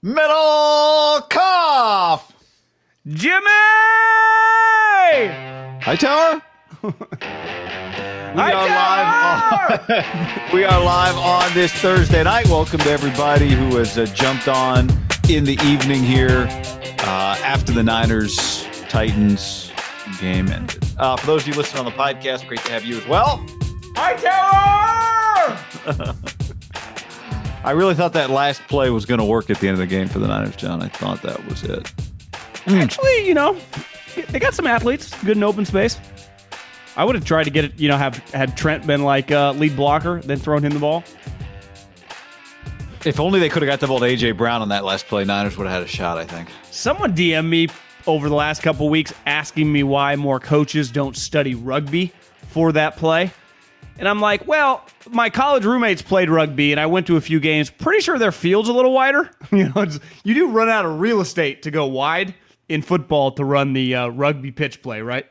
Middlekauff! Jimmy! Hi, Tower. we Hi, are live. On, we are live on this Thursday night. Welcome to everybody who has uh, jumped on in the evening here uh, after the Niners Titans game ended. Uh, for those of you listening on the podcast, great to have you as well. Hi, Tower! I really thought that last play was going to work at the end of the game for the Niners, John. I thought that was it. Actually, you know, they got some athletes, good in open space. I would have tried to get it, you know, have had Trent been like uh, lead blocker, then thrown him the ball. If only they could have got the ball to AJ Brown on that last play, Niners would have had a shot. I think. Someone DM me over the last couple weeks asking me why more coaches don't study rugby for that play. And I'm like, well, my college roommates played rugby and I went to a few games. Pretty sure their field's a little wider. you know, you do run out of real estate to go wide in football to run the uh, rugby pitch play, right?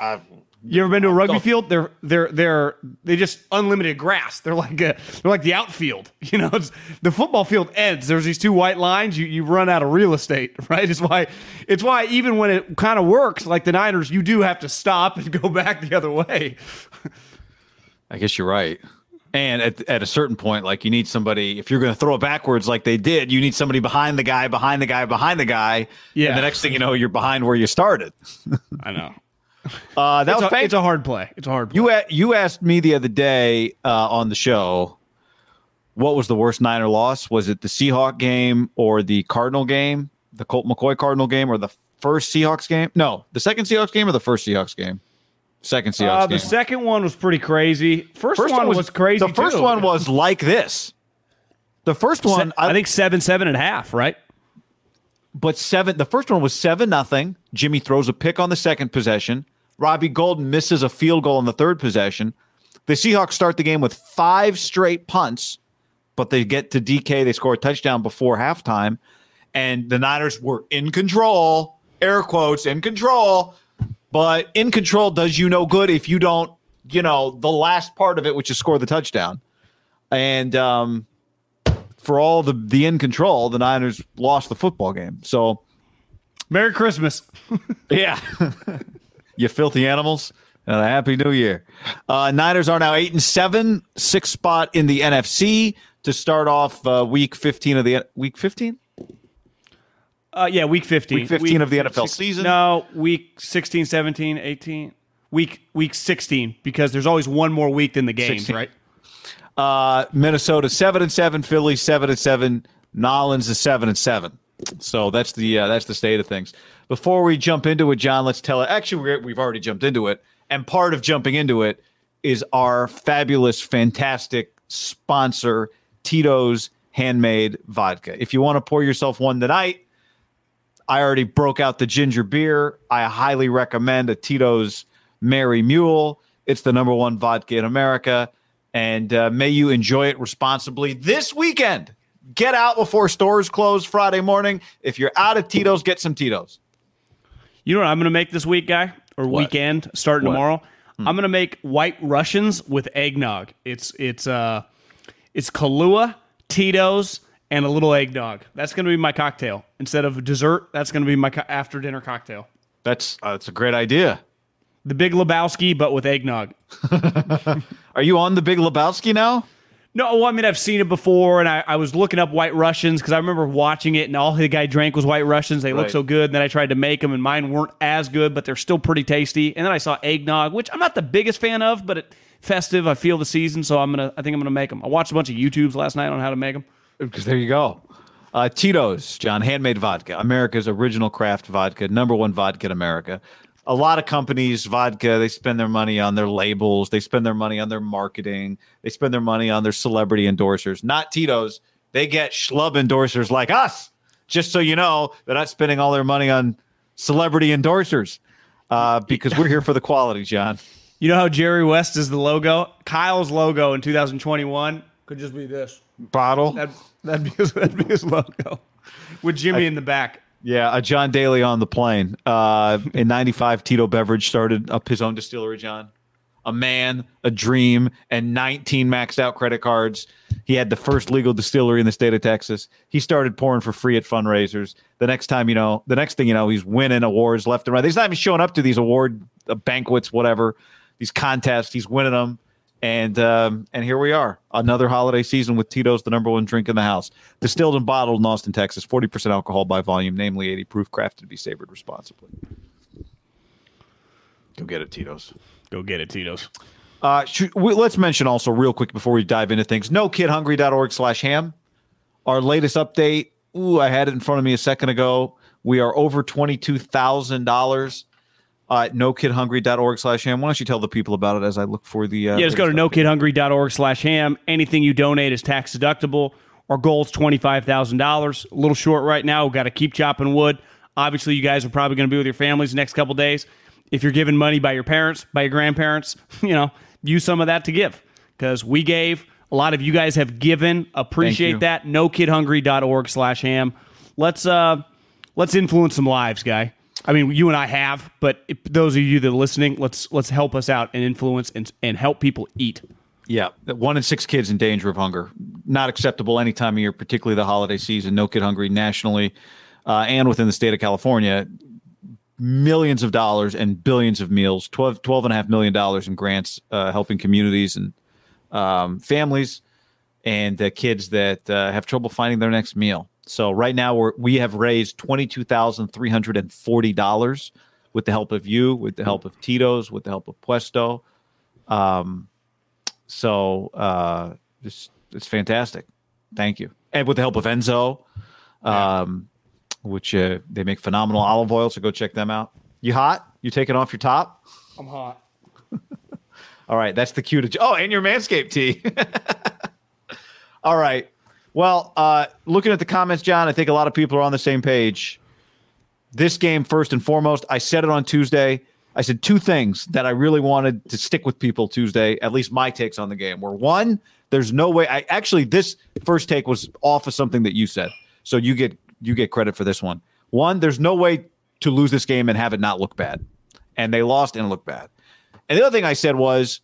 I, You ever been to a rugby field? They're they're they're they just unlimited grass. They're like a, they're like the outfield. You know, it's, the football field ends. There's these two white lines. You you run out of real estate, right? It's why it's why even when it kind of works, like the Niners, you do have to stop and go back the other way. I guess you're right. And at, at a certain point, like you need somebody, if you're going to throw it backwards like they did, you need somebody behind the guy, behind the guy, behind the guy. Yeah. And the next thing you know, you're behind where you started. I know. Uh, that It's was a, it's a hard play. It's a hard play. You a- you asked me the other day uh, on the show, what was the worst Niner loss? Was it the Seahawk game or the Cardinal game, the Colt McCoy Cardinal game, or the first Seahawks game? No, the second Seahawks game or the first Seahawks game? Second Seahawks Uh, game. the second one was pretty crazy. First, first one was, crazy. The first too. one was like this. The first Se- one, I think seven, seven and a half, right? but seven. The first one was seven nothing. Jimmy throws a pick on the second possession. Robbie Golden misses a field goal on the third possession. The Seahawks start the game with five straight punts, but they get to DK. They score a touchdown before halftime, and the Niners were in control. Air quotes in control, but in control does you no good if you don't, you know, the last part of it, which is score the touchdown. And um, for all the the in control, the Niners lost the football game. So Merry Christmas. yeah. you filthy animals. And a happy new year. Uh, Niners are now eight and seven, sixth spot in the NFC to start off uh, week 15 of the week 15. Uh, yeah, week 15. Week 15 of the NFL season? No, week 16, 17, 18. Week week 16 because there's always one more week than the game, 16. right? Uh, Minnesota seven and seven, Philly seven and seven, Nolans is seven and seven. So that's the uh, that's the state of things. Before we jump into it, John, let's tell it. Actually, we're, we've already jumped into it, and part of jumping into it is our fabulous, fantastic sponsor, Tito's Handmade Vodka. If you want to pour yourself one tonight, I already broke out the ginger beer. I highly recommend a Tito's Mary Mule. It's the number one vodka in America. And uh, may you enjoy it responsibly this weekend. Get out before stores close Friday morning. If you're out of Tito's, get some Tito's. You know what I'm going to make this week, guy, or What? weekend starting What? tomorrow? I'm going to make white Russians with eggnog. It's it's uh it's Kahlua, Tito's, and a little eggnog. That's going to be my cocktail instead of dessert. That's going to be my co- after dinner cocktail. That's uh, that's a great idea. The Big Lebowski, but with eggnog. Are you on the Big Lebowski now? No, well, I mean, I've seen it before, and I, I was looking up White Russians because I remember watching it, and all the guy drank was White Russians. They Right. look so good. And then I tried to make them, and mine weren't as good, but they're still pretty tasty. And then I saw eggnog, which I'm not the biggest fan of, but it, festive. I feel the season, so I'm gonna. I think I'm gonna make them. I watched a bunch of YouTubes last night on how to make them. Because there you go. Uh, Tito's, John, handmade vodka, America's original craft vodka, number one vodka in America. A lot of companies, vodka, they spend their money on their labels, they spend their money on their marketing, they spend their money on their celebrity endorsers. Not Tito's. They get schlub endorsers like us. just so you know, they're not spending all their money on celebrity endorsers uh, because we're here for the quality, John. You know how Jerry West is the logo? Kyle's logo in 2021 could just be this bottle. That, that'd, be his, that'd be his logo with Jimmy I, in the back. Yeah, a John Daly on the plane. Uh, in '95, Tito Beveridge started up his own distillery. John, a man, a dream, and 19 maxed out credit cards. He had the first legal distillery in the state of Texas. He started pouring for free at fundraisers. The next time, you know, the next thing you know, he's winning awards left and right. He's not even showing up to these award uh, banquets, whatever, these contests. He's winning them. And um, and here we are, another holiday season with Tito's, the number one drink in the house. Distilled and bottled in Austin, Texas, 40% alcohol by volume, namely 80 proof, crafted to be savored responsibly. Go get it, Tito's. Go get it, Tito's. Uh, should, we, let's mention also real quick before we dive into things. NoKidHungry.org slash ham. Our latest update. Ooh, I had it in front of me a second ago. We are over twenty-two thousand dollars. Uh, NoKidHungry.org slash ham. Why don't you tell the people about it as I look for the? Uh, yeah, just go to NoKidHungry.org slash ham. Anything you donate is tax deductible. Our goal is twenty five thousand dollars. A little short right now. We've got to keep chopping wood. Obviously, you guys are probably going to be with your families the next couple days. If you're given money by your parents, by your grandparents, you know, use some of that to give because we gave. A lot of you guys have given. Appreciate that. NoKidHungry.org slash ham. Let's uh let's influence some lives, guy. I mean, you and I have, but those of you that are listening, let's let's help us out and influence and and help people eat. Yeah, one in six kids in danger of hunger. Not acceptable any time of year, particularly the holiday season. No kid hungry nationally uh, and within the state of California millions of dollars and billions of meals, 12, $12.5 million in grants, uh, helping communities and um, families and uh, kids that uh, have trouble finding their next meal. So right now we're, we have raised $22,340 with the help of you, with the help of Tito's, with the help of Puesto. Um, so uh, it's, it's fantastic. Thank you. And with the help of Enzo. Um, which uh, they make phenomenal olive oil. So go check them out. You hot? You taking off your top? I'm hot. All right, that's the cue to. Oh, and your Manscaped tee. All right. Well, uh, looking at the comments, John, I think a lot of people are on the same page. This game, first and foremost, I said it on Tuesday. I said two things that I really wanted to stick with people Tuesday, at least my takes on the game were one, there's no way I actually this first take was off of something that you said. So you get you get credit for this one. One, there's no way to lose this game and have it not look bad. And they lost and look bad. And the other thing I said was,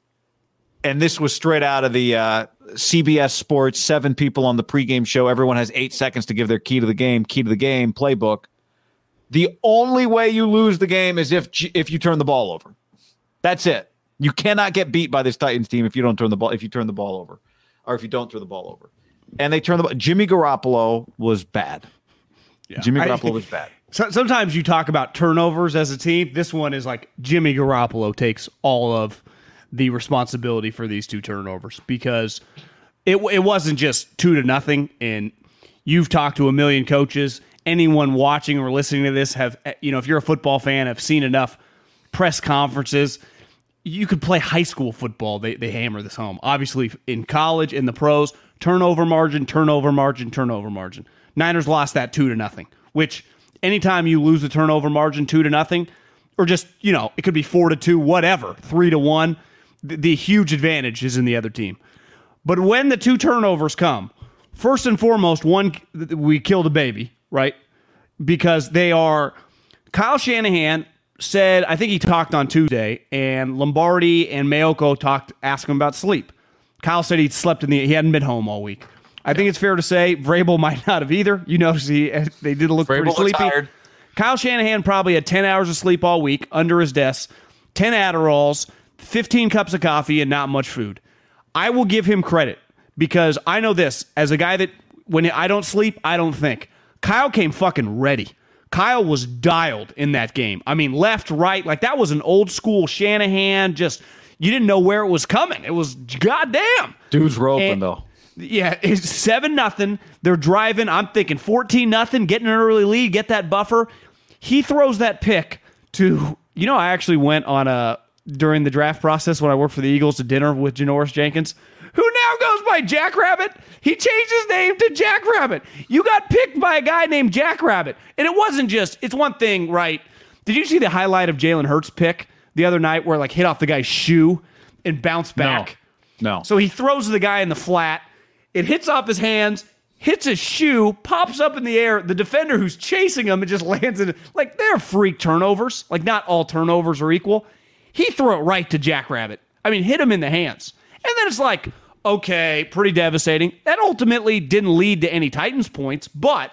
and this was straight out of the uh, CBS Sports, seven people on the pregame show. Everyone has eight seconds to give their key to the game, key to the game playbook. The only way you lose the game is if if you turn the ball over. That's it. You cannot get beat by this Titans team if you don't turn the ball if you turn the ball over, or if you don't throw the ball over. And they turn the ball. Jimmy Garoppolo was bad. Yeah. Jimmy Garoppolo I, was bad. So, sometimes you talk about turnovers as a team. This one is like Jimmy Garoppolo takes all of the responsibility for these two turnovers because it it wasn't just two to nothing. And you've talked to a million coaches. Anyone watching or listening to this have you know if you're a football fan have seen enough press conferences. You could play high school football. They they hammer this home. Obviously, in college, in the pros, turnover margin, turnover margin, turnover margin. Niners lost that two to nothing, which anytime you lose the turnover margin two to nothing, or just, you know, it could be four to two, whatever, three to one, the, the huge advantage is in the other team. But when the two turnovers come, first and foremost, one, we killed a baby, right? Because they are, Kyle Shanahan said, I think he talked on Tuesday, and Lombardi and Maiocco talked, asked him about sleep. Kyle said he slept in the, he hadn't been home all week. I think it's fair to say Vrabel might not have either. You notice he eh, they did look Vrabel pretty sleepy. Kyle Shanahan probably had 10 hours of sleep all week under his desk, 10 Adderalls, 15 cups of coffee, and not much food. I will give him credit because I know this as a guy that when I don't sleep, I don't think. Kyle came fucking ready. Kyle was dialed in that game. I mean, left, right, like that was an old school Shanahan. Just you didn't know where it was coming. It was goddamn. Dudes were open and, though. Yeah, it's seven nothing. They're driving. I'm thinking fourteen nothing. Getting an early lead. Get that buffer. He throws that pick to. You know, I actually went on a during the draft process when I worked for the Eagles to dinner with Janoris Jenkins, who now goes by Jackrabbit? He changed his name to Jackrabbit. You got picked by a guy named Jackrabbit. And it wasn't just, it's one thing, right? Did you see the highlight of Jalen Hurts' pick the other night where like hit off the guy's shoe and bounced back? No. So he throws the guy in the flat. It hits off his hands, hits his shoe, pops up in the air. The defender who's chasing him, it just lands in. Like they're freak turnovers. Like not all turnovers are equal. He threw it right to Jackrabbit. I mean, hit him in the hands. And then it's like, okay, pretty devastating. That ultimately didn't lead to any Titans points, but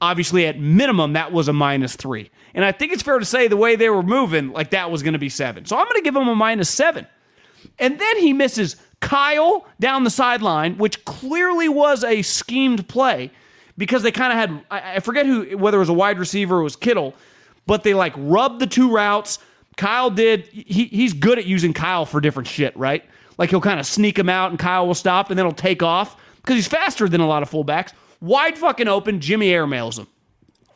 obviously at minimum that was a minus three. And I think it's fair to say the way they were moving, like that was going to be seven. So I'm going to give him a minus seven. And then he misses Kyle down the sideline, which clearly was a schemed play because they kind of had, I forget who, whether it was a wide receiver or it was Kittle, but they like rubbed the two routes. Kyle did, he, he's good at using Kyle for different shit, right? Like he'll kind of sneak him out and Kyle will stop and then he'll take off because he's faster than a lot of fullbacks. Wide fucking open, Jimmy airmails him.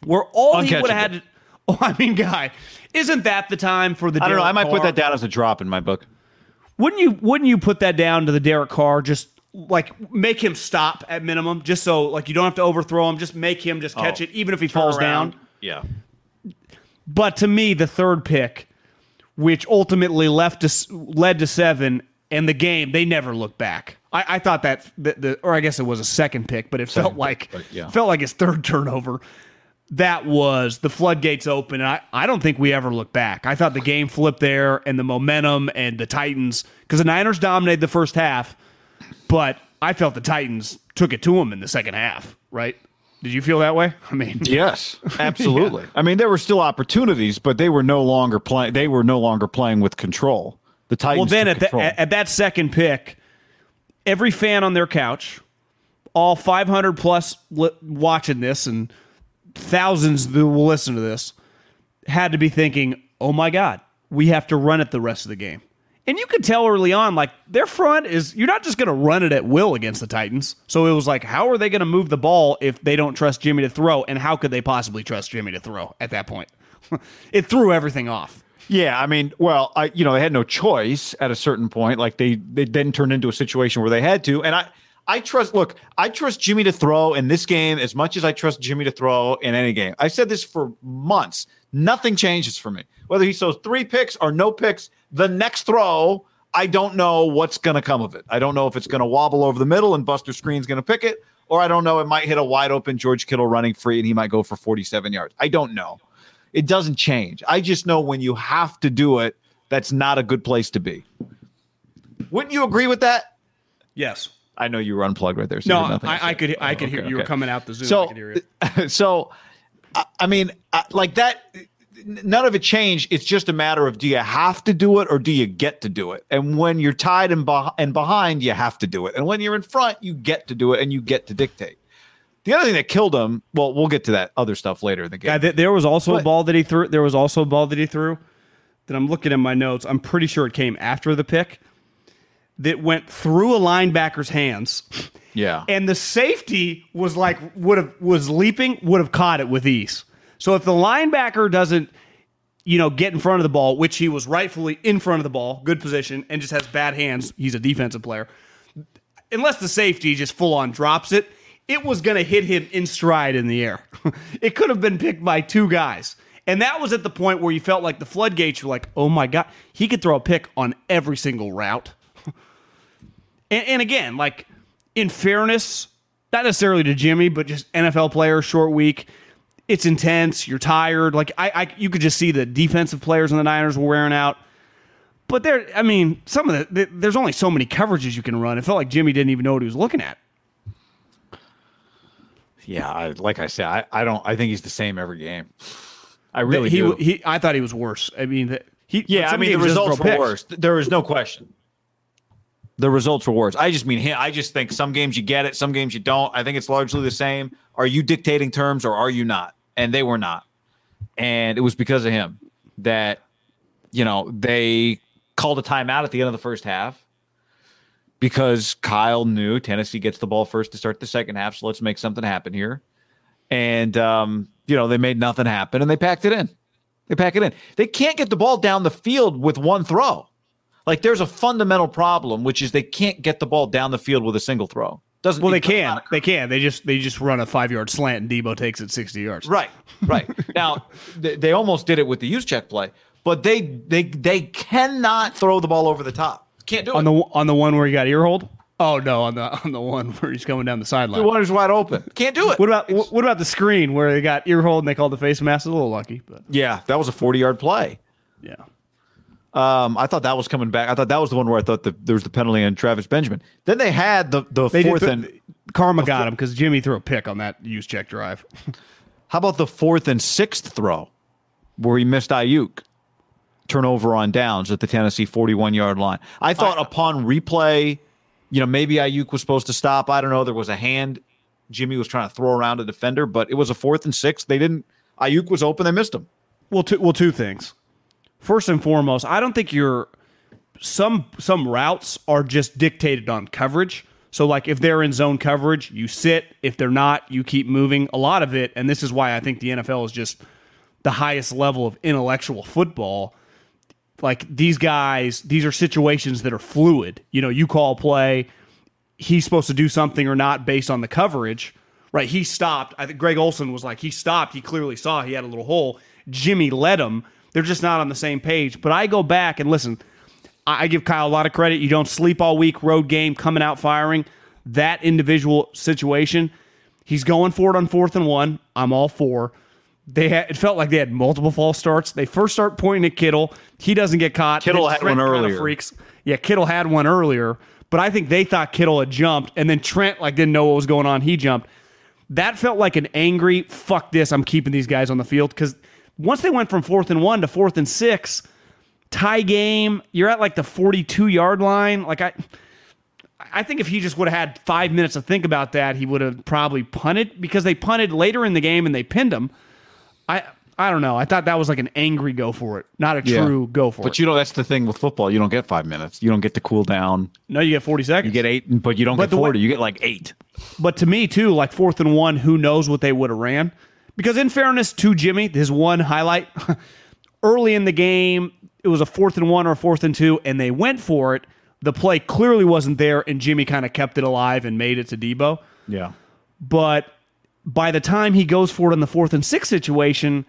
Where all he would have had to, oh, I mean, guy, isn't that the time for the I don't know. I might put that down as a drop in my book. Wouldn't you wouldn't you put that down to the Derek Carr just like make him stop at minimum just so like you don't have to overthrow him just make him just catch Oh, it even if he falls around. down. Yeah. But to me the third pick which ultimately left us led to 7 and the game they never looked back. I, I thought that the, the or I guess it was a second pick but it felt pick, like yeah. felt like his third turnover. That was the floodgates open. And I, I don't think we ever looked back. I thought the game flipped there and the momentum and the Titans, because the Niners dominated the first half, but I felt the Titans took it to them in the second half, right? Did you feel that way? I mean, Yes, absolutely. I mean, there were still opportunities, but they were no longer playing. They were no longer playing with control. The Titans. well, then at, the, at, at that second pick, every fan on their couch, all 500 plus li- watching this, and thousands that will listen to this, had to be thinking, oh my God, we have to run it the rest of the game. And you could tell early on, like their front is, you're not just going to run it at will against the Titans. So it was like, how are they going to move the ball if they don't trust Jimmy to throw? And how could they possibly trust Jimmy to throw at that point? it threw everything off. Yeah, I mean, well, I you know they had no choice at a certain point. Like they they then turned into a situation where they had to, and I I trust. Look, I trust Jimmy to throw in this game as much as I trust Jimmy to throw in any game. I said this for months. Nothing changes for me. Whether he throws three picks or no picks, the next throw, I don't know what's going to come of it. I don't know if it's going to wobble over the middle and Buster Skrine's going to pick it, or I don't know it might hit a wide open George Kittle running free and he might go for 47 yards. I don't know. It doesn't change. I just know when you have to do it, that's not a good place to be. Wouldn't you agree with that? Yes. I know you were unplugged right there. So No, you had nothing to I, I could I Oh, could hear okay, you were coming out the Zoom. I So, could hear it. so, I, I mean, I, like that. None of it changed. It's just a matter of do you have to do it or do you get to do it? And when you're tied and, beh- and behind, you have to do it. And when you're in front, you get to do it and you get to dictate. The other thing that killed him, well, we'll get to that other stuff later in the game. Th- there was also a ball that he threw. There was also a ball that he threw that I'm looking at my notes. I'm pretty sure it came after the pick that went through a linebacker's hands, yeah. and the safety was like would have was leaping would have caught it with ease. So if the linebacker doesn't, you know, get in front of the ball, which he was rightfully in front of the ball, good position, and just has bad hands, he's a defensive player. Unless the safety just full on drops it, it was going to hit him in stride in the air. it could have been picked by two guys. And that was at the point where you felt like the floodgates were like, oh my God, he could throw a pick on every single route. and, and again, like in fairness, not necessarily to Jimmy, but just NFL player, short week. It's intense. You're tired. Like I, I, you could just see the defensive players in the Niners were wearing out. But there, I mean, some of the, the there's only so many coverages you can run. It felt like Jimmy didn't even know what he was looking at. Yeah. I, like I said, I, I don't, I think he's the same every game. I really he, do. he, I thought he was worse. I mean, the- he, Yeah, I mean the games he doesn't results were picks. worse. There is no question. The results were worse. I just mean him. I just think some games you get it, some games you don't. I think it's largely the same. Are you dictating terms or are you not? And they were not. And it was because of him that you know they called a timeout at the end of the first half because Kyle knew Tennessee gets the ball first to start the second half. So let's make something happen here. And um, you know they made nothing happen and they packed it in. They pack it in. They can't get the ball down the field with one throw. Like there's a fundamental problem, which is they can't get the ball down the field with a single throw. Doesn't Well, they can. They can. They just they just run a five yard slant and Deebo takes it sixty yards. Right, right. now they, they almost did it with the Juszczyk play, but they they they cannot throw the ball over the top. Can't do On it. On the on the one where he got ear hold. Oh no, on the on the one where he's going down the sideline. The one is wide open. Can't do it. What about wh- what about the screen where they got ear hold and they called the face mask? A little lucky, but Yeah, that was a 40 yard play. yeah. Um, I thought that was coming back. I thought that was the one where I thought the, there was the penalty on Travis Benjamin. Then they had the the They fourth did, and Karma got him because Jimmy threw a pick on that Juszczyk drive. how about the fourth and sixth throw where he missed Aiyuk turnover on downs at the Tennessee 41 yard line. I thought upon replay, you know, maybe Aiyuk was supposed to stop. I don't know. There was a hand. Jimmy was trying to throw around a defender, but it was a fourth and six. They didn't. Aiyuk was open. They missed him. Well, two, well, two things. First and foremost, I don't think you're some some routes are just dictated on coverage. So like if they're in zone coverage, you sit. If they're not, you keep moving. A lot of it, and this is why I think the NFL is just the highest level of intellectual football. Like these guys, these are situations that are fluid. You know, you call play, he's supposed to do something or not based on the coverage. Right? He stopped. I think Greg Olsen was like, he stopped. He clearly saw he had a little hole. Jimmy led him. They're just not on the same page. But I go back and listen. I give Kyle a lot of credit. You don't sleep all week, road game, coming out firing. That individual situation, he's going for it on fourth and one. I'm all for. They had, it felt like they had multiple false starts. They first start pointing at Kittle. He doesn't get caught. Kittle had Trent one earlier. Freaks. Yeah, Kittle had one earlier, but I think they thought Kittle had jumped, and then Trent like didn't know what was going on. He jumped. That felt like an angry fuck this. I'm keeping these guys on the field because once they went from fourth and one to fourth and six, tie game. You're at like the 42 yard line. Like I, I think if he just would have had five minutes to think about that, he would have probably punted because they punted later in the game and they pinned him. I I don't know. I thought that was like an angry go for it, not a Yeah. true go for But it. But you know that's the thing with football. You don't get five minutes. You don't get to cool down. no, you get 40 seconds. You get eight, but you don't But get the way- forty. you get like eight. But to me, too, like fourth and one, who knows what they would have ran? Because in fairness to Jimmy, his one highlight early in the game, it was a fourth and one or a fourth and two, and they went for it. The play clearly wasn't there, and Jimmy kind of kept it alive and made it to Deebo. Yeah. But by the time he goes for it in the fourth and sixth situation,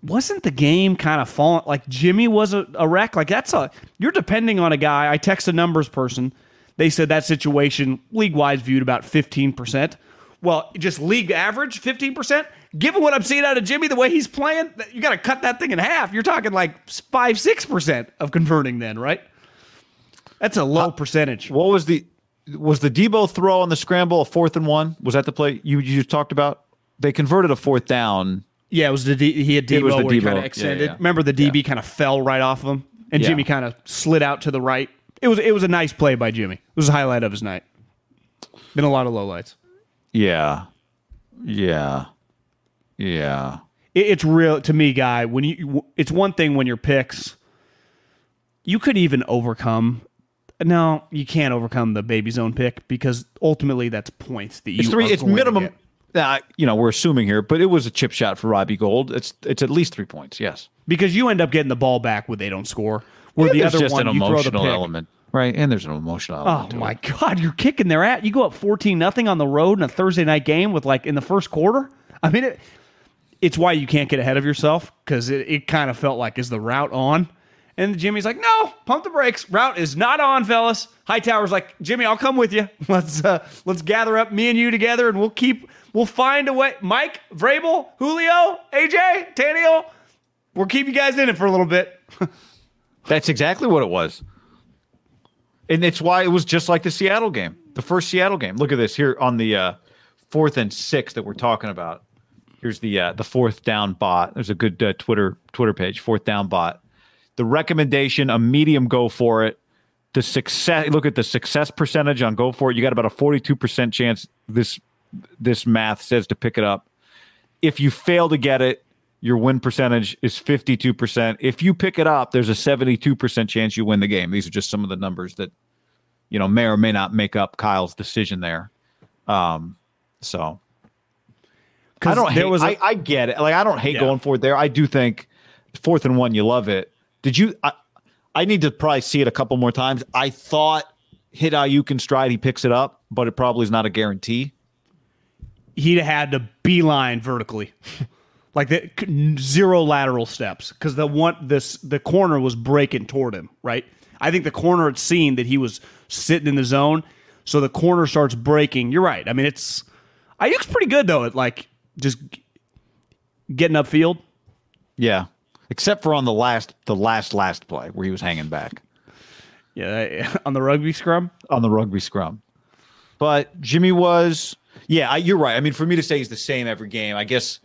wasn't the game kind of falling? Like Jimmy was a, a wreck. Like that's a you're depending on a guy. I text a numbers person. They said that situation league wise viewed about fifteen percent. Well, just league average fifteen percent. Given what I'm seeing out of Jimmy, the way he's playing, you got to cut that thing in half. You're talking like five six percent of converting. Then right? That's a low uh, percentage. What was the was the Deebo throw on the scramble a fourth and one? Was that the play you you just talked about? They converted a fourth down. Yeah, it was the D, he had It was Deebo the where he Deebo. kind of extended. yeah. Remember the DB kind of fell right off of him, and Yeah. Jimmy kind of slid out to the right. It was it was a nice play by Jimmy. It was a highlight of his night. Been a lot of lowlights. Yeah. Yeah. Yeah. It, it's real to me, guy. When you, it's one thing when your picks, you could even overcome. No, you can't overcome the baby zone pick because ultimately that's points that you. It's three. It's minimum. Uh, you know, we're assuming here, but it was a chip shot for Robbie Gould. It's it's at least three points. Yes. because you end up getting the ball back when they don't score. Where the other just one, an you throw the emotional pick. element, right? And there's an emotional Oh to my it. god, you're kicking their ass. You go up 14 nothing on the road in a Thursday night game with like in the first quarter. I mean it, it's why you can't get ahead of yourself cuz it, it kind of felt like is the route on? And Jimmy's like, "No, pump the brakes. Route is not on, fellas." Hightower's like, "Jimmy, I'll come with you. Let's uh, let's gather up me and you together and we'll keep we'll find a way. Mike, Vrabel, Julio, AJ, Tannehill, we'll keep you guys in it for a little bit." That's exactly what it was. And it's why it was just like the Seattle game, the first Seattle game. Look at this here on the uh, fourth and sixth that we're talking about. Here's the uh, the fourth down bot. There's a good uh, Twitter Twitter page, fourth down bot. The recommendation, a medium go for it. The success. Look at the success percentage on go for it. You got about a 42 percent chance. This this math says to pick it up. If you fail to get it, your win percentage is 52%. If you pick it up, there's a 72% chance you win the game. These are just some of the numbers that, you know, may or may not make up Kyle's decision there. Um, so I don't there hate, was a- I, I get it. Like, I don't hate Yeah. going for it there. I do think fourth and one, you love it. Did you, I, I need to probably see it a couple more times. I thought hit Aiyuk in stride, he picks it up, but it probably is not a guarantee. He'd had to beeline vertically, like the zero lateral steps, because the one this the corner was breaking toward him. Right, I think the corner had seen that he was sitting in the zone, so the corner starts breaking. You're right. I mean, it's Aiyuk's pretty good though at like just getting upfield. Yeah, except for on the last the last last play where he was hanging back. Yeah, on the rugby scrum. On the rugby scrum, but Jimmy was. Yeah, I, you're right. I mean, for me to say he's the same every game, I guess.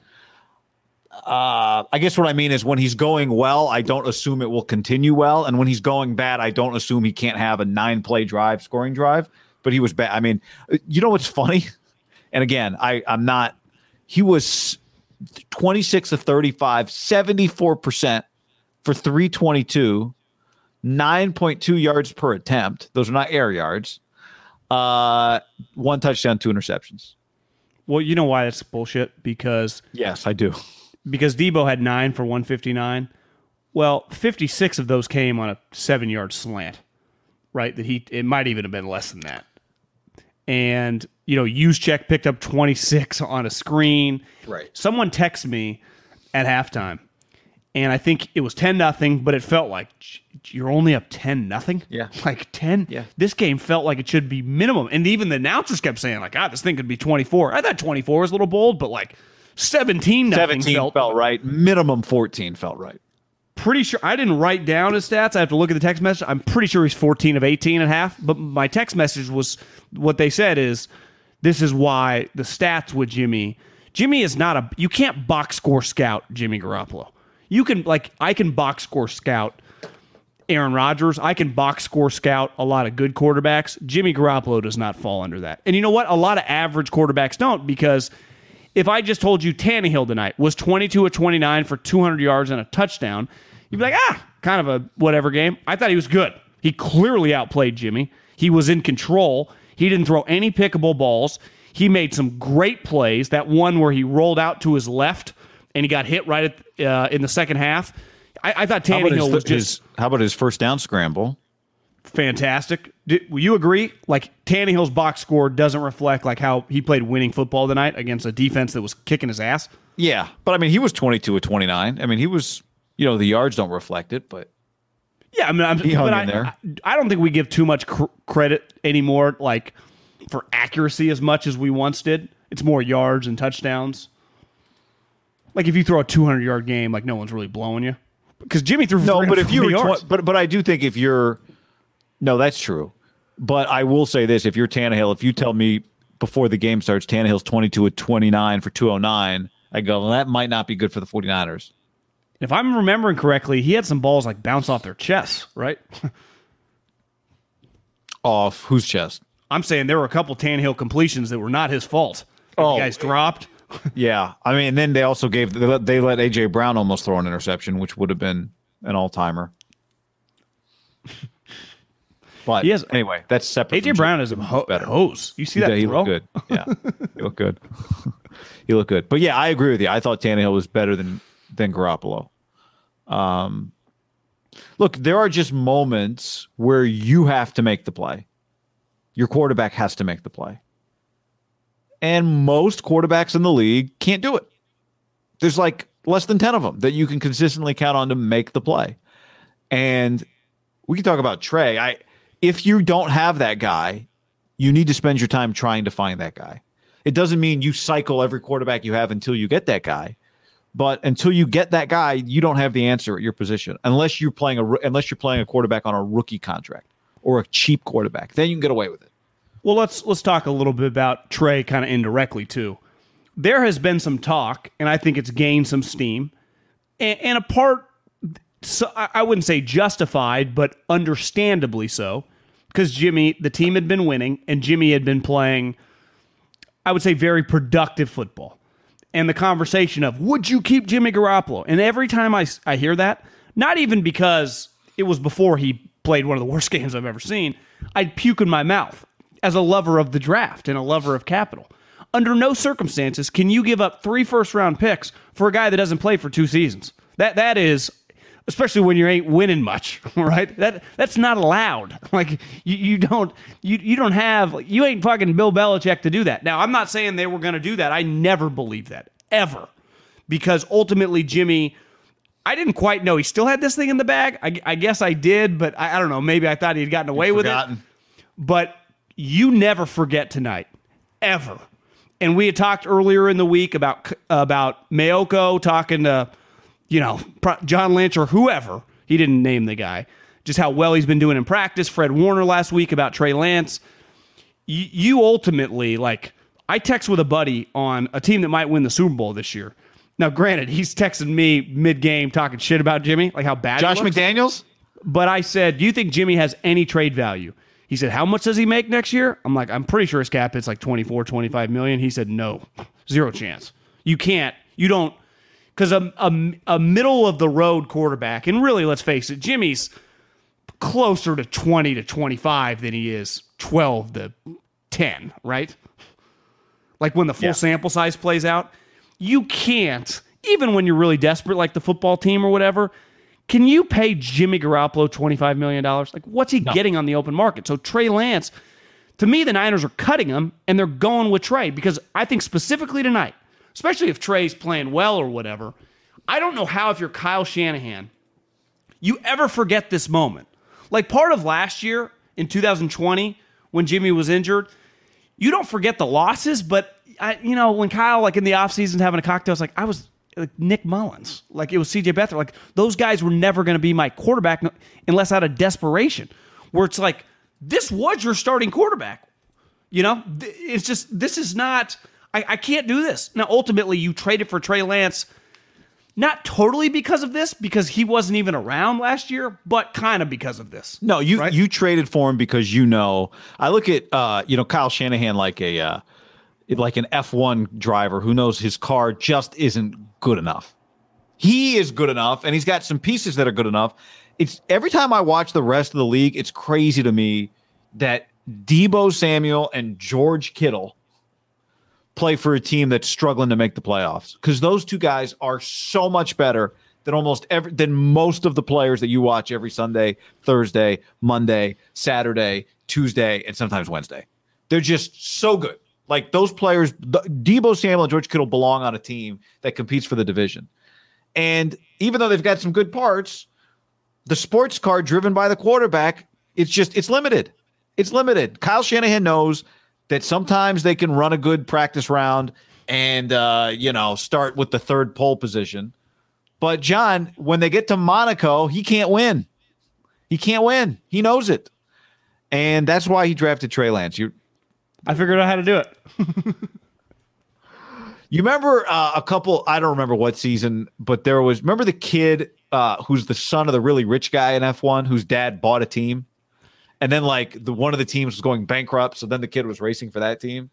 Uh, I guess what I mean is when he's going well, I don't assume it will continue well, and when he's going bad, I don't assume he can't have a nine play drive, scoring drive. But he was bad. I mean, you know what's funny? And again, I I'm not. He was 26 of 35, 74% for 322, 9.2 yards per attempt. Those are not air yards. Uh, one touchdown, two interceptions. Well, you know why that's bullshit? Because yes, I do. Because Deebo had nine for 159. Well, 56 of those came on a seven yard slant, right? That he it might even have been less than that. And you know, Juszczyk picked up 26 on a screen. Right. Someone texted me at halftime, and I think it was 10 nothing, but it felt like you're only up 10 nothing. Yeah. Like 10. Yeah. This game felt like it should be minimum. And even the announcers kept saying, like, God, this thing could be 24. I thought 24 was a little bold, but like 17 nothing 17 felt, felt right. Minimum 14 felt right. Pretty sure I didn't write down his stats. I have to look at the text message. I'm pretty sure he's 14 of 18 and a half, but my text message was what they said is this is why the stats with Jimmy. Jimmy is not a you can't box score scout Jimmy Garoppolo. You can like I can box score scout Aaron Rodgers. I can box score scout a lot of good quarterbacks. Jimmy Garoppolo does not fall under that. And you know what? A lot of average quarterbacks don't because if I just told you Tannehill tonight was 22 of 29 for 200 yards and a touchdown, you'd be like, ah, kind of a whatever game. I thought he was good. He clearly outplayed Jimmy. He was in control. He didn't throw any pickable balls. He made some great plays. That one where he rolled out to his left and he got hit right at, uh, in the second half. I, I thought Tannehill was just his, how about his first down scramble? Fantastic. Did, will you agree? Like Tannehill's box score doesn't reflect like how he played winning football tonight against a defense that was kicking his ass. Yeah, but I mean, he was 22 of 29. I mean, he was, you know, the yards don't reflect it, but yeah, I mean, I'm, he hung but in I, there. I, I don't think we give too much cr- credit anymore, like for accuracy as much as we once did. It's more yards and touchdowns. Like if you throw a 200 yard game, like no one's really blowing you because Jimmy threw. no, but if you were, tw- but but I do think if you're, no, that's true. But I will say this: if you're Tannehill, if you tell me before the game starts, Tannehill's 22 at 29 for 209, I go, well, that might not be good for the 49ers. if I'm remembering correctly, he had some balls like bounce off their chests, right? Off whose chest? I'm saying there were a couple Tannehill completions that were not his fault. Oh. you guys dropped. Yeah, I mean, and then they also gave they let, they let AJ Brown almost throw an interception, which would have been an all timer. But He has- anyway, that's separate. AJ Brown is a ho- better. hose. You see that he throw? looked good. Yeah, he looked good. he looked good. But yeah, I agree with you. I thought Tannehill was better than than Garoppolo. Um, look, there are just moments where you have to make the play. Your quarterback has to make the play, and most quarterbacks in the league can't do it. There's like less than ten of them that you can consistently count on to make the play, and we can talk about Trey. I if you don't have that guy, you need to spend your time trying to find that guy. It doesn't mean you cycle every quarterback you have until you get that guy, but until you get that guy, you don't have the answer at your position unless you're playing a unless you're playing a quarterback on a rookie contract or a cheap quarterback. Then you can get away with it. Well, let's let's talk a little bit about Trey kind of indirectly too. There has been some talk, and I think it's gained some steam, and, and a part, so I I wouldn't say justified, but understandably so, because Jimmy, the team had been winning, and Jimmy had been playing, I would say, very productive football. And the conversation of would you keep Jimmy Garoppolo? And every time I, I hear that, not even because it was before he played one of the worst games I've ever seen, I'd puke in my mouth as a lover of the draft and a lover of capital. Under no circumstances can you give up three first round picks for a guy that doesn't play for two seasons. That that is especially when you ain't winning much, right? That that's not allowed. Like you, you don't you you don't have you ain't fucking Bill Belichick to do that. Now I'm not saying they were going to do that. I never believed that ever, because ultimately Jimmy. I didn't quite know he still had this thing in the bag. I, I guess I did, but I, I, don't know. Maybe I thought he'd gotten away with it. But you never forget tonight, ever. And we had talked earlier in the week about about Maiocco talking to you know, John Lynch or whoever. He didn't name the guy. Just how well he's been doing in practice. Fred Warner last week about Trey Lance. You, you ultimately, like, I text with a buddy on a team that might win the Super Bowl this year. Now, granted, he's texting me mid game talking shit about Jimmy, like how bad Josh McDaniels? But I said, Do you think Jimmy has any trade value? He said, How much does he make next year? I'm like, I'm pretty sure his cap is like 24, 25 million. He said, No, zero chance. You can't, you don't because a, a, a middle of the road quarterback, and really, let's face it, Jimmy's closer to 20 to 25 than he is 12 to 10, right? Like when the full yeah. sample size plays out, you can't, even when you're really desperate, like the football team or whatever, can you pay Jimmy Garoppolo $25 million? Like, what's he no. getting on the open market? So, Trey Lance, to me, the Niners are cutting him and they're going with Trey because I think specifically tonight, especially if Trey's playing well or whatever. I don't know how, if you're Kyle Shanahan, you ever forget this moment. Like part of last year in 2020 when Jimmy was injured, you don't forget the losses, but I, you know, when Kyle, like in the offseason having a cocktail, I was like, I was like Nick Mullens, like it was CJ Beathard. Like those guys were never going to be my quarterback unless out of desperation, where it's like, this was your starting quarterback. You know, it's just, this is not I, I can't do this. Now, ultimately, you traded for Trey Lance, not totally because of this, because he wasn't even around last year, but kind of because of this. No, you right? you traded for him because you know. I look at uh, you know Kyle Shanahan like a uh, like an F one driver who knows his car just isn't good enough. He is good enough, and he's got some pieces that are good enough. It's every time I watch the rest of the league, it's crazy to me that Deebo Samuel and George Kittle play for a team that's struggling to make the playoffs because those two guys are so much better than almost every than most of the players that you watch every Sunday, Thursday, Monday, Saturday, Tuesday, and sometimes Wednesday. They're just so good. Like those players, Deebo Samuel and George Kittle belong on a team that competes for the division. And even though they've got some good parts, the sports car driven by the quarterback, it's just it's limited. It's limited. Kyle Shanahan knows that sometimes they can run a good practice round and uh, you know start with the third pole position. But John, when they get to Monaco, he can't win. He can't win. He knows it, and that's why he drafted Trey Lance. You, I figured out how to do it. you remember uh, a couple? I don't remember what season, but there was. Remember the kid uh, who's the son of the really rich guy in F one, whose dad bought a team and then like the one of the teams was going bankrupt, so then the kid was racing for that team.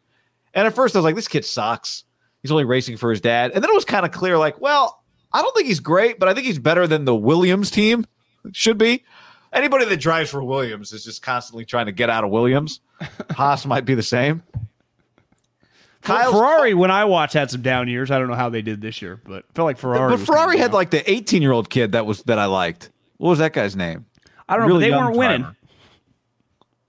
And at first I was like, this kid sucks. He's only racing for his dad. And then it was kind of clear, like, well, I don't think he's great, but I think he's better than the Williams team should be. Anybody that drives for Williams is just constantly trying to get out of Williams. Haas might be the same. Kyle's Ferrari, when I watched, had some down years. I don't know how they did this year, but I felt like Ferrari. But Ferrari had like the 18 year old kid that was that I liked. What was that guy's name? I don't know. Really they weren't driver. winning.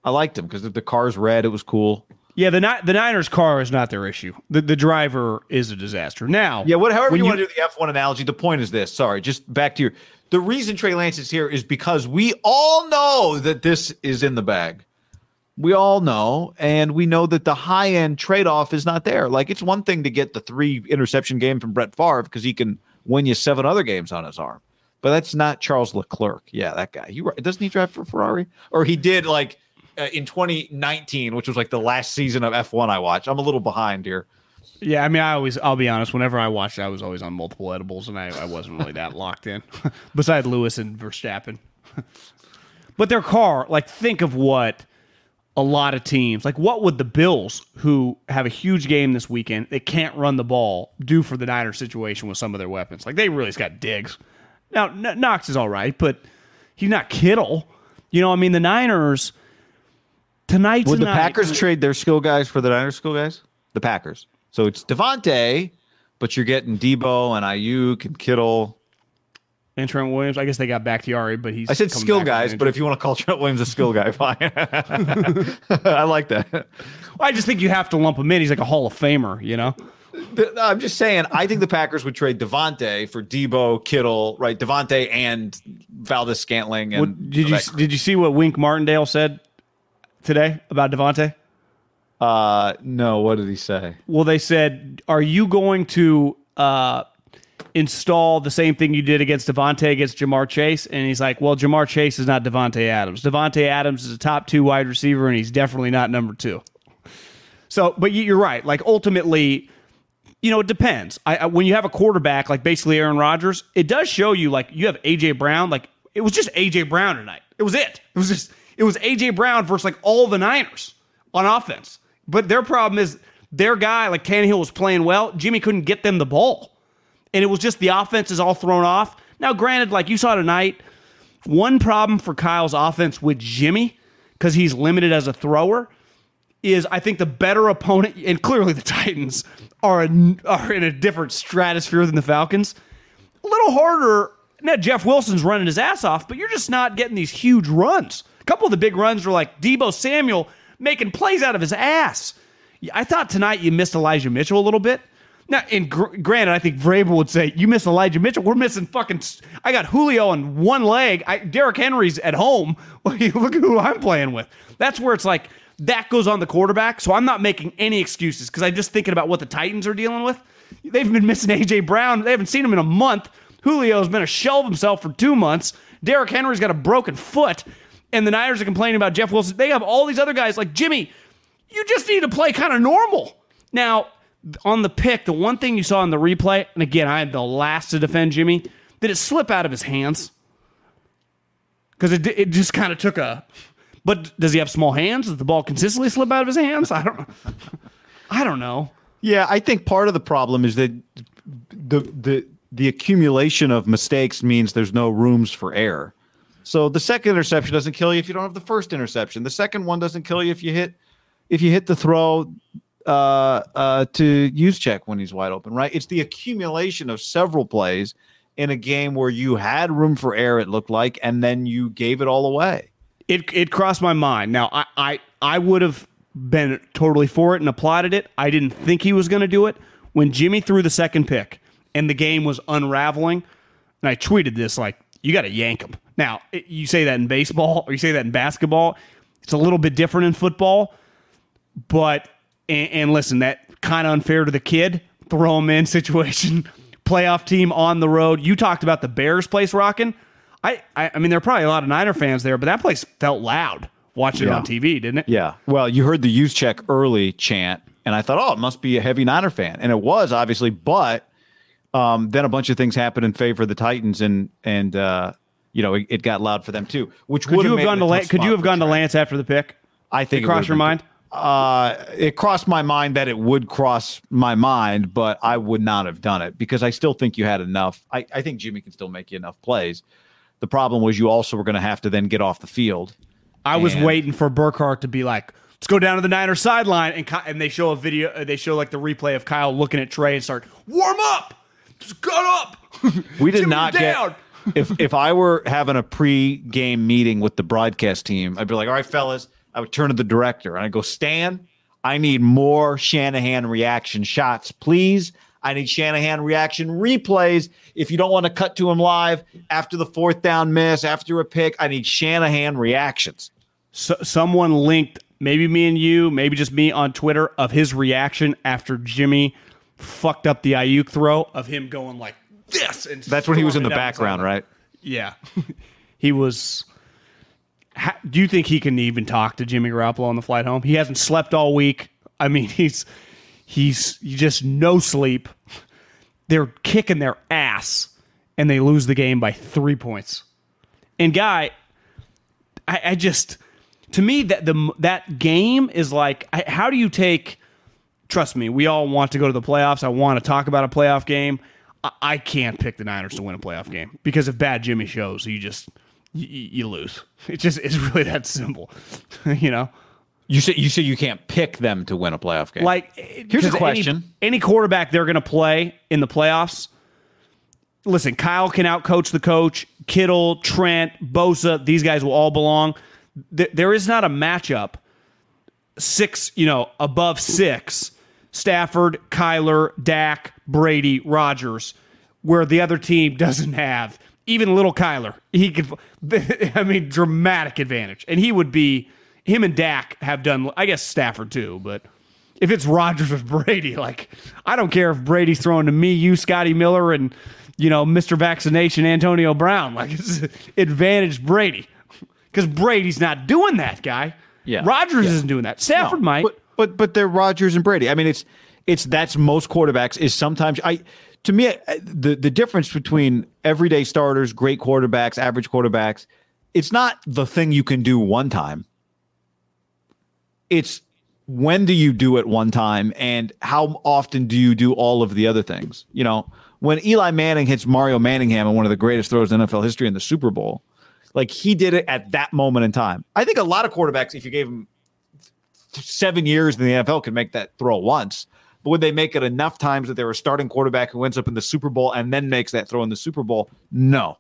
I liked him because if the car's red. It was cool. Yeah, the the Niners car is not their issue. The the driver is a disaster. Now, yeah, what however you, you want to do the F one analogy. The point is this. Sorry, just back to your. The reason Trey Lance is here is because we all know that this is in the bag. We all know, and we know that the high end trade off is not there. Like it's one thing to get the three interception game from Brett Favre because he can win you seven other games on his arm, but that's not Charles Leclerc. Yeah, that guy. He doesn't he drive for Ferrari, or he did like uh, in 2019, which was like the last season of F1 I watched. I'm a little behind here. Yeah, I mean, I always, I'll be honest, whenever I watched I was always on multiple edibles and I, I wasn't really that locked in, besides Lewis and Verstappen. but their car, like, think of what a lot of teams, like, what would the Bills, who have a huge game this weekend, they can't run the ball, do for the Niners situation with some of their weapons? Like, they really just got Diggs. Now, Knox is all right, but he's not Kittle. You know, I mean, the Niners Tonight, would tonight, the Packers trade their skill guys for the Niners skill guys? The Packers. So it's Davante, but you're getting Deebo and Aiyuk and Kittle. and Trent Williams. I guess they got Bakhtiari, but he's. I said skill guys, but if you want to call Trent Williams a skill guy, fine. I like that. I just think you have to lump him in. He's like a Hall of Famer, you know. I'm just saying, I think the Packers would trade Davante for Deebo, Kittle, right? Davante and Valdes Scantling. And did you did you see what Wink Martindale said today about Davante? Uh, no. What did he say? Well, they said, "Are you going to uh, install the same thing you did against Davante against Ja'Marr Chase?" And he's like, "Well, Ja'Marr Chase is not Davante Adams. Davante Adams is a top two wide receiver, and he's definitely not number two. So, but you- you're right. Like ultimately, you know, it depends. I, I when you have a quarterback like basically Aaron Rodgers, it does show you like you have AJ Brown. Like it was just AJ Brown tonight. It was it. It was just it was AJ Brown versus like all the Niners on offense. But their problem is their guy like Tannehill was playing well. Jimmy couldn't get them the ball, and it was just the offense is all thrown off. Now, granted, like you saw tonight, one problem for Kyle's offense with Jimmy because he's limited as a thrower is I think the better opponent, and clearly the Titans are a, are in a different stratosphere than the Falcons. A little harder. Now Jeff Wilson's running his ass off, but you're just not getting these huge runs. Couple of the big runs were like Deebo Samuel making plays out of his ass. I thought tonight you missed Elijah Mitchell a little bit. Now, and gr- granted, I think Vrabel would say you miss Elijah Mitchell. We're missing fucking. I got Julio on one leg. I, Derrick Henry's at home. Look at who I'm playing with. That's where it's like that goes on the quarterback. So I'm not making any excuses because I'm just thinking about what the Titans are dealing with. They've been missing AJ Brown. They haven't seen him in a month. Julio's been a shell of himself for two months. Derrick Henry's got a broken foot, and the Niners are complaining about Jeff Wilson. They have all these other guys like Jimmy. You just need to play kind of normal. Now, on the pick, the one thing you saw in the replay, and again, I am the last to defend Jimmy, did it slip out of his hands? Because it, it just kind of took a. But does he have small hands? Does the ball consistently slip out of his hands? I don't. I don't know. Yeah, I think part of the problem is that the the the accumulation of mistakes means there's no rooms for error. So the second interception doesn't kill you if you don't have the first interception. The second one doesn't kill you if you hit if you hit the throw uh, uh, to Juszczyk when he's wide open. Right? It's the accumulation of several plays in a game where you had room for error. It looked like, and then you gave it all away. It it crossed my mind. Now I I, I would have been totally for it and applauded it. I didn't think he was going to do it when Jimmy threw the second pick and the game was unraveling. And I tweeted this like, you got to yank them. Now you say that in baseball or you say that in basketball. It's a little bit different in football, but and, and listen, that kind of unfair to the kid. Throw him in situation. Playoff team on the road. You talked about the Bears place rocking. I, I I mean, there are probably a lot of Niner fans there, but that place felt loud watching it on TV, didn't it? Yeah. Well, you heard the Juszczyk early chant, and I thought, oh, it must be a heavy Niner fan, and it was obviously, but um, then a bunch of things happened in favor of the Titans, and and uh, you know it, it got loud for them too. Which Could you have gone to Lance? Could you have gone to Lance after the pick? I think Did it cross your mind? Uh, it crossed my mind that it would cross my mind, but I would not have done it because I still think you had enough. I, I think Jimmy can still make you enough plays. The problem was you also were going to have to then get off the field. I was waiting for Burkhardt to be like, "Let's go down to the Niners sideline," and and they show a video. They show like the replay of Kyle looking at Trey and start warm up, just cut up. We did Jimmy not down. get. if if I were having a pre-game meeting with the broadcast team, I'd be like, "All right, fellas," I would turn to the director and I go, "Stan, I need more Shanahan reaction shots, please. I need Shanahan reaction replays. If you don't want to cut to him live after the fourth down miss, after a pick, I need Shanahan reactions." So, someone linked maybe me and you, maybe just me on Twitter of his reaction after Jimmy fucked up the Aiyuk throw of him going like this. And That's when he was in the background, right? Yeah, he was. Ha, do you think he can even talk to Jimmy Garoppolo on the flight home? He hasn't slept all week. I mean, he's he's just no sleep. They're kicking their ass, and they lose the game by three points. And guy, I, I just to me that the that game is like, I, how do you take? Trust me, we all want to go to the playoffs. I want to talk about a playoff game. I, I can't pick the Niners to win a playoff game because if bad Jimmy shows, you just you, you lose. It just it's really that simple, you know. You say you say you can't pick them to win a playoff game. Like Here's a 'cause any- question. Any, quarterback they're going to play in the playoffs, listen, Kyle can outcoach the coach. Kittle, Trent, Bosa, these guys will all belong. Th- there is not a matchup six, you know, above six. Stafford, Kyler, Dak, Brady, Rodgers, where the other team doesn't have even little Kyler. He could, I mean, dramatic advantage, and he would be. Him and Dak have done. I guess Stafford too, but if it's Rodgers with Brady, like I don't care if Brady's throwing to me, you, Scotty Miller, and you know Mr. Vaccination Antonio Brown. Like it's advantage Brady because Brady's not doing that, guy. Yeah, Rodgers yeah. isn't doing that. Stafford No, might, but, but but they're Rodgers and Brady. I mean, it's it's that's most quarterbacks. Is sometimes I to me the the difference between everyday starters, great quarterbacks, average quarterbacks. It's not the thing you can do one time. It's when do you do it one time and how often do you do all of the other things? You know, when Eli Manning hits Mario Manningham in one of the greatest throws in NFL history in the Super Bowl, like he did it at that moment in time. I think a lot of quarterbacks, if you gave them seven years in the NFL, could make that throw once. But would they make it enough times that they're a starting quarterback who ends up in the Super Bowl and then makes that throw in the Super Bowl? No.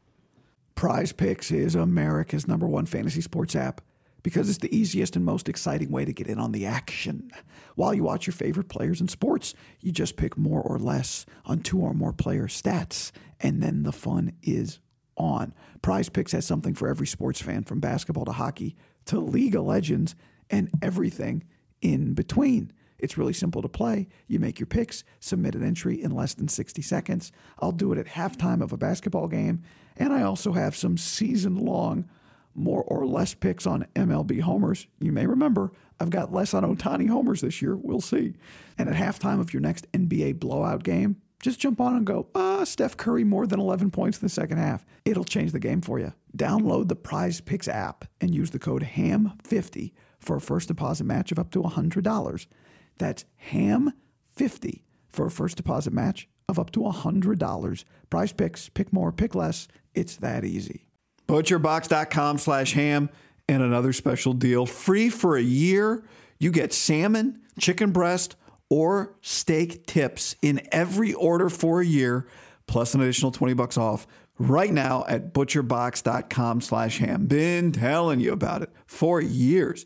Prize Picks is America's number one fantasy sports app because it's the easiest and most exciting way to get in on the action. While you watch your favorite players in sports, you just pick more or less on two or more player stats, and then the fun is on. Prize Picks has something for every sports fan from basketball to hockey to League of Legends and everything in between. It's really simple to play. You make your picks, submit an entry in less than 60 seconds. I'll do it at halftime of a basketball game, and I also have some season long more or less picks on MLB homers. You may remember I've got less on Ohtani homers this year. We'll see. And at halftime of your next NBA blowout game, just jump on and go, ah, Steph Curry more than 11 points in the second half. It'll change the game for you. Download the Prize Picks app and use the code HAM50 for a first deposit match of up to $100. That's HAM50 for a first deposit match of up to $100. Prize Picks, pick more, pick less. It's that easy. Butcherbox.com slash ham and another special deal. Free for a year. You get salmon, chicken breast, or steak tips in every order for a year, plus an additional 20 bucks off right now at butcherbox.com slash ham. Been telling you about it for years.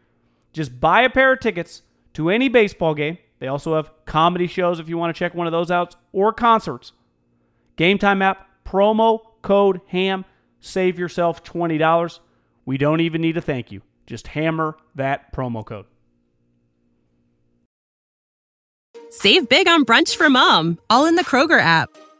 Just buy a pair of tickets to any baseball game. They also have comedy shows if you want to check one of those out or concerts. Game Time app, promo code HAM, save yourself $20. We don't even need a thank you. Just hammer that promo code. Save big on brunch for mom, all in the Kroger app.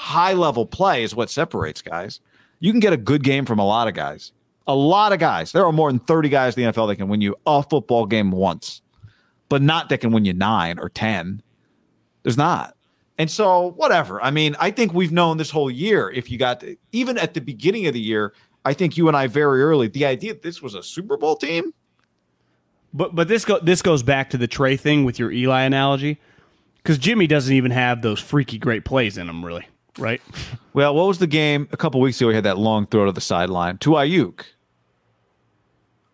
high level play is what separates guys. You can get a good game from a lot of guys. A lot of guys. There are more than 30 guys in the NFL that can win you a football game once, but not that can win you nine or 10. There's not. And so, whatever. I mean, I think we've known this whole year. If you got, to, even at the beginning of the year, I think you and I very early, the idea that this was a Super Bowl team. But but this go this goes back to the Trey thing with your Eli analogy, because Jimmy doesn't even have those freaky great plays in him, really, right? Well, what was the game a couple weeks ago? We had that long throw to the sideline to Aiyuk.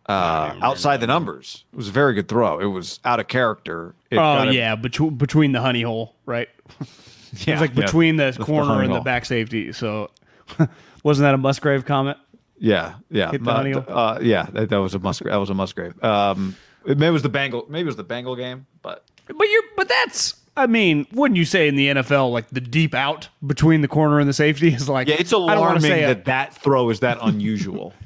Uh, outside the numbers, it was a very good throw. It was out of character. It oh got him- yeah, between between the honey hole, right? yeah, It was like yeah. between the The corner honey and the back safety. So wasn't that a Musgrave comment? Yeah, yeah, Hit the uh, honey hole. uh, yeah. That, that was a Musgrave. That was a Musgrave. Um, maybe it was the Bengal. Maybe it was the Bengal game, but But you're but that's I mean, wouldn't you say in the NFL like the deep out between the corner and the safety is like yeah, it's I don't wanna alarming say a- that that throw is that unusual.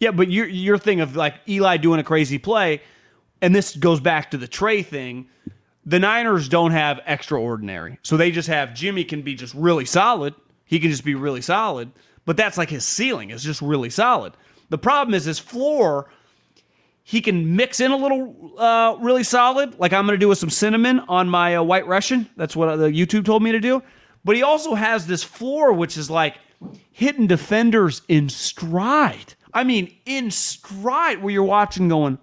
Yeah, but your your thing of like Eli doing a crazy play, and this goes back to the Trey thing. The Niners don't have extraordinary, so they just have Jimmy can be just really solid. He can just be really solid, but that's like his ceiling is just really solid. The problem is his floor. He can mix in a little uh, really solid, like I'm going to do with some cinnamon on my uh, white Russian. That's what the YouTube told me to do. But he also has this floor, which is like hitting defenders in stride. I mean, in stride, where you're watching going,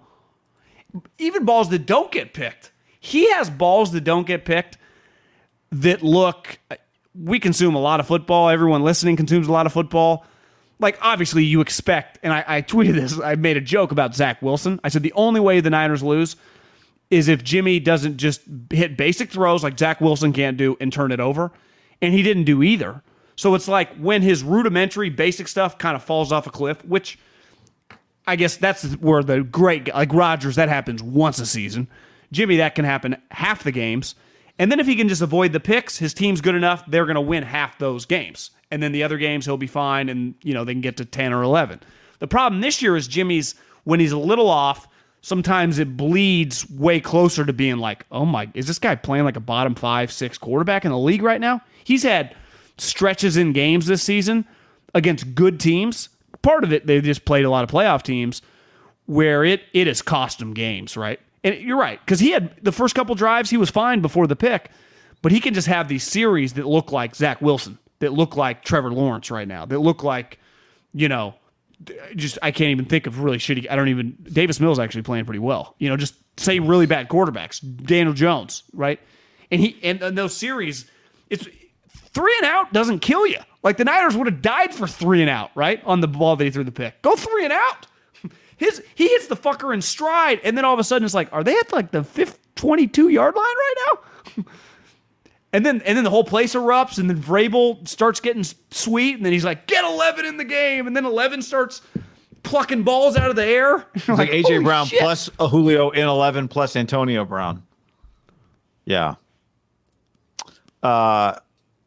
even balls that don't get picked. He has balls that don't get picked that look. We consume a lot of football. Everyone listening consumes a lot of football. Like, obviously, you expect, and I, I tweeted this, I made a joke about Zach Wilson. I said the only way the Niners lose is if Jimmy doesn't just hit basic throws like Zach Wilson can't do and turn it over. And he didn't do either. So it's like when his rudimentary basic stuff kind of falls off a cliff, which I guess that's where the great like Rodgers that happens once a season. Jimmy that can happen half the games. And then if he can just avoid the picks, his team's good enough, they're going to win half those games. And then the other games he'll be fine and you know they can get to 10 or 11. The problem this year is Jimmy's when he's a little off, sometimes it bleeds way closer to being like, "Oh my, is this guy playing like a bottom 5, 6 quarterback in the league right now?" He's had stretches in games this season against good teams. Part of it, they just played a lot of playoff teams where it it has cost him games, right? And you're right because he had the first couple drives he was fine before the pick, but he can just have these series that look like Zach Wilson, that look like Trevor Lawrence right now, that look like you know, just I can't even think of really shitty. I don't even Davis Mills actually playing pretty well. You know, just say really bad quarterbacks, Daniel Jones, right? And he and, and those series, it's three and out doesn't kill you. Like the Niners would have died for three and out, right? On the ball that he threw the pick. Go three and out. His he hits the fucker in stride, and then all of a sudden it's like, are they at like the fifth twenty two yard line right now? and then and then the whole place erupts, and then Vrabel starts getting sweet, and then he's like, get eleven in the game, and then eleven starts plucking balls out of the air. It's like, AJ Brown shit. plus a Julio in 11 plus Antonio Brown. Yeah. Uh,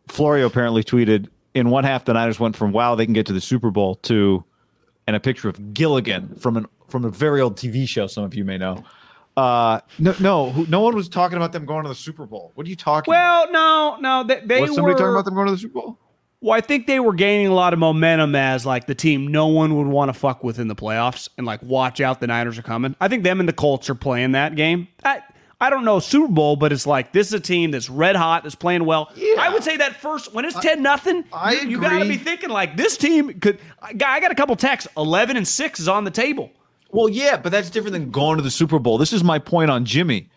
Florio apparently tweeted in one half the Niners went from wow they can get to the Super Bowl to and a picture of Gilligan from an from a very old TV show some of you may know. Uh, no, no, who- no one was talking about them going to the Super Bowl. What are you talking? Well, no, no, they, they about? was somebody were. talking about them going to the Super Bowl? Well, I think they were gaining a lot of momentum as like the team no one would want to fuck with in the playoffs and like watch out the Niners are coming. I think them and the Colts are playing that game. I I don't know Super Bowl, but it's like this is a team that's red hot, that's playing well. Yeah. I would say that first when it's ten nothing, you, you got to be thinking like this team could. I got I got a couple texts. Eleven and six is on the table. Well, yeah, but that's different than going to the Super Bowl. This is my point on Jimmy.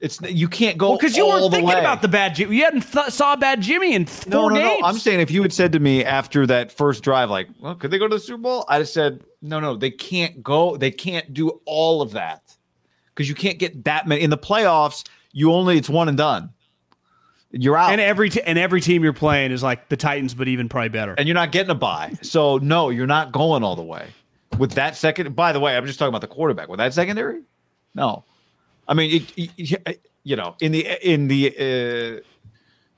It's you can't go Because you all weren't thinking way. about the bad Jimmy. You hadn't th- saw bad Jimmy in four no, no, games. no. I'm saying if you had said to me after that first drive, like, well, could they go to the Super Bowl? I'd have said, no, no, they can't go. They can't do all of that because you can't get that many in the playoffs. You only it's one and done. You're out, and and, every t- and every team you're playing is like the Titans, but even probably better. And you're not getting a buy. So no, you're not going all the way with that second. By the way, I'm just talking about the quarterback with that secondary. No, I mean, it, it- you know, in the in the. Uh,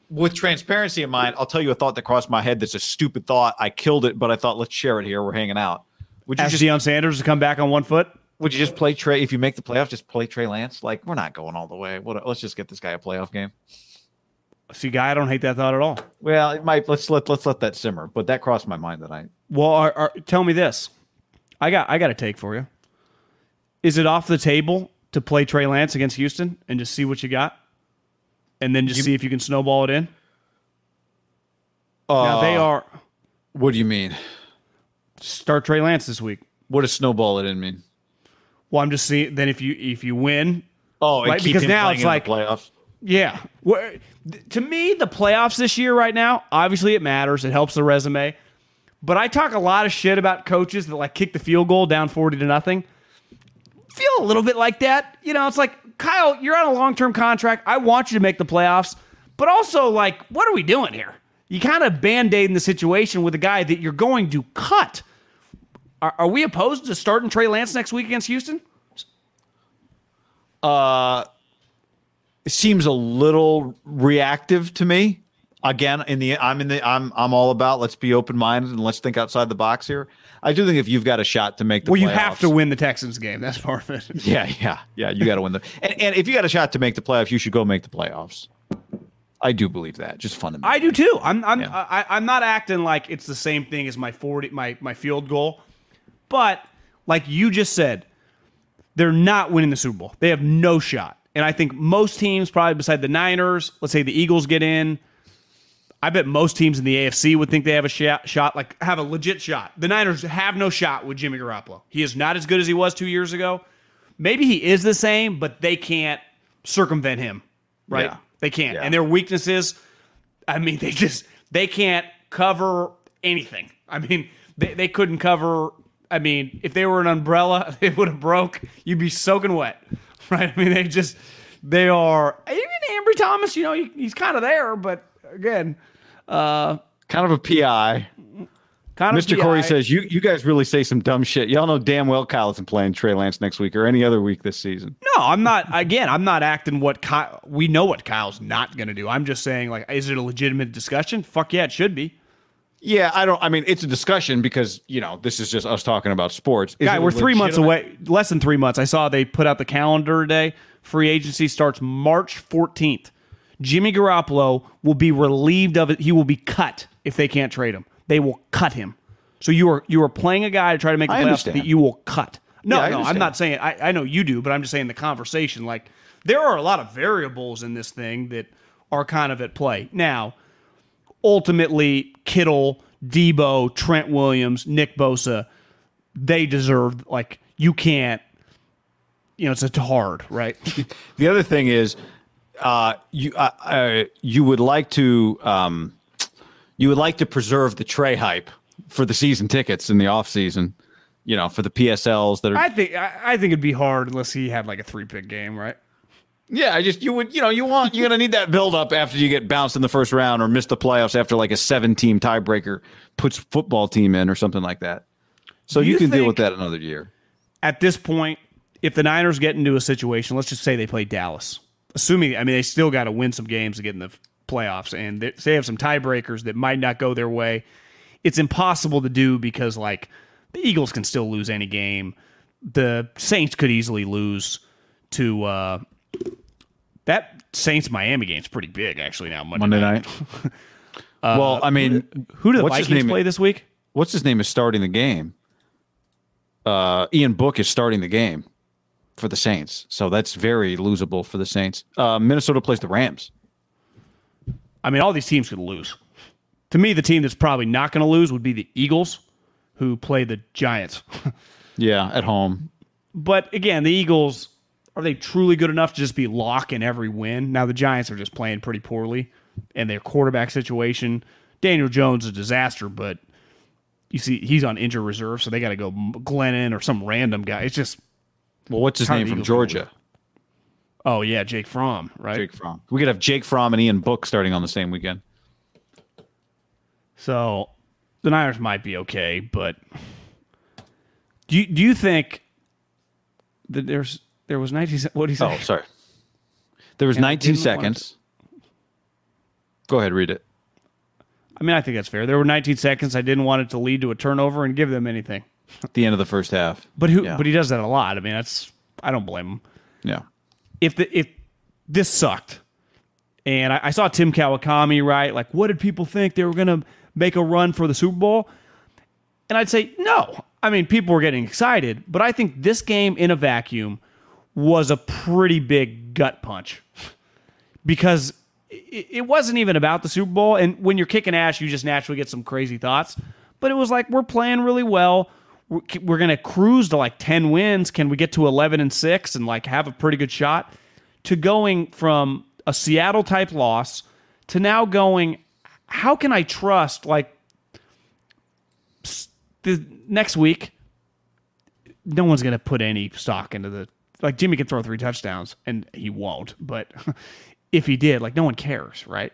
with transparency in mind, I'll tell you a thought that crossed my head. That's a stupid thought. I killed it, but I thought let's share it here. We're hanging out. Would you Ask just Deion Sanders to come back on one foot. would you just play Trey if you make the playoffs? Just play Trey Lance. Like we're not going all the way. What? Let's just get this guy a playoff game. See, guy, I don't hate that thought at all. Well, it might. Let's let let's let that simmer. But that crossed my mind tonight. Well, are, are, tell me this: I got I got a take for you. Is it off the table to play Trey Lance against Houston and just see what you got, and then just see if you can snowball it in? now they Uh, are What do you mean? start Trey Lance this week. What does snowball it in mean? Well, I'm just seeing. Then if you if you win, Oh, Right, because now it's in the like- playoffs. Yeah. Wha- th- To me, the playoffs this year, right now, obviously it matters. It helps the resume. But I talk a lot of shit about coaches that like kick the field goal down 40 to nothing. Feel a little bit like that. You know, it's like, Kyle, you're on a long term contract. I want you to make the playoffs. But also, like, what are we doing here? You kind of band aiding the situation with a guy that you're going to cut. Are, are we opposed to starting Trey Lance next week against Houston? Uh, It seems a little reactive to me. Again, in the I'm in the I'm I'm all about let's be open minded and let's think outside the box here. I do think if you've got a shot to make the Well, you have to win the Texans game. That's part of it. Yeah, yeah, yeah. You got to win the and, and if you got a shot to make the playoffs, you should go make the playoffs. I do believe that. Just fundamentally. I do too. I'm I'm Yeah. I, I'm not acting like it's the same thing as my forty my my field goal, but like you just said, they're not winning the Super Bowl. They have no shot. And I think most teams, probably beside the Niners, let's say the Eagles get in. I bet most teams in the AFC would think they have a shot, shot, like have a legit shot. The Niners have no shot with Jimmy Garoppolo. He is not as good as he was two years ago. Maybe he is the same, but they can't circumvent him, right? Yeah. They can't. Yeah. And their weaknesses, I mean, they just they can't cover anything. I mean, they, they couldn't cover. I mean, if they were an umbrella, it would have broke. You'd be soaking wet, right? I mean, they just they are. Even Ambry Thomas, you know, he, he's kind of there, but again, Uh, kind of a PI. kind of Mr. Corey says you you guys really say some dumb shit. Y'all know damn well Kyle isn't playing Trey Lance next week or any other week this season. No, I'm not. Again, I'm not acting what Kyle. We know what Kyle's not going to do. I'm just saying, like, is it a legitimate discussion? Fuck yeah, it should be. Yeah, I don't. I mean, it's a discussion because you know this is just us talking about sports. Is Guy, we're three months away, less than three months. I saw they put out the calendar today. Free agency starts March 14th. Jimmy Garoppolo will be relieved of it. He will be cut if they can't trade him. They will cut him. So you are you are playing a guy to try to make the I playoffs understand. that you will cut. No, Yeah, no, I'm not saying I, I know you do, but I'm just saying the conversation. Like there are a lot of variables in this thing that are kind of at play. Now, ultimately, Kittle, Deebo, Trent Williams, Nick Bosa, they deserve like you can't. You know, it's a hard, right? The other thing is, uh, you uh, uh, you would like to um, you would like to preserve the Trey hype for the season tickets in the off season. You know, for the PSLs that are. I think I, I think it'd be hard unless he had like a three pick game, right? yeah, I just you would you know you want you're gonna need that build up after you get bounced in the first round or miss the playoffs after like a seven team tiebreaker puts football team in or something like that. So you, you can deal with that another year. At this point, if the Niners get into a situation, let's just say they play Dallas, assuming I mean they still got to win some games to get in the playoffs, and they, they have some tiebreakers that might not go their way. It's impossible to do because like the Eagles can still lose any game. The Saints could easily lose to uh, that Saints Miami game's pretty big actually now Monday, Monday night. night. well, I mean, Who do the Vikings play this week? what's his name is starting the game. Uh, Ian Book is starting the game for the Saints, so that's very losable for the Saints. Uh, Minnesota plays the Rams. I mean, all these teams could lose. To me, the team that's probably not going to lose would be the Eagles, who play the Giants. Yeah, at home. but again, the Eagles are they truly good enough to just be lock in every win? Now the Giants are just playing pretty poorly, and their quarterback situation. Daniel Jones is a disaster, but you see he's on injured reserve, so they got to go Glennon or some random guy. It's just Well, what's his How name the from Eagles gonna Georgia? oh yeah, Jake Fromm, right? Jake Fromm. We could have Jake Fromm and Ian Book starting on the same weekend. So the Niners might be okay, but do you, do you think that there's there was 19 what do you say? Oh, sorry. There was And 19 didn't want seconds. Go ahead, read it. I mean, I think that's fair. There were 19 seconds. I didn't want it to lead to a turnover and give them anything. At the end of the first half. But who? Yeah. But he does that a lot. I mean, that's I don't blame him. Yeah. If the if this sucked, and I, I saw Tim Kawakami right, like what did people think they were going to make a run for the Super Bowl? And I'd say no. I mean, people were getting excited, but I think this game in a vacuum was a pretty big gut punch because it wasn't even about the Super Bowl. And when you're kicking ass, you just naturally get some crazy thoughts. But it was like, we're playing really well. We're, going to cruise to like 10 wins. Can we get to 11 and 6 and like have a pretty good shot? To going from a Seattle type loss to now going, how can I trust like the next week? No one's going to put any stock into the like Jimmy can throw three touchdowns and he won't, but if he did, like no one cares, right?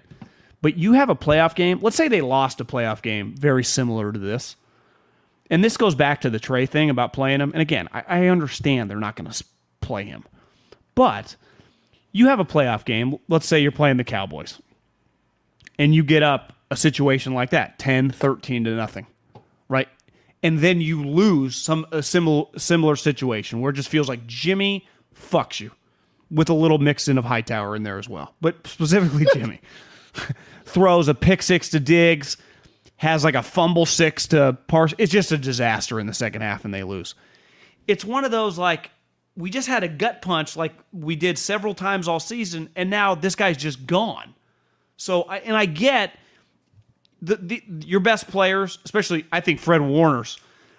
But you have a playoff game. Let's say they lost a playoff game very similar to this. And this goes back to the Trey thing about playing him. And again, I, I understand they're not going to play him. But you have a playoff game. Let's say you're playing the Cowboys. And you get up a situation like that 10, 13 to nothing, right? And then you lose some a similar similar situation where it just feels like Jimmy fucks you with a little mix in of Hightower in there as well. But specifically Jimmy throws a pick six to Diggs, has like a fumble six to Parse. It's just a disaster in the second half and they lose. It's one of those like we just had a gut punch like we did several times all season, and now this guy's just gone. So, I, and I get the, the your best players, especially I think Fred Warner's.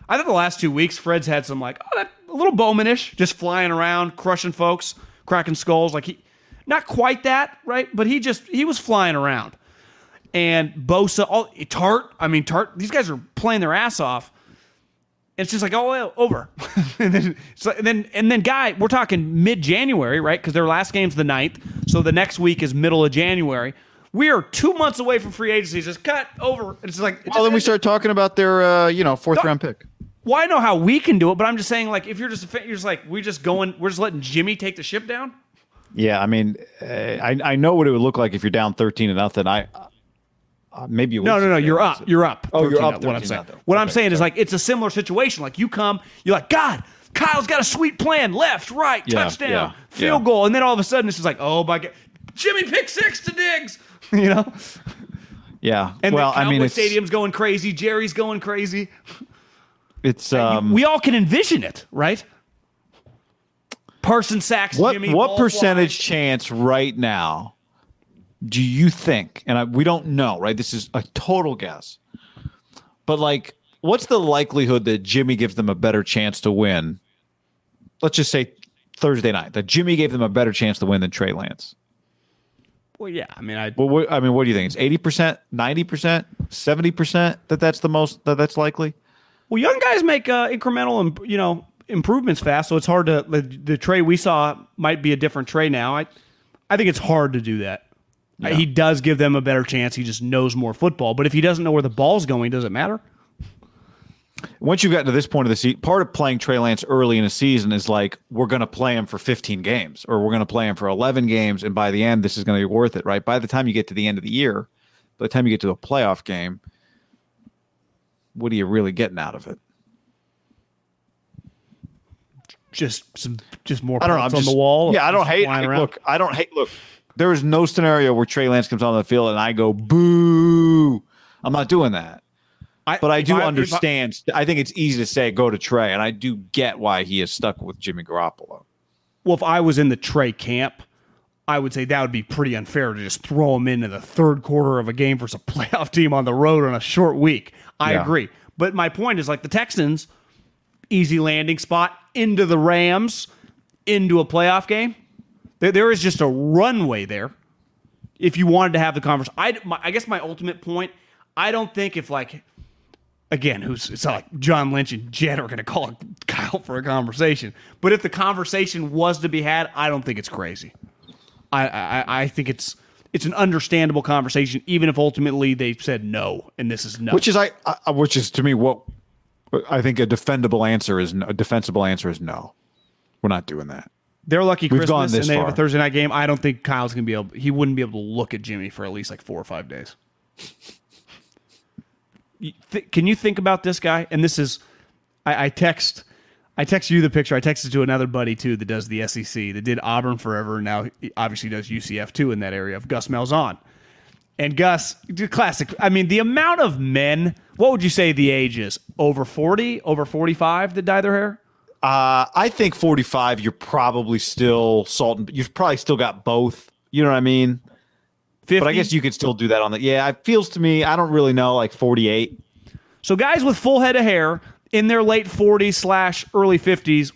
I think the last two weeks, Fred's had some like oh, that, a little Bowmanish, just flying around, crushing folks, cracking skulls. Like he, not quite that, right? But he just he was flying around. And Bosa, all Tartt. I mean, Tartt. These guys are playing their ass off. It's just like oh well, over, and then so, and then and then guy, we're talking mid January, right? Because their last game's the 9th. so the next week is middle of January. We are two months away from free agency. Just cut over. It's like it Well, then we start talking about their, uh, you know, fourth round pick. Well, I know how we can do it, but I'm just saying, like, if you're just a fan, you're just like, we're just going, we're just letting Jimmy take the ship down. Yeah, I mean, uh, I I know what it would look like if you're down thirteen to nothing. I uh, maybe you No, no, no. You're up. You're up. Oh, you're 13 up What I'm saying. What I'm Okay, saying is like it's a similar situation. Like you come, you're like, God, Kyle's got a sweet plan. Left, right, Yeah, touchdown, yeah, field yeah. goal, and then all of a sudden it's just like, oh my God, Jimmy pick six to Diggs. you know, Yeah. and well, the I mean, Stadium's going crazy. Jerry's going crazy. it's um. we all can envision it, right? Parson sacks what Jimmy. what percentage chance right now do you think? And I, we don't know, right? This is a total guess. But like, what's the likelihood that Jimmy gives them a better chance to win? Let's just say Thursday night that Jimmy gave them a better chance to win than Trey Lance. Well, yeah. I mean, I Well, what, I mean, what do you think? It's eighty percent, ninety percent, seventy percent that that's the most that that's likely. Well, young guys make uh, incremental, you know, improvements fast. So it's hard to the, the tray we saw might be a different tray now. I, I think it's hard to do that. Uh, He does give them a better chance. He just knows more football. But if he doesn't know where the ball's going, does it matter? Once you've gotten to this point of the season, part of playing Trey Lance early in a season is like we're going to play him for 15 games or we're going to play him for 11 games, and by the end, this is going to be worth it, right? By the time you get to the end of the year, by the time you get to a playoff game, what are you really getting out of it? Just some, just more. I don't know. I'm points on just, the wall. Yeah, I don't hate. Look, I don't hate. Look, there is no scenario where Trey Lance comes on the field and I go boo. I'm not doing that. I, But I do if understand. I, think it's easy to say go to Trey, and I do get why he is stuck with Jimmy Garoppolo. well, if I was in the Trey camp, I would say that would be pretty unfair to just throw him into the third quarter of a game versus a playoff team on the road on a short week. I Yeah. agree. But my point is like the Texans, easy landing spot into the Rams, into a playoff game. There, there is just a runway there. If you wanted to have the conversation, I, I guess my ultimate point, I don't think if like again, who's it's not like John Lynch and Jen are going to call Kyle for a conversation. But if the conversation was to be had, I don't think it's crazy. I I, I think it's it's an understandable conversation, even if ultimately they said no, and this is no. Which is I, I which is to me what I think a defendable answer is a defensible answer is no. We're not doing that. They're lucky We've Christmas gone this and they have a far. Thursday night game. I don't think Kyle's going to be able. He wouldn't be able to look at Jimmy for at least like four or five days. You th- can you think about this guy? And this is, I, I text, I text you the picture. I texted to another buddy too that does the SEC that did Auburn forever. And now he obviously does UCF too in that area of Gus Malzahn. And Gus, the classic. I mean, the amount of men. What would you say the age is? Over forty? Over forty-five that dye their hair? Uh, I think 45, you're probably still salt. And, you've probably still got both. You know what I mean? 50? But I guess you could still do that on the. Yeah, it feels to me. I don't really know. Like 48. So guys with full head of hair in their late 40s slash early 50s,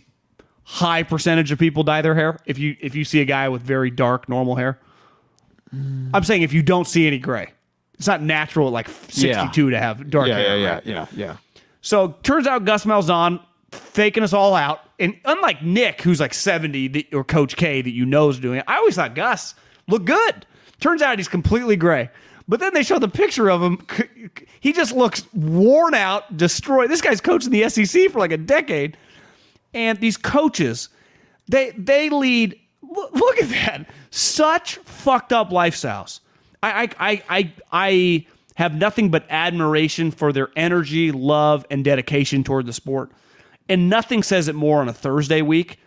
high percentage of people dye their hair. If you if you see a guy with very dark normal hair, I'm saying if you don't see any gray, it's not natural at like 62 to have dark hair. right? yeah, yeah. So turns out Gus Malzahn faking us all out, and unlike Nick, who's like 70, that, or Coach K that you know is doing it, I always thought Gus looked good. Turns out he's completely gray. But then they show the picture of him. He just looks worn out, destroyed. This guy's coaching the SEC for like a decade, and these coaches, they they lead. Look, at that, such fucked up lifestyles. I I I, I have nothing but admiration for their energy, love, and dedication toward the sport. And nothing says it more on a Thursday week,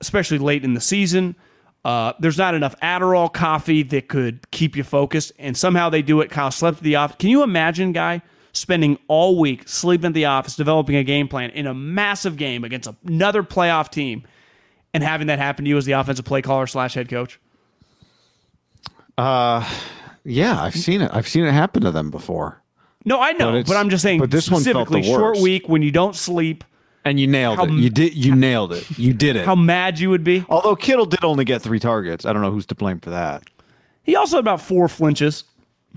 especially late in the season. Uh, there's not enough Adderall coffee that could keep you focused, and somehow they do it. Kyle slept at the office. Can you imagine, guy, spending all week sleeping at the office, developing a game plan in a massive game against another playoff team, and having that happen to you as the offensive play caller slash head coach? Yeah, I've seen it. I've seen it happen to them before. No, I know, But but, I'm just saying but this one felt the specifically short week when you don't sleep. And you nailed How it. You did. You nailed it. You did it. How mad you would be. Although Kittle did only get three targets. I don't know who's to blame for that. He also had about four flinches.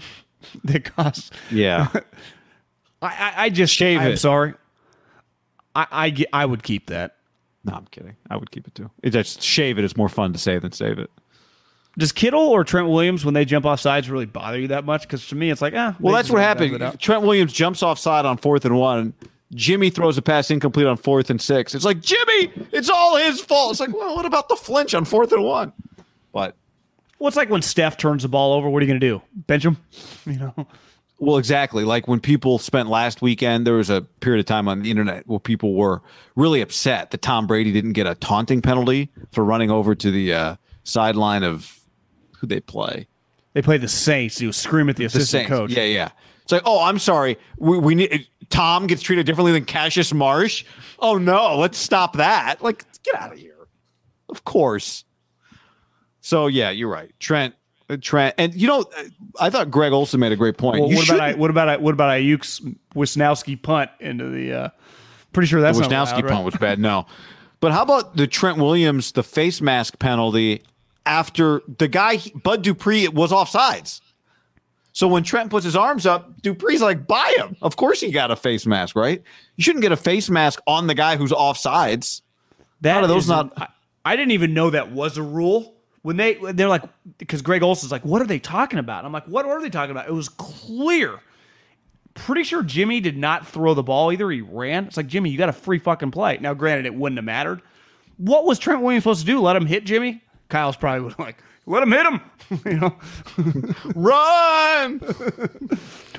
that cost. Yeah. I, I, I just Shave I'm it. sorry. I, I I would keep that. no, I'm kidding. I would keep it too. It just shave it, is more fun to say than save it. Does Kittle or Trent Williams when they jump off sides really bother you that much? Because to me, it's like, ah. Well, that's what happened. Trent Williams jumps offside on fourth and one. Jimmy throws a pass incomplete on fourth and six. It's like Jimmy, it's all his fault. It's like, well, what about the flinch on fourth and one? But Well, it's like when Steph turns the ball over. What are you going to do? Bench him? You know. Well, exactly. Like when people spent last weekend, there was a period of time on the internet where people were really upset that Tom Brady didn't get a taunting penalty for running over to the uh, sideline of who they play. They play the Saints. You scream at the The assistant Saints. coach. Yeah, yeah. It's like, oh, I'm sorry. We, we need Tom gets treated differently than Cassius Marsh. Oh no, let's stop that. Like, get out of here. Of course. So yeah, you're right, Trent. uh, Trent, and you know, uh, I thought Greg Olsen made a great point. Well, what about I, what about I, what about Aiyuk's Wishnowsky punt into the? Uh, pretty sure that's the Wishnowsky allowed, right? punt was bad. No, but how about the Trent Williams the face mask penalty after the guy Bud Dupree was offsides? So when Trent puts his arms up, Dupree's like, "Buy him." Of course, he got a face mask, right? You shouldn't get a face mask on the guy who's offsides. That How those not- I, I didn't even know that was a rule. When they they're like because Greg Olsen's like, what are they talking about? I'm like, what are they talking about? It was clear. Pretty sure Jimmy did not throw the ball either. He ran. It's like Jimmy, you got a free fucking play. Now, granted, it wouldn't have mattered. What was Trent Williams supposed to do? Let him hit Jimmy? Kyle's probably would like, let him hit him. you know, Run!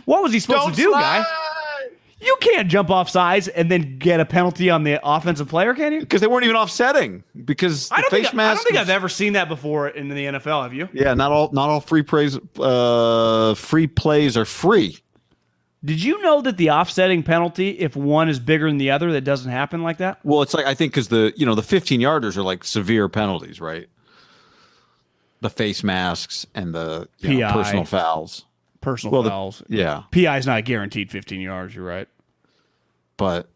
what was he supposed Don't to do, slide! guy? You can't jump off sides and then get a penalty on the offensive player, can you? Because they weren't even offsetting. Because the I don't, think, I mask. don't think I've ever seen that before in the NFL. Have you? Yeah, not all not all free plays. Uh, free plays are free. Did you know that the offsetting penalty, if one is bigger than the other, that doesn't happen like that? Well, it's like I think because the you know the 15 yarders are like severe penalties, right? The face masks and the you know, PI. personal fouls. Personal Well, the- fouls. Yeah, PI is not guaranteed 15 yards. You're right. but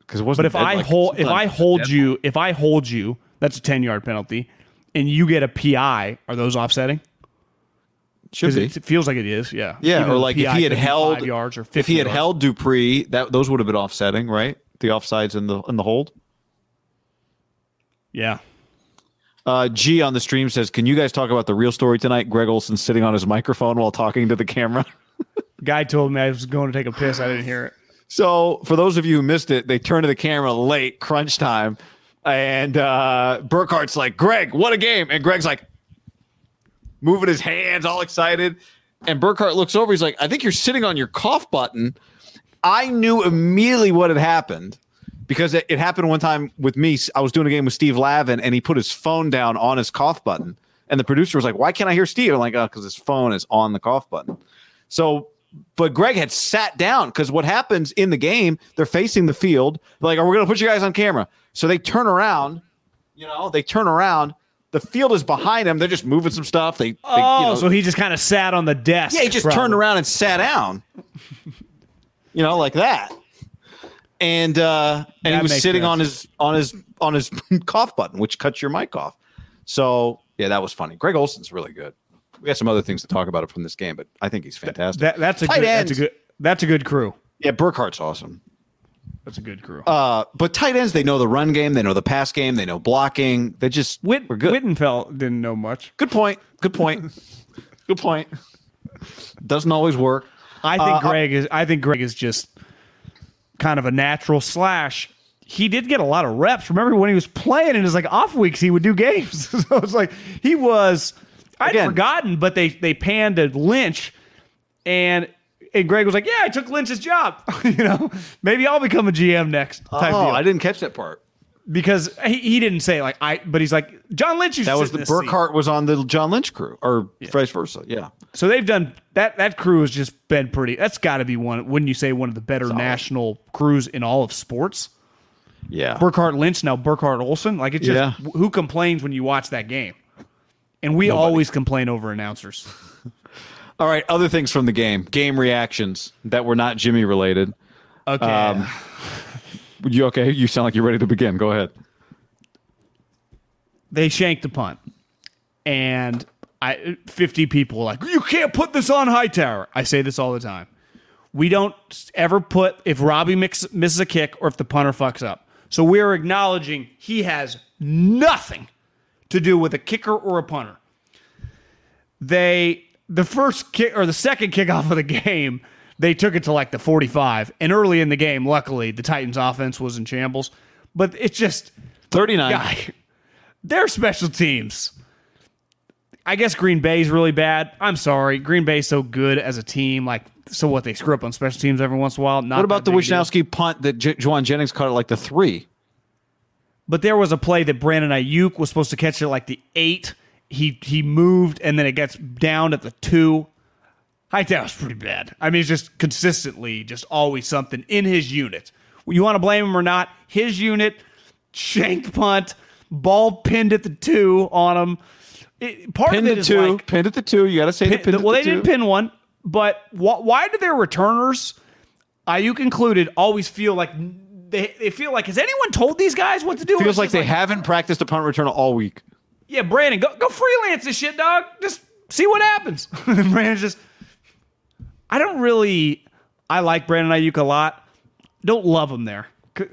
because it wasn't. But if I like, hold, if I hold you, if I hold you, that's a 10 yard penalty, and you get a PI, are those offsetting? should be. it, feels like it is. Yeah. Yeah, Even or like if he had held yards or 50 if he had yards. held Dupree, that those would have been offsetting, right? The offsides and the in the hold. yeah. Uh, G on the stream says, "Can you guys talk about the real story tonight? Greg Olsen sitting on his microphone while talking to the camera." Guy told me I was going to take a piss. I didn't hear it. So, for those of you who missed it, they turned to the camera late, crunch time, and uh, Burkhardt's like, "Greg, what a game!" And Greg's like, moving his hands, all excited. And Burkhardt looks over. He's like, "I think you're sitting on your cough button." I knew immediately what had happened because it, it happened one time with me. I was doing a game with Steve Lavin, and he put his phone down on his cough button. And the producer was like, "Why can't I hear Steve?" I'm like, "Oh, because his phone is on the cough button." So, but Greg had sat down because what happens in the game? They're facing the field. Like, "Are we going to put you guys on camera?" So they turn around. You know, they turn around. The field is behind them. They're just moving some stuff. They, they Oh, you know, so he just kind of sat on the desk. yeah, he just probably. turned around and sat down. you know, like that. And uh and That he was sitting sense. on his on his on his cough button, which cuts your mic off. So yeah, that was funny. Greg Olsen's really good. We got some other things to talk about from this game, but I think he's fantastic. That, that's a Tight good, that's a good that's a good crew. yeah, Burkhardt's awesome. That's a good crew. Uh, but tight ends, they know the run game, they know the pass game, they know blocking. They just Whit, we're good. Wittenfeld didn't know much. Good point. Good point. good point. Doesn't always work. I think Uh, Greg is. I think Greg is just kind of a natural slash. He did get a lot of reps. Remember when he was playing in his like off weeks, he would do games. so it's like he was. I'd Again. forgotten, but they they panned to Lynch, and and Greg was like, "Yeah, I took Lynch's job. you know, maybe I'll become a GM next." Type oh, deal. I didn't catch that part. Because he, he didn't say like I, but he's like John Lynch. Used That was the this seat." Burkhardt was on the John Lynch crew, or vice versa. Yeah, So they've done that. That crew has just been pretty. That's got to be one. Wouldn't you say one of the better national crews in all of sports? yeah. Burkhardt Lynch now Burkhardt Olsen. Like it's just Yeah. who complains when you watch that game? And we always complain over announcers. All right, other things from the game, game reactions that were not Jimmy related. Okay. Um, You okay? You sound like you're ready to begin. Go ahead. they shanked the punt, and I fifty people were like, "You can't put this on Hightower." I say this all the time. We don't ever put if Robbie mix, misses a kick or if the punter fucks up. So we are acknowledging he has nothing to do with a kicker or a punter. They the first kick or the second kickoff of the game, they took it to like the 45. And early in the game, luckily, the Titans offense was in shambles. But it's just Thirty-nine. guy. Their special teams. I guess Green Bay's really bad. I'm sorry. Green Bay's so good as a team. Like, so what? They screw up on special teams every once in a while. Not What about the. Wishnowsky punt that J- Jauan Jennings caught at like the three? But there was a play that Brandon Aiyuk was supposed to catch at like the eight. He he moved and then it gets down at the two. Hightower's pretty bad. I mean, it's just consistently just always something in his unit. You want to blame him or not? His unit, shank punt, ball pinned at the two on him. It, part Pinned of at it is two. like pinned at the two. You got to say the pin- pinned at well, the they didn't two. pin one, but wh- why do their returners, Aiyuk included, always feel like they, they feel like has anyone told these guys what to do? It feels like they haven't practiced a punt return all week. yeah, Brandon, go go freelance this shit, dog. Just see what happens. And Brandon's just. I don't really. I like Brandon Aiyuk a lot. Don't love him there.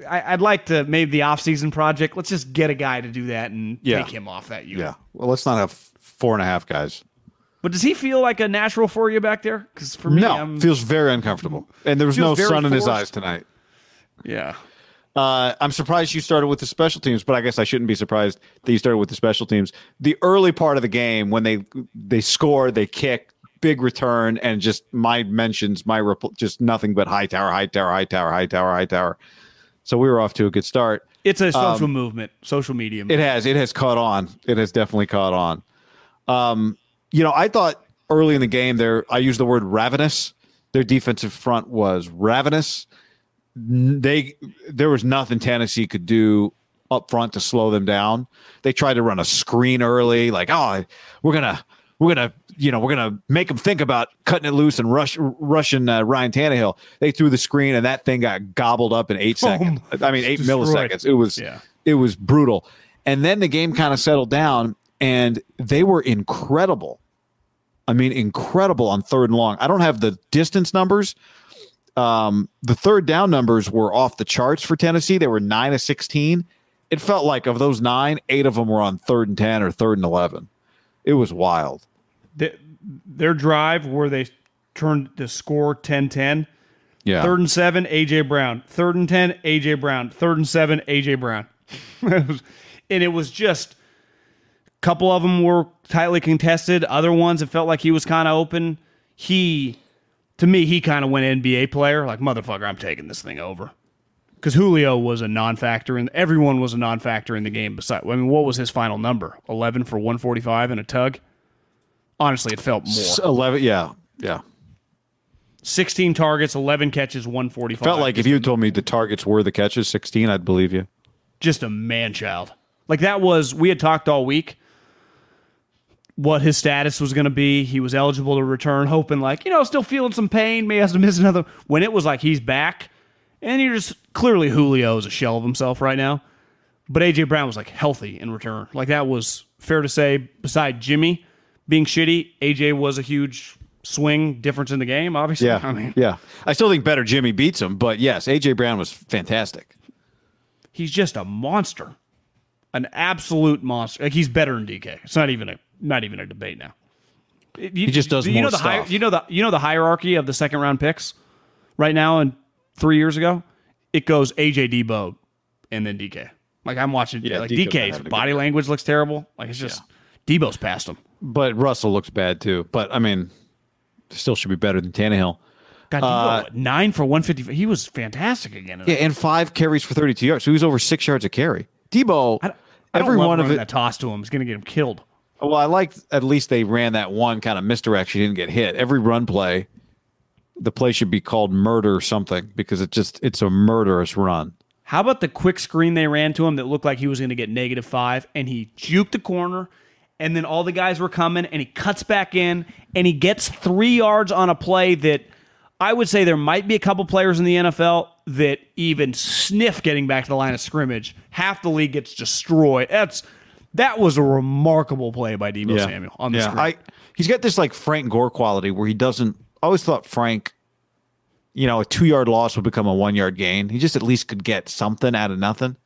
I, would like to maybe the offseason project. Let's just get a guy to do that and Yeah. take him off that unit. Yeah. Well, let's not have four and a half guys. But does he feel like a natural for you back there? Because for me, No, I'm, feels very uncomfortable, and there was no sun in his eyes tonight. yeah. Uh, I'm surprised you started with the special teams, but I guess I shouldn't be surprised that you started with the special teams. The early part of the game when they they score, they kick, big return, and just my mentions, my repl- just nothing but Hightower, high tower, Hightower, high tower, Hightower. So we were off to a good start. It's a social movement, social media. Um, It has. It has caught on. It has definitely caught on. Um, you know, I thought early in the game there, I used the word ravenous. Their defensive front was ravenous. They there was nothing Tennessee could do up front to slow them down. They tried to run a screen early, like, oh, we're gonna we're gonna you know we're gonna make them think about cutting it loose and rush rushing uh, Ryan Tannehill. They threw the screen and that thing got gobbled up in eight seconds. I mean, eight destroyed. milliseconds. It was Yeah. it was brutal. And then the game kind of settled down and they were incredible. I mean, incredible on third and long. I don't have the distance numbers. Um, the third down numbers were off the charts for Tennessee. They were nine of 16. It felt like of those nine, eight of them were on third and 10 or third and 11. It was wild. Th- their drive where they turned the score 10-10. Yeah. Third and seven, AJ Brown. Third and ten, AJ Brown. Third and seven, AJ Brown. And it was just a couple of them were tightly contested. Other ones, it felt like he was kind of open. He, to me, he kind of went NBA player. Like motherfucker, I'm taking this thing over because Julio was a non-factor and everyone was a non-factor in the game. Besides, I mean, what was his final number? Eleven for one forty-five and a tug. Honestly, it felt more. Eleven, yeah, yeah. Sixteen targets, eleven catches, one forty-five. Felt like if you had told me the targets were the catches, sixteen, I'd believe you. just a man child. Like that was we had talked all week what his status was going to be. He was eligible to return, hoping like you know still feeling some pain, may have to miss another. When it was like he's back, and you're just clearly Julio is a shell of himself right now. But AJ Brown was like healthy in return. Like that was fair to say. Beside Jimmy being shitty, AJ was a huge swing difference in the game. Obviously, Yeah, I mean yeah. I still think better Jimmy beats him, but yes, AJ Brown was fantastic. he's just a monster, an absolute monster. Like he's better than DK. It's not even a not even a debate now. he just does you know the hi- you know the you know the hierarchy of the second round picks right now and three years ago. It goes AJ Deebo and then DK. Like I'm watching. Yeah, like DK's DK's body language looks terrible. Like it's just Deebo's past him. But Russell looks bad too. But I mean, still should be better than Tannehill. God, Deebo, nine for 150. He was fantastic again. Uh, Yeah, and five carries for 32 yards. So he was over six yards a carry. Deebo, I I every one of it. that toss to him is going to get him killed. Well, I liked at least they ran that one kind of misdirection. He didn't get hit. Every run play, the play should be called murder something because it just it's a murderous run. How about the quick screen they ran to him that looked like he was going to get negative five, and he juked the corner, and then all the guys were coming, and he cuts back in, and he gets three yards on a play that I would say there might be a couple players in the NFL that even sniff getting back to the line of scrimmage. Half the league gets destroyed. That's that was a remarkable play by Deebo Samuel on the yeah. screen. I he's got this like Frank Gore quality where he doesn't. I always thought Frank, you know, a two yard loss would become a one yard gain. He just at least could get something out of nothing.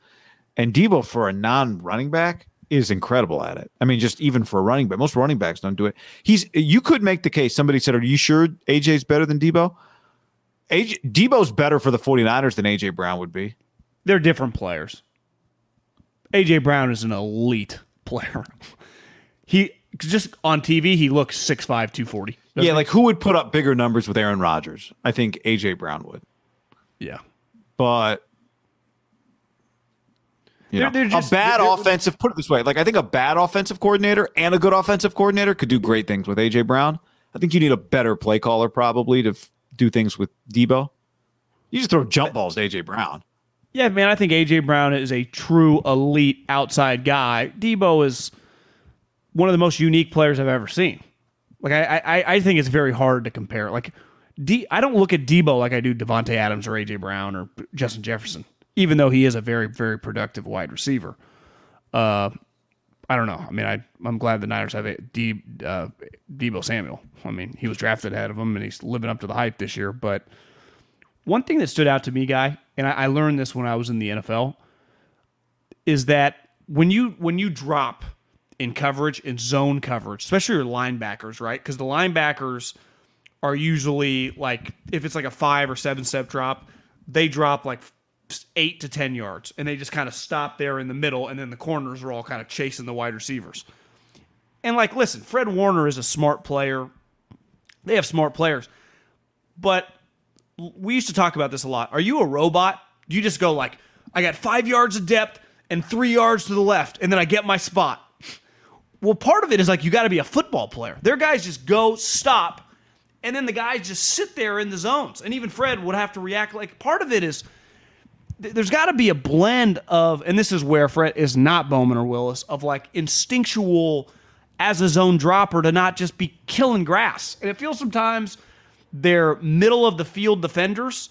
And Deebo for a non running back is incredible at it. I mean, just even for a running back, most running backs don't do it. He's you could make the case. Somebody said, "Are you sure AJ's better than Deebo?" AJ Deebo's better for the 49ers than AJ Brown would be. They're different players. AJ Brown is an elite player. He just on TV he looks 6'5", 240. doesn't yeah, he? like who would put up bigger numbers with Aaron Rodgers? I think AJ Brown would. yeah. but you They're- know, they're just- a bad they're- offensive. Put it this way: like I think a bad offensive coordinator and a good offensive coordinator could do great things with AJ Brown. I think you need a better play caller probably to f- do things with Deebo. You just throw jump balls to AJ Brown. Yeah, man, I think AJ Brown is a true elite outside guy. Deebo is one of the most unique players I've ever seen. Like I, I, I think it's very hard to compare. Like, D, I don't look at Deebo like I do Davante Adams or AJ Brown or Justin Jefferson, even though he is a very, very productive wide receiver. Uh, I don't know. I mean, I I'm glad the Niners have a D, uh, Deebo Samuel. I mean, he was drafted ahead of him, and he's living up to the hype this year. But one thing that stood out to me, guy, and I, I learned this when I was in the NFL, is that when you when you drop in coverage in zone coverage, especially your linebackers, right? Because the linebackers are usually like if it's like a five or seven step drop, they drop like eight to ten yards, and they just kind of stop there in the middle, and then the corners are all kind of chasing the wide receivers. And like, listen, Fred Warner is a smart player. They have smart players, but we used to talk about this a lot. Are you a robot? You just go like, I got five yards of depth and three yards to the left, and then I get my spot. Well, part of it is like you got to be a football player. Their guys just go, stop, and then the guys just sit there in the zones. And even Fred would have to react. Like part of it is there's got to be a blend of, and this is where Fred is not Bowman or Willis, of like instinctual as a zone dropper to not just be killing grass. And it feels sometimes they're middle of the field defenders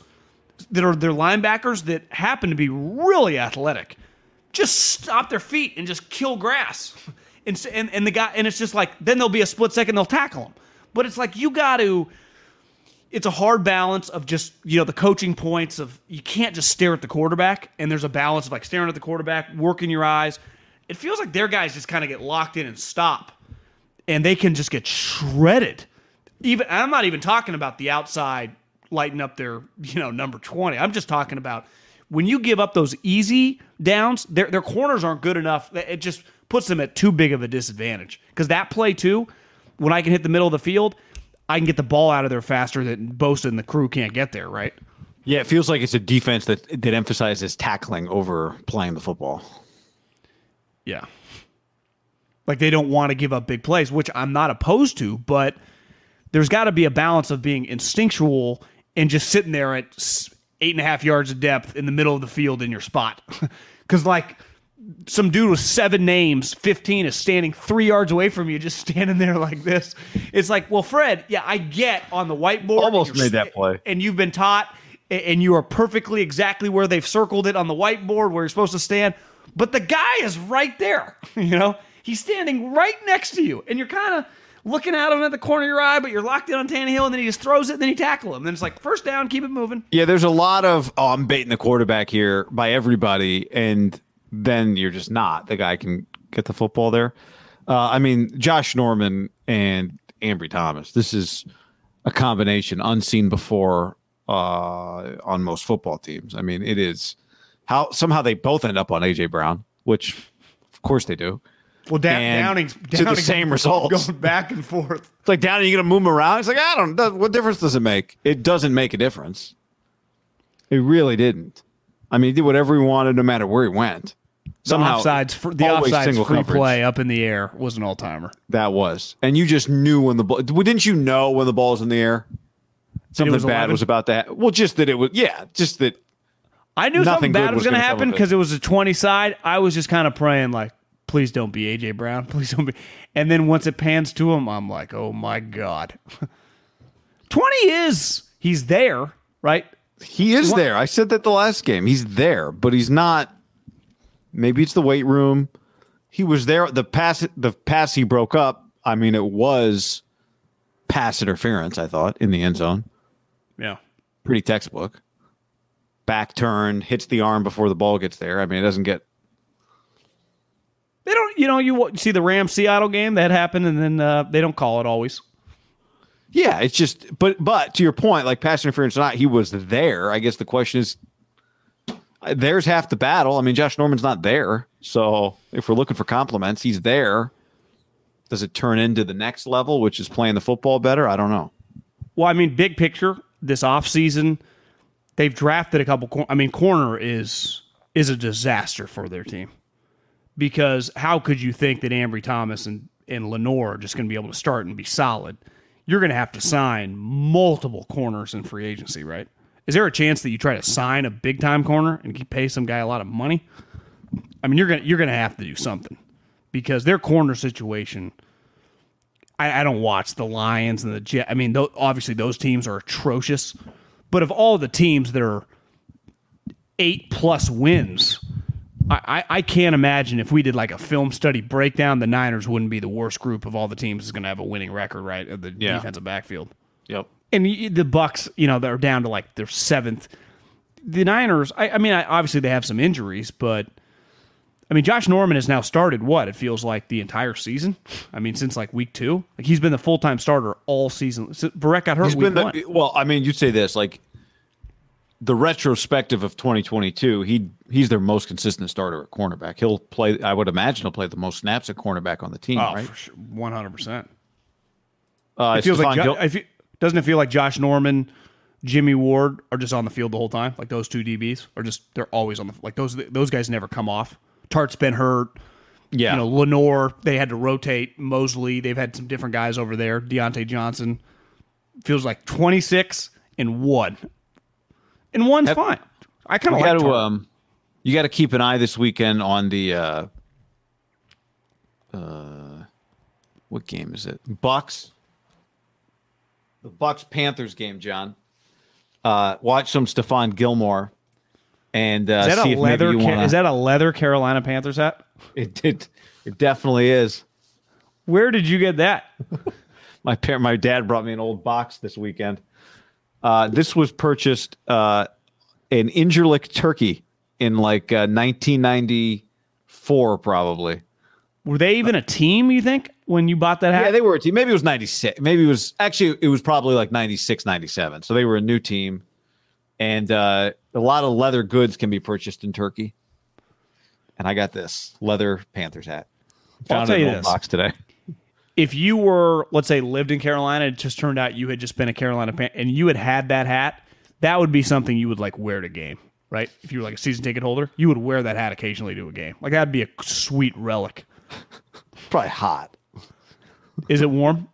that are their linebackers that happen to be really athletic just stop their feet and just kill grass. And, and, and the guy and it's just like then there'll be a split second they'll tackle him. But it's like you got to it's a hard balance of just you know the coaching points of you can't just stare at the quarterback and there's a balance of like staring at the quarterback, working your eyes. It feels like their guys just kind of get locked in and stop and they can just get shredded. Even I'm not even talking about the outside lighting up their, you know, number 20. I'm just talking about when you give up those easy downs, their their corners aren't good enough. It just puts them at too big of a disadvantage. Because that play too, when I can hit the middle of the field, I can get the ball out of there faster than Bosa and the crew can't get there, right? Yeah, it feels like it's a defense that that emphasizes tackling over playing the football. Yeah. Like they don't want to give up big plays, which I'm not opposed to, but there's got to be a balance of being instinctual and just sitting there at eight and a half yards of depth in the middle of the field in your spot. Because, like, some dude with seven names, 15 is standing three yards away from you, just standing there like this. It's like, well, Fred, yeah, I get on the whiteboard. Almost made that play. And you've been taught, and you are perfectly exactly where they've circled it on the whiteboard where you're supposed to stand. But the guy is right there. You know, he's standing right next to you, and you're kind of looking at him at the corner of your eye, but you're locked in on Tannehill, and then he just throws it, and then you tackle him. Then it's like first down, keep it moving. Yeah, there's a lot of oh, I'm baiting the quarterback here by everybody, and then you're just not. The guy can get the football there. Uh, I mean, Josh Norman and Ambry Thomas. This is a combination unseen before uh, on most football teams. I mean, it is how somehow they both end up on AJ Brown, which of course they do. Well, da- And Downing's, to the same results. going back and forth. It's like Downing, you're gonna move him around? It's like I don't. does- What difference does it make? It doesn't make a difference. It really didn't. I mean, he did whatever he wanted, no matter where he went. Somehow, the offsides, the offsides free coverage. play up in the air was an all timer. That was, and you just knew when the ball. Didn't you know when the ball's in the air? Something was bad 11? was about that. Well, just that it was. Yeah, just that. I knew something bad was was going to happen of it. because it was a 20 side. I was just kind of praying, like, please don't be AJ Brown. Please don't be. And then once it pans to him, I'm like, oh my God. 20 is, he's there, right? He is there. I said that the last game. He's there, but he's not. Maybe it's the weight room. He was there. The pass, the pass he broke up. I mean, it was pass interference. I thought in the end zone. Yeah. Pretty textbook. Back turn hits the arm before the ball gets there. I mean, it doesn't get. They don't, you know, you see the Rams Seattle game that happened, and then uh, they don't call it always. Yeah, it's just. But but to your point, like pass interference or not, he was there. I guess the question is. There's half the battle. I mean, Josh Norman's not there. So if we're looking for compliments, he's there. Does it turn into the next level, which is playing the football better? I don't know. Well, I mean, big picture, this offseason, they've drafted a couple. Cor- I mean, corner is is a disaster for their team because how could you think that Ambry Thomas and and Lenoir are just going to be able to start and be solid? You're going to have to sign multiple corners in free agency, right? Is there a chance that you try to sign a big time corner and pay some guy a lot of money? I mean, you're gonna you're gonna have to do something because their corner situation. I, I don't watch the Lions and the Jet. I mean, tho- obviously those teams are atrocious, but of all the teams that are eight plus wins, I, I, I can't imagine if we did like a film study breakdown, the Niners wouldn't be the worst group of all the teams that's going to have a winning record, right? Of the Yeah. defensive backfield Yep. And the Bucks, you know, they're down to like their seventh. The Niners, I, I mean, I, obviously they have some injuries, but I mean, Josh Norman has now started what it feels like the entire season. I mean, since like week two, like he's been the full time starter all season. So Barrett got hurt He's week been one. the, well. I mean, you'd say this like the retrospective of 2022. He he's their most consistent starter at cornerback. He'll play. I would imagine he'll play the most snaps at cornerback on the team. oh, right? one hundred percent. Uh, It feels like Stephon jo- Gil- doesn't it feel like Josh Norman, Jimmy Ward are just on the field the whole time? Like those two DBs are just they're always on the like those those guys never come off. Tartt's been hurt. yeah. you know, Lenoir, they had to rotate Moseley. They've had some different guys over there. Dontae Johnson feels like 26 and one. And one's fine. I kind of like to um, you got to keep an eye this weekend on the uh, uh, what game is it? Bucks. The Bucks Panthers game, John. Uh, watch some Stephon Gilmore, and uh, is that see a if leather? maybe you wanna, is that a leather Carolina Panthers hat? It, it it definitely is. Where did you get that? My parent, my dad brought me an old box this weekend. Uh, this was purchased uh, in Incirlik, Turkey, in like uh, 1994, probably. Were they even a team? You think when you bought that hat? Yeah, they were a team. Maybe it was 96. Maybe it was actually it was probably like 96, 97. So they were a new team. And uh, a lot of leather goods can be purchased in Turkey. And I got this leather Panthers hat. I'll Found tell it in you this. box today. if you were, let's say, lived in Carolina, it just turned out you had just been a Carolina fan, and you had had that hat, that would be something you would like wear to game, right? If you were like a season ticket holder, you would wear that hat occasionally to a game. Like that'd be a sweet relic. Probably hot. Is it warm?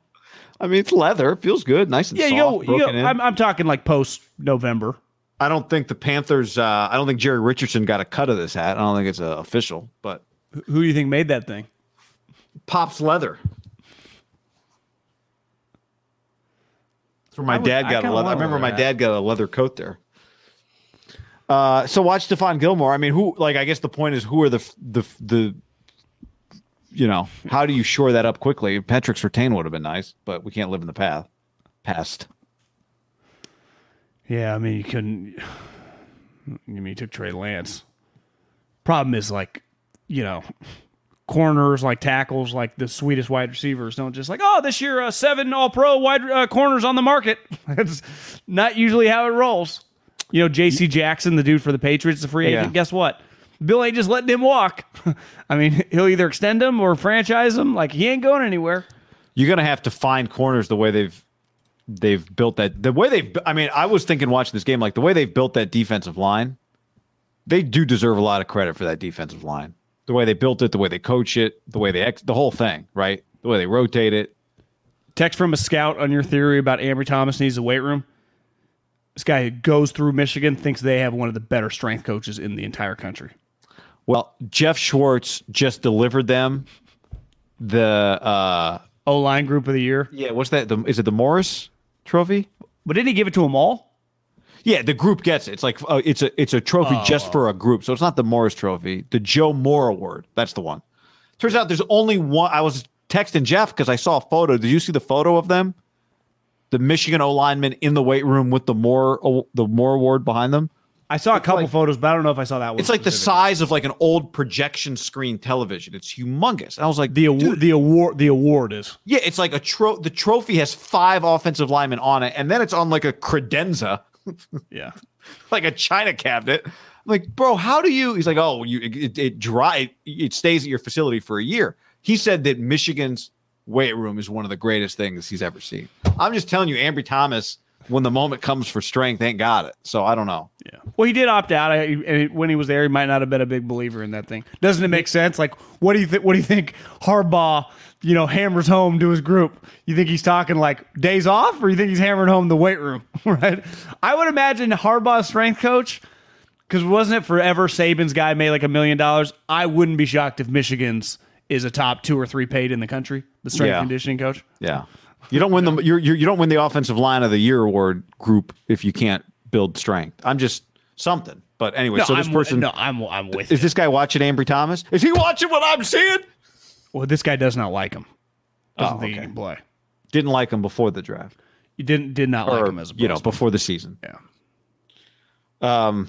I mean, it's leather. It feels good, nice and Yeah, soft. you go. You go. I'm, I'm talking like post November. I don't think the Panthers. Uh, I don't think Jerry Richardson got a cut of this hat. I don't think it's uh, official, but Who do you think made that thing? Pops leather. That's where my would- dad got a leather. I remember my that. dad got a leather coat there. Uh, so watch Stephon Gilmore. I mean, who? Like, I guess the point is, who are the the the you know, how do you shore that up quickly? Patrick Surtain would have been nice, but we can't live in the path past. Yeah, I mean you couldn't. I mean, you took Trey Lance. Problem is, like, you know, corners like tackles, like the sweetest wide receivers, don't just like, oh, this year uh, seven All Pro wide uh, corners on the market. That's not usually how it rolls. You know, J.C. Jackson, the dude for the Patriots, the free agent. Yeah. Guess what? Bill ain't just letting him walk. I mean, he'll either extend him or franchise him. Like he ain't going anywhere. You're gonna have to find corners the way they've they've built that. The way they've. I mean, I was thinking watching this game, like the way they've built that defensive line. They do deserve a lot of credit for that defensive line. The way they built it, the way they coach it, the way they ex- the whole thing, right? The way they rotate it. Text from a scout on your theory about Ambry Thomas needs a weight room. This guy who goes through Michigan thinks they have one of the better strength coaches in the entire country. Well, Jeff Schwartz just delivered them the uh O line group of the year. yeah, what's that? The, is it the Morris Trophy? But didn't he give it to them all? Yeah, the group gets it. It's like uh, it's a it's a trophy just for a group. So it's not the Morris Trophy, the Joe Moore Award. That's the one. Turns out there's only one. I was texting Jeff because I saw a photo. Did you see the photo of them? The Michigan O lineman in the weight room with the Moore oh, the Moore Award behind them. I saw a couple like- photos, but I don't know if I saw that one. It's like the size of like an old projection screen television. It's humongous. And I was like, the award. The award. The award is. yeah, it's like a tro. The trophy has five offensive linemen on it, and then it's on like a credenza. Yeah. like a china cabinet. I'm like, bro, how do you? He's like, oh, you it, it dry it, it stays at your facility for a year. He said that Michigan's weight room is one of the greatest things he's ever seen. I'm just telling you, Ambry Thomas, when the moment comes for strength, ain't got it. So I don't know. Yeah. Well, he did opt out, I- and when he was there, he might not have been a big believer in that thing. Doesn't it make sense? Like, what do you think? What do you think? Harbaugh, you know, hammers home to his group. You think he's talking like days off, or you think he's hammering home the weight room? Right. I would imagine Harbaugh's strength coach, because wasn't it forever Saban's guy made like a million dollars? I wouldn't be shocked if Michigan's is a top two or three paid in the country, the strength Yeah. conditioning coach. Yeah, you don't win the you're, you're, you don't win the offensive line of the year award group if you can't build strength. I'm just something. But anyway, No, so this I'm, person no, I'm I'm with is you. this guy watching Ambry Thomas? Is he watching what I'm seeing? Well, this guy does not like him. Doesn't Oh, think okay. he can play. Didn't like him before the draft. You didn't did not like him as a you know before the season. Yeah. Um,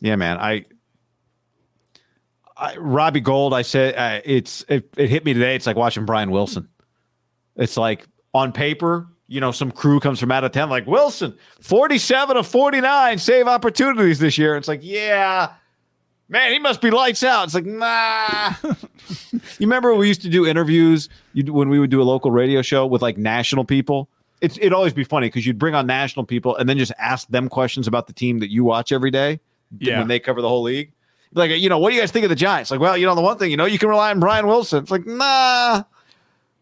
yeah, man. I, I Robbie Gould. I said uh, it's it, it hit me today. It's like watching Brian Wilson. It's like on paper, you know, some crew comes from out of town, like Wilson, forty-seven of forty-nine save opportunities this year. It's like, yeah, man, he must be lights out. It's like, nah. you remember we used to do interviews you, when we would do a local radio show with like national people? It's, it'd always be funny because you'd bring on national people and then just ask them questions about the team that you watch every day Yeah. when they cover the whole league. Like, you know, what do you guys think of the Giants? Like, well, you know, the one thing, you know, you can rely on Brian Wilson. It's like, nah.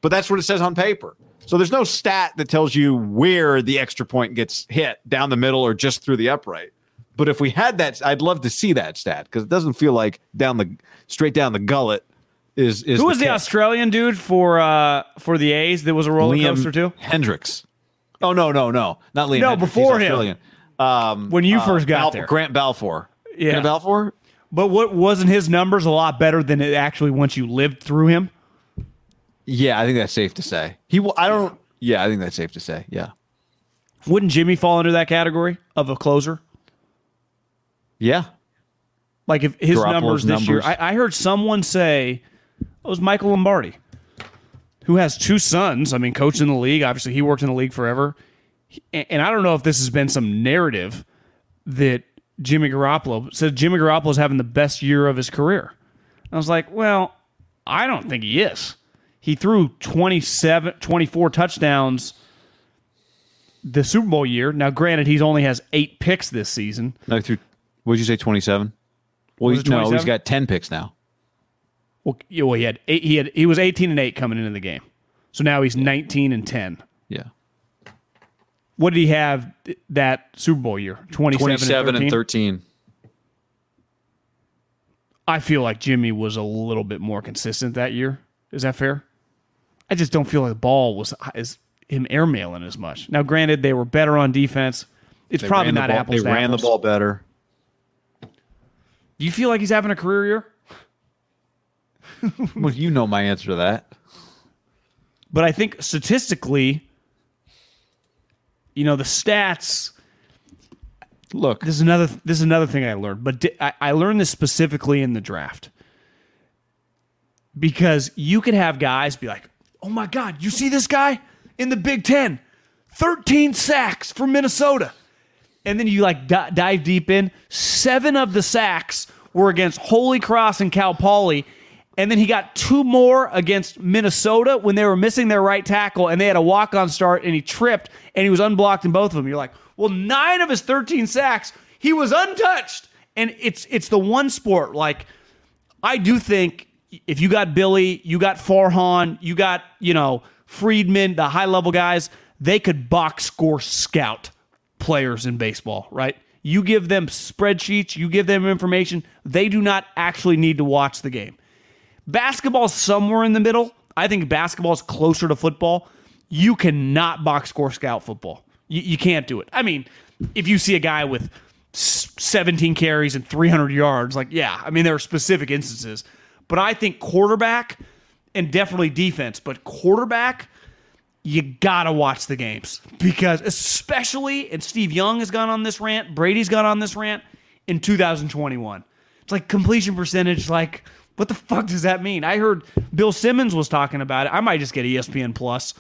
But that's what it says on paper. So there's no stat that tells you where the extra point gets hit down the middle or just through the upright. But if we had that, I'd love to see that stat because it doesn't feel like down the straight down the gullet is is Who was the. Australian dude for uh for the A's that was a roller Liam coaster too? Hendriks. Oh no no no not Liam. No, Hendriks. before him. Um, When you uh, first got Bal- there. Grant Balfour. Yeah. Grant Balfour. But what wasn't his numbers a lot better than it actually once you lived through him? Yeah, I think that's safe to say. He. will I don't. Yeah, I think that's safe to say. Yeah. Wouldn't Jimmy fall under that category of a closer? Yeah. Like if his Garoppolo's numbers this year. I, I heard someone say oh, it was Michael Lombardi, who has two sons. I mean, coached in the league. Obviously, he worked in the league forever. And and I don't know if this has been some narrative that Jimmy Garoppolo said Jimmy Garoppolo is having the best year of his career. I was like, well, I don't think he is. He threw 27, 24 touchdowns the Super Bowl year. Now, granted, he's only has eight picks this season. No, through what did you say? Twenty seven. Well, Was he's, no, he's 27? got ten picks now. Well, yeah, well, he had eight. He had he was eighteen and eight coming into the game. So now he's nineteen and ten. Yeah, What did he have that Super Bowl year? 27, and and 13? thirteen. I feel like Jimmy was a little bit more consistent that year. Is that fair? I just don't feel like the ball was as him airmailing as much. Now, granted, they were better on defense. It's probably not ball- apples. They ran the ball better. Do you feel like he's having a career year? Well, you know my answer to that. But I think statistically, you know, the stats. Look, This is another. This is another thing I learned, but di- I, I learned this specifically in the draft because you could have guys be like, "Oh my God, you see this guy in the Big Ten, thirteen sacks for Minnesota," and then you like di- dive deep in. Seven of the sacks were against Holy Cross and Cal Poly. And then he got two more against Minnesota when they were missing their right tackle and they had a walk on start and he tripped and he was unblocked in both of them. You're like, well, nine of his 13 sacks, he was untouched. And it's it's the one sport. Like, I do think if you got Billy, you got Farhan, you got, you know, Friedman, the high level guys, they could box score scout players in baseball, right? You give them spreadsheets, you give them information, they do not actually need to watch the game. Basketball's somewhere in the middle. I think basketball's closer to football. You cannot box score scout football. You, you can't do it. I mean, if you see a guy with 17 carries and 300 yards, like, yeah, I mean, there are specific instances. But I think quarterback and definitely defense, but quarterback, you gotta watch the games because especially and Steve Young has gone on this rant, Brady's gone on this rant in 2021. It's like completion percentage, like what the fuck does that mean? I heard Bill Simmons was talking about it. I might just get ESPN Plus,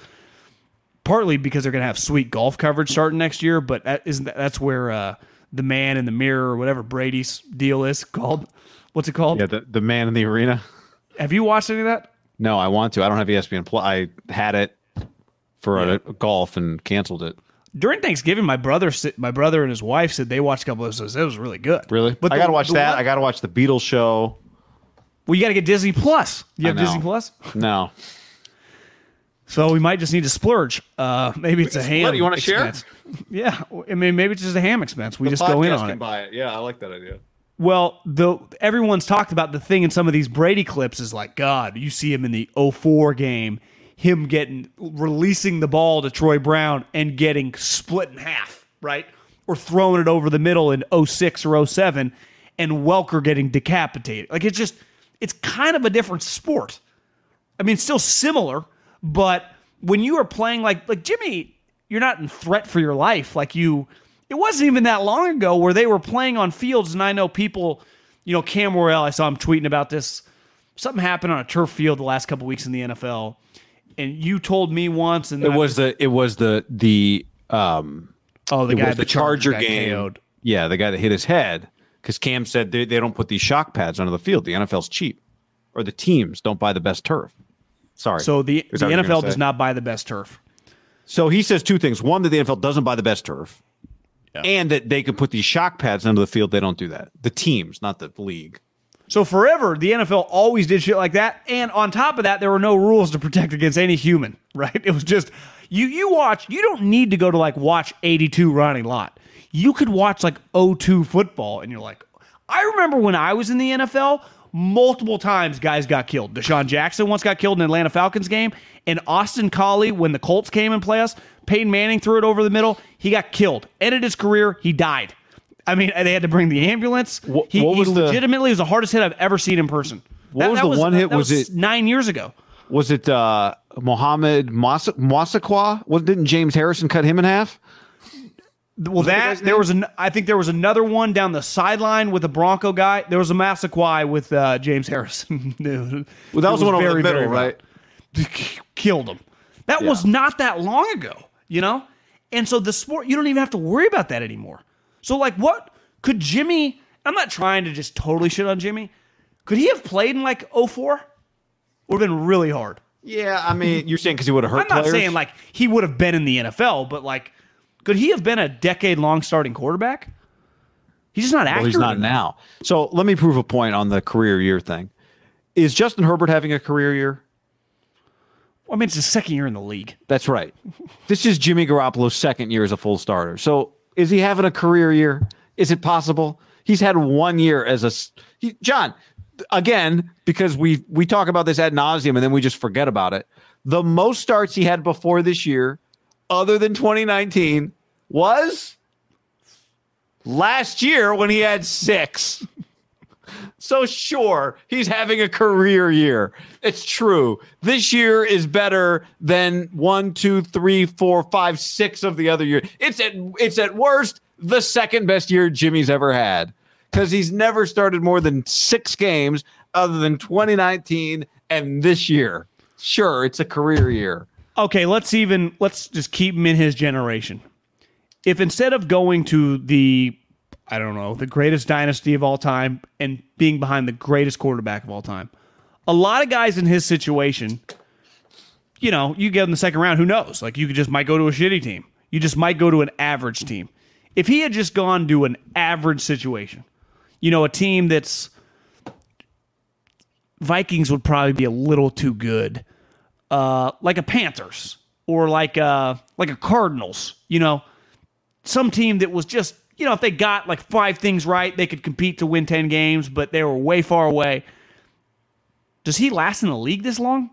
partly because they're gonna have sweet golf coverage starting next year. But that isn't that, that's where uh, the man in the mirror or whatever Brady's deal is called. What's it called? yeah, the, the man in the arena. Have you watched any of that? No, I want to. I don't have ESPN Plus. I had it for a, golf and canceled it. During Thanksgiving, my brother, my brother and his wife said they watched a couple episodes. It was really good. Really? But I the- got to watch that. one- I got to watch the Beatles show. Well, you got to get Disney Plus. You have. Disney Plus, No. so we might just need to splurge. Uh, maybe it's a ham. you wanna share? Yeah, I mean, maybe it's just a ham expense. We just go in on it. buy it. Yeah, I like that idea. Well, the everyone's talked about the thing in some of these Brady clips is like, God, you see him in the 04 game, him getting releasing the ball to Troy Brown and getting split in half, right? Or throwing it over the middle in 06 or 07 and Welker getting decapitated. Like it's just it's kind of a different sport. I mean, still similar, but when you are playing like like Jimmy, you're not in threat for your life. Like you, it wasn't even that long ago where they were playing on fields, and I know people, you know, Cam Morrell. I saw him tweeting about this. Something happened on a turf field the last couple weeks in the NFL, and you told me once, and It was the it was the the um oh the guy the Charger game. KO'd. Yeah, the guy that hit his head because Cam said they, they don't put these shock pads onto the field. The NFL's cheap, or the teams don't buy the best turf. Sorry. So the, the Is that what you're gonna NFL does not buy the best turf. So he says two things: one, that the NFL doesn't buy the best turf, and that they can put these shock pads under the field. They don't do that. The teams, not the league. So forever, the NFL always did shit like that, and on top of that, there were no rules to protect against any human. Right? It was just you. You watch. You don't need to go to like watch eighty two Ronnie Lott. You could watch like 02 football, and you're like, I remember when I was in the NFL. Multiple times, guys got killed. DeSean Jackson once got killed in an Atlanta Falcons game, and Austin Collie, when the Colts came and play us, Peyton Manning threw it over the middle. He got killed. Ended his career. He died. I mean, they had to bring the ambulance. What- he, what he was the- legitimately was the hardest hit I've ever seen in person. What was the one hit? that Was it- nine years ago? Was it uh, Mohammed? What didn't James Harrison cut him in half? Well, that there was an. I think there was another one down the sideline with a Bronco guy. There was a Massaquoi with uh, James Harrison. Well, that was the one over the very, middle, very right? Killed him. That was not that long ago, you know. And so the sport, you don't even have to worry about that anymore. So, like, what could Jimmy? I'm not trying to just totally shit on Jimmy. Could he have played in like 04? Would have been really hard. Yeah, I mean, you're saying because he would have hurt I'm not players? saying like he would have been in the NFL, but like could he have been a decade long starting quarterback? He's just not accurate. Well, he's not now. So let me prove a point on the career year thing. Is Justin Herbert having a career year? I mean, it's his second year in the league. That's right. This is Jimmy Garoppolo's second year as a full starter. So is he having a career year? Is it possible? He's had one year as a he, John. Again, because we we talk about this ad nauseum and then we just forget about it. The most starts he had before this year, other than 2019, was last year when he had six. So sure, he's having a career year. It's true. This year is better than one, two, three, four, five, six of the other year. It's at it's at worst the second best year Jimmy's ever had because he's never started more than six games other than 2019 and this year. Sure, it's a career year. Okay, let's even let's just keep him in his generation. If instead of going to the I don't know, the greatest dynasty of all time and being behind the greatest quarterback of all time, a lot of guys in his situation, you know, you get in the second round, who knows? Like you could just might go to a shitty team. You just might go to an average team. If he had just gone to an average situation, you know, a team that's Vikings would probably be a little too good uh, like a Panthers or like a like a Cardinals. You know, some team that was just you know if they got like five things right, they could compete to win ten games, but they were way far away. Does he last in the league this long?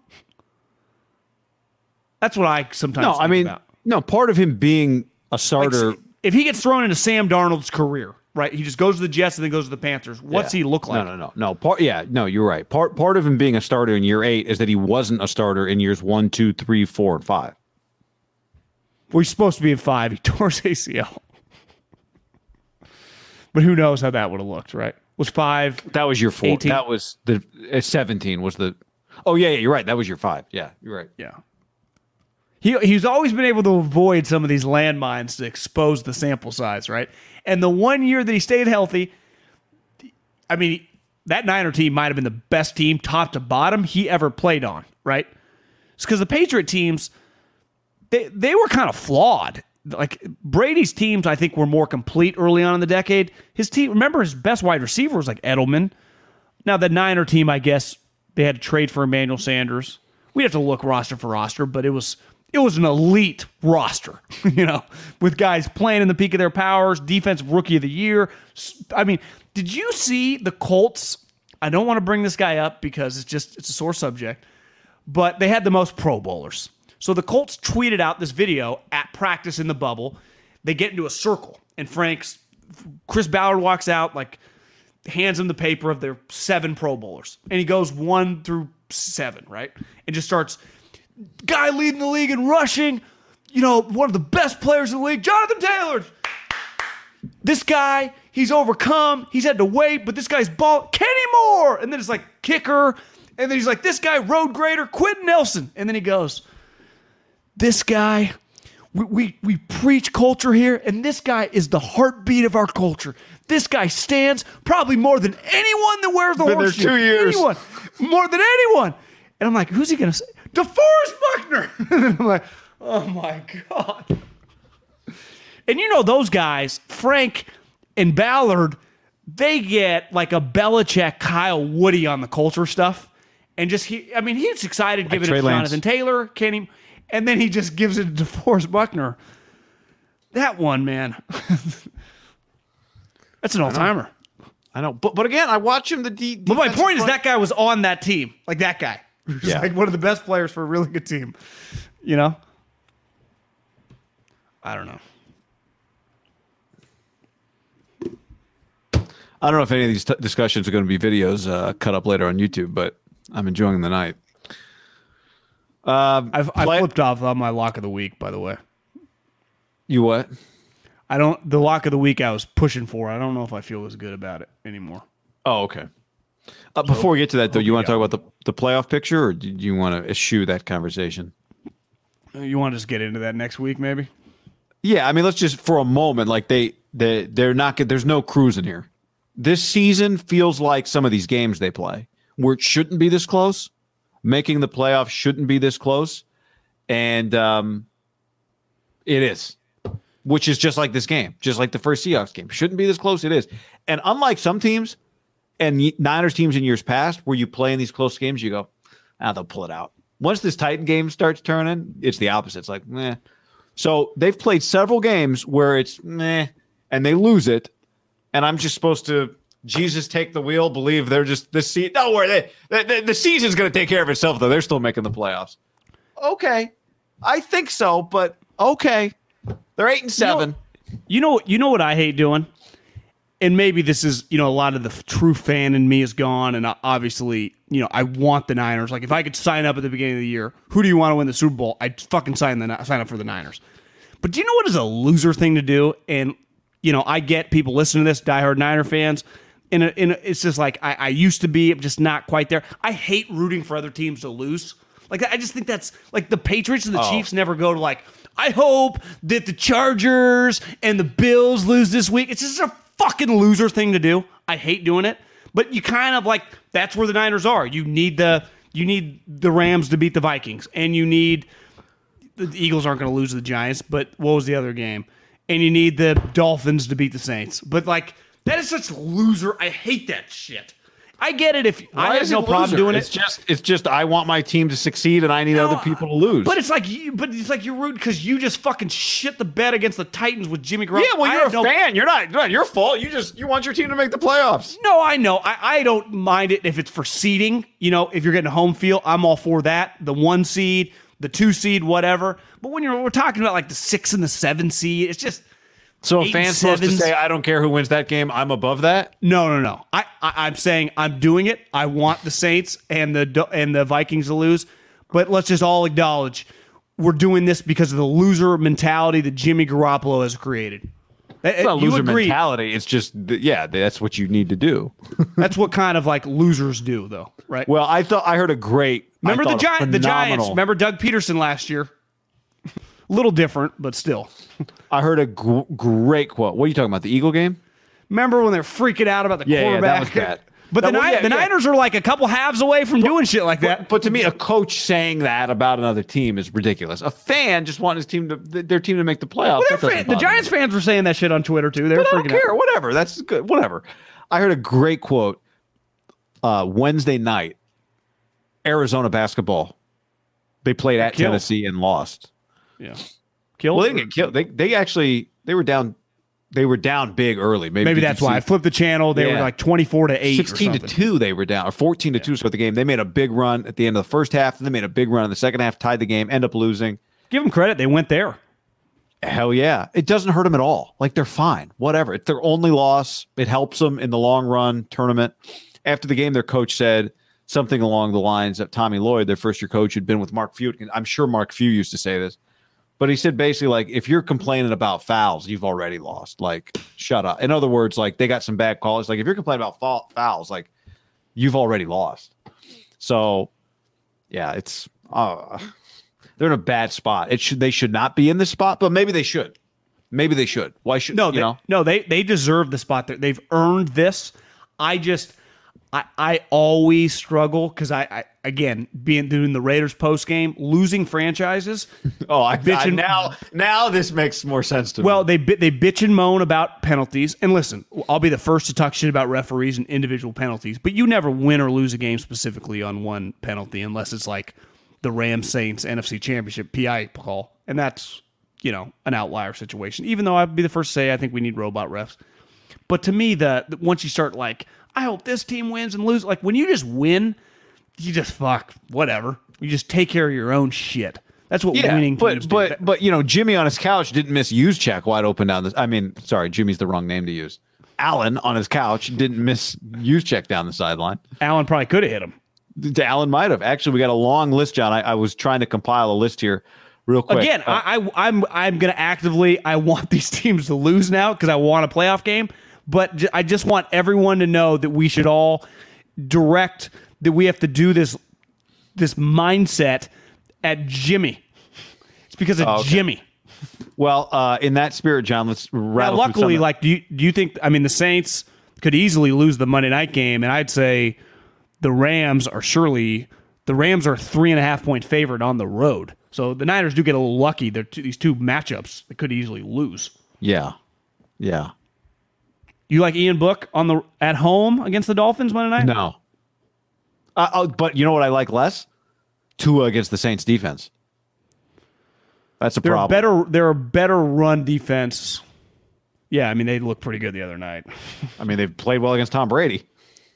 That's what I sometimes. No, I mean, about. no. Part of him being a Like, starter. if he gets thrown into Sam Darnold's career, right? He just goes to the Jets and then goes to the Panthers. What's Yeah. he look like? No, no, no, no. Part, yeah, no, you're right. Part part of him being a starter in year eight is that he wasn't a starter in years one, two, three, four, and five. Well, he's supposed to be in five. He tore his ACL. but who knows how that would have looked, right? Was five. That was your four. 18. That was the uh, seventeen. Was the? Oh yeah, yeah, you're right. That was your five. Yeah, you're right. Yeah. He, he's always been able to avoid some of these landmines to expose the sample size, right? And the one year that he stayed healthy, I mean, that Niner team might have been the best team, top to bottom, he ever played on, right? It's because the Patriot teams, they they were kind of flawed. Like Brady's teams, I think were more complete early on in the decade. His team, remember, his best wide receiver was like Edelman. Now the Niner team, I guess they had to trade for Emmanuel Sanders. We'd have to look roster for roster, but it was it was an elite roster, you know, with guys playing in the peak of their powers, defensive rookie of the year. I mean, did you see the Colts? I don't want to bring this guy up because it's just it's a sore subject, but they had the most Pro Bowlers. So the Colts tweeted out this video at practice in the bubble. They get into a circle, and Frank's Chris Ballard walks out like hands him the paper of their seven Pro Bowlers, and he goes one through seven, right, and just starts guy leading the league in rushing. You know, one of the best players in the league, Jonathan Taylor. This guy, he's overcome. He's had to wait, but this guy's ball, Kenny Moore, and then it's like kicker, and then he's like this guy, road grader, Quenton Nelson, and then he goes, this guy. We, we, we preach culture here, and this guy is the heartbeat of our culture. This guy stands probably more than anyone that wears the Been there two years. Anyone, more than anyone. And I'm like, who's he gonna say? DeForest Buckner. and I'm like, oh my god. And you know those guys, Frank and Ballard, they get like a Belichick, Kyle Woody on the culture stuff, and just he. I mean, he's excited giving Trey it to Lance. Jonathan Taylor, Kenny, and then he just gives it to DeForest Buckner. That one, man. That's an all timer. I know, but but again, I watch him. The D. But my point is that guy was on that team, like that guy. Who's Yeah. like one of the best players for a really good team. You know? I don't know. I don't know if any of these t- discussions are going to be videos uh, cut up later on YouTube, but I'm enjoying the night. Um, I've I play- flipped off on my lock of the week, by the way. you what? I don't the lock of the week I was pushing for. I don't know if I feel as good about it anymore. Oh, okay. Uh, before we get to that, though, you you want to talk about the, the playoff picture, or do you want to eschew that conversation? You want to just get into that next week, maybe? Yeah, I mean, let's just for a moment, like they they they're not. good- There's no cruising here. This season feels like some of these games they play where it shouldn't be this close. Making the playoffs shouldn't be this close, and um, it is. which is just like this game, just like the first Seahawks game. Shouldn't be this close. It is. And unlike some teams and Niners teams in years past where you play in these close games, you go, ah, they'll pull it out. Once this Titan game starts turning, it's the opposite. It's like, meh. So they've played several games where it's meh, and they lose it. And I'm just supposed to Jesus take the wheel, believe they're just the seat. Don't worry, they, the, the season's going to take care of itself. Though they're still making the playoffs. Okay, I think so, but okay, they're eight and seven. You know, you know what I hate doing, and maybe this is you know a lot of the true fan in me is gone, and obviously you know I want the Niners. Like if I could sign up at the beginning of the year, who do you want to win the Super Bowl? I'd fucking sign the sign up for the Niners. But do you know what is a loser thing to do? And you know I get people listening to this, diehard Niner fans. Uh, and, it's just like I, I used to be, I'm just not quite there. I hate rooting for other teams to lose. Like I just think that's like the Patriots and the Oh. Chiefs never go to like I hope that the Chargers and the Bills lose this week. It's just a fucking loser thing to do. I hate doing it, but you kind of like that's where the Niners are. You need the you need the Rams to beat the Vikings, and you need the Eagles aren't going to lose to the Giants. But what was the other game? And you need the Dolphins to beat the Saints. But like that is such loser. I hate that shit. I get it if I have no problem loser? doing it, It's just it's just I want my team to succeed and I need No, other people to lose. But it's like you, but it's like you're rude because you just fucking shit the bed against the Titans with Jimmy Garoppolo. yeah, well, you're a no- fan. You're not, not your fault. You just you want your team to make the playoffs. No, I know. I, I don't mind it if it's for seeding. You know, if you're getting home field, I'm all for that. The one seed, the two seed, whatever. But when you're we're talking about like the six and the seven seed, it's just So a fan's supposed to say, "I don't care who wins that game. I'm above that." no, no, no. I, I I'm saying I'm doing it. I want the Saints and the and the Vikings to lose, but let's just all acknowledge we're doing this because of the loser mentality that Jimmy Garoppolo has created. It's not uh, uh, you loser agree? mentality. It's just yeah, that's what you need to do. That's what kind of like losers do, though, right? Well, I thought I heard a great. Remember the Giants? The Giants. Remember Doug Pederson last year? Little different, but still. I heard a gr- great quote. What are you talking about? The Eagle game? Remember when they're freaking out about the Yeah, yeah, quarterback? that was bad. But the, well, yeah, the yeah. Niners are like a couple halves away from doing shit like that. But to me, a coach saying that about another team is ridiculous. A fan just wanting his team to their team to make the playoffs. They're that fan- the Giants me. fans were saying that shit on Twitter too. They were But I freaking don't care. out. Whatever. That's good. Whatever. I heard a great quote uh, Wednesday night. Arizona basketball. They played at. Tennessee and lost. Yeah, killed. Well, they didn't get killed. They they actually they were down. They were down big early. Maybe, Maybe that's why. I flipped the channel. They were like twenty four to eight, 16 or to 2 they were down or 14 to 2 so the game. They made a big run at the end of the first half and they made a big run in the second half tied the game end up losing. Give them credit; they went there. hell yeah. It doesn't hurt them at all. Like they're fine. Whatever. It's their only loss. It helps them in the long run tournament. After the game their coach said something along the lines of tommy lloyd their first year coach had been with mark few. I'm sure mark few used to say this but he said basically like if you're complaining about fouls you've already lost. Like shut up. In other words like they got some bad calls. Like if you're complaining about foul, fouls like you've already lost. So yeah it's uh they're in a bad spot. It should they should not be in this spot but maybe they should. Maybe they should. Why should No, you they, know? no, they they deserve the spot. There, they've earned this. I just, I I always struggle because I, I again being doing the Raiders post game, losing franchises. oh i, I Bitchin'- now now this makes more sense to Well, me Well, they they bitch and moan about penalties. And listen, I'll be the first to talk shit about referees and individual penalties, but you never win or lose a game specifically on one penalty unless it's like the Rams Saints NFC Championship PI call, and that's you know an outlier situation. Even though I'd be the first to say I think we need robot refs, but to me, the, the once you start like I hope this team wins and lose, like when you just win, you just fuck whatever. You just take care of your own shit. That's what yeah, winning teams but do. but but you know, Jimmy on his couch didn't miss Juszczyk wide open down this. I mean, sorry, Jimmy's the wrong name to use. Allen on his couch didn't miss Juszczyk down the sideline. Allen probably could have hit him. Allen might have. Actually, we got a long list, John. I, I was trying to compile a list here, real quick. Again, Uh, I, I, I'm I'm gonna actively. I want these teams to lose now because I want a playoff game. But j- I just want everyone to know that we should all direct that we have to do this this mindset at Jimmy. It's because of Oh, okay. Jimmy. well, uh, in that spirit, John, let's Now, rattle. some luckily, like, do you do you think? I mean, the Saints could easily lose the Monday night game, and I'd say the Rams are surely the Rams are three and a half point favorite on the road. So the Niners do get a little lucky. They're two, these two matchups they could easily lose. Yeah. Yeah. You like Ian Book on the at home against the Dolphins Monday night? No. Uh, oh, but you know what I like less? Tua against the Saints defense. That's a they're problem. better. They're a better run defense. Yeah, I mean they look pretty good the other night. I mean, they've played well against Tom Brady.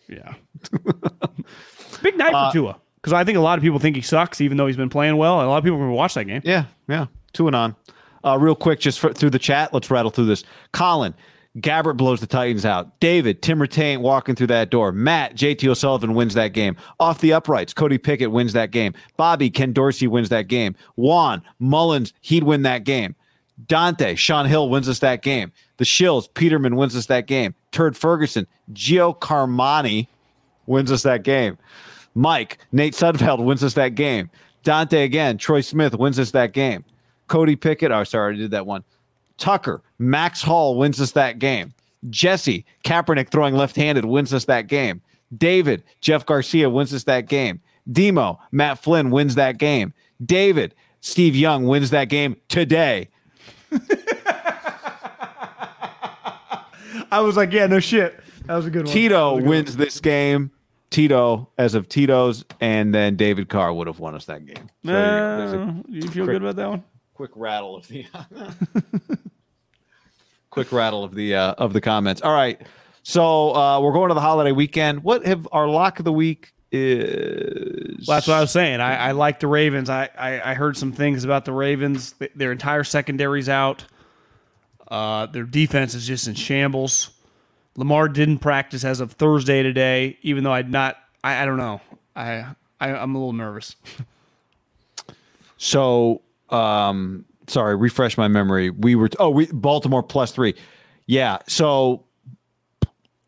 Yeah, big night for Tua because I think a lot of people think he sucks, even though he's been playing well. A lot of people are going to watch that game. Yeah, yeah. Two and on. Uh, real quick, just for, through the chat, let's rattle through this. Colin, Gabbert blows the Titans out. David, Tim Rattay walking through that door. Matt, JT O'Sullivan wins that game. Off the uprights, Cody Pickett wins that game. Bobby, Ken Dorsey wins that game. Juan, Mullens, he'd win that game. Dante, Shaun Hill wins us that game. The Shills, Peterman wins us that game. Turd Ferguson, Gio Carmazzi wins us that game. Mike, Nate Sudfeld wins us that game. Dante again, Troy Smith wins us that game. Cody Pickett, oh, sorry, I did that one. Tucker, Max Hall wins us that game. Jesse, Kaepernick throwing left handed wins us that game. David, Jeff Garcia wins us that game. Demo, Matt Flynn wins that game. David, Steve Young wins that game today. I was like, yeah, no shit. That was a good one. Tito wins this game. Tito, as of Tito's, and then David Carr would have won us that game. So there you a Uh, you feel good about that one? quick rattle of the quick rattle of the uh, of the comments. All right, so uh, we're going to the holiday weekend. What have our lock of the week is? Well, that's what I was saying. I, I like the Ravens. I, I, I heard some things about the Ravens. Their entire secondary's out. Uh, their defense is just in shambles. Lamar didn't practice as of Thursday today, even though I'd not. I, I don't know. I, I I'm a little nervous. So, um, sorry, refresh my memory. We were oh, we Baltimore plus three. Yeah. So,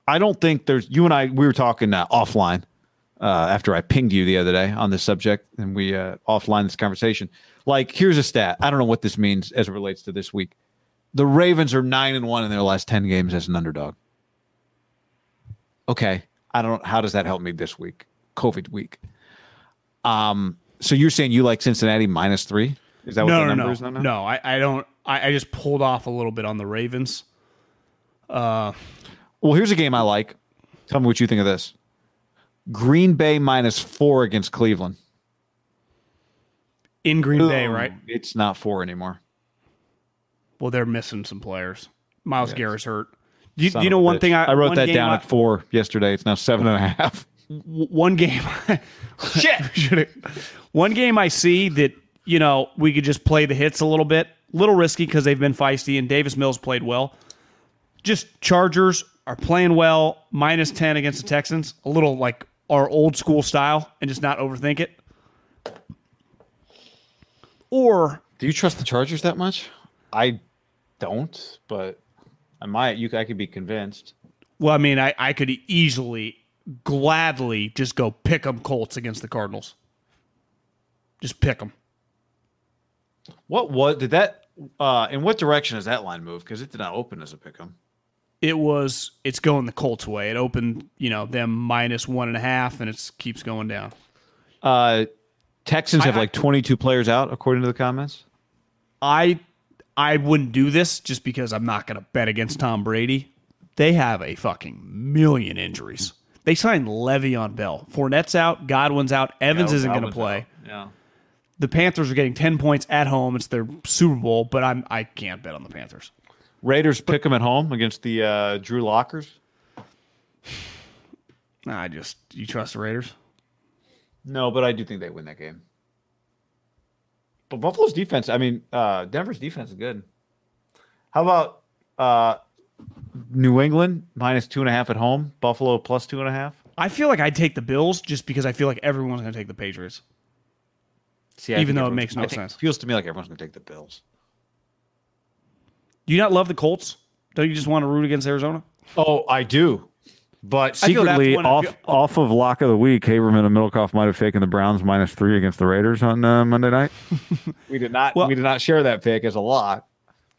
I don't think there's you and I. We were talking uh, offline uh, after I pinged you the other day on this subject, and we uh, offline this conversation. Like, here's a stat. I don't know what this means as it relates to this week. The Ravens are nine and one in their last ten games as an underdog. Okay, I don't. How does that help me this week? COVID week. Um. So you're saying you like Cincinnati minus three? Is that what no, the no, no, no. I, I don't. I, I just pulled off a little bit on the Ravens. Uh, well, here's a game I like. Tell me what you think of this. Green Bay minus four against Cleveland. In Green Bay, right? It's not four anymore. Well, they're missing some players. Myles Yes. Garrett's hurt. Do you, do you know one bitch. thing? I, I wrote that down I- at four yesterday. It's now seven and a half. one game shit one game i see that you know we could just play the hits a little bit A little risky because they've been feisty and davis mills played well just chargers are playing well minus 10 against the texans a little like our old school style and just not overthink it or Do you trust the Chargers that much? I don't, but I might. You, I could be convinced. well i mean i, I could easily gladly just go pick them colts against the cardinals just pick them What was did that? Uh, in what direction does that line move? Because it did not open as a pick'em. it was it's going the Colts way. It opened, you know, them minus one and a half, and it keeps going down. Uh, Texans have I- like 22 players out, according to the comments. I I wouldn't do this just because I'm not going to bet against Tom Brady. They have a fucking million injuries. They signed Le'Veon Bell. Fournette's out. Godwin's out. Evans isn't going to play. Yeah. The Panthers are getting ten points at home. It's their Super Bowl, but I'm I can't bet on the Panthers. Raiders pick them at home against the uh, Drew Lockers. Nah, I just you trust the Raiders? No, but I do think they win that game. But Buffalo's defense, I mean, uh, Denver's defense is good. How about uh, New England minus two and a half at home? Buffalo plus two and a half? I feel like I'd take the Bills just because I feel like everyone's going to take the Patriots. See, I Even though it makes no I think- sense. Feels to me like everyone's going to take the Bills. Do you not love the Colts? Don't you just want to root against Arizona? Oh, I do. But I feel that's Secretly, off feel- off of lock of the week, Haberman and Middlekauff might have taken the Browns minus three against the Raiders on uh, Monday night. we did not Well- we did not share that pick as a lock.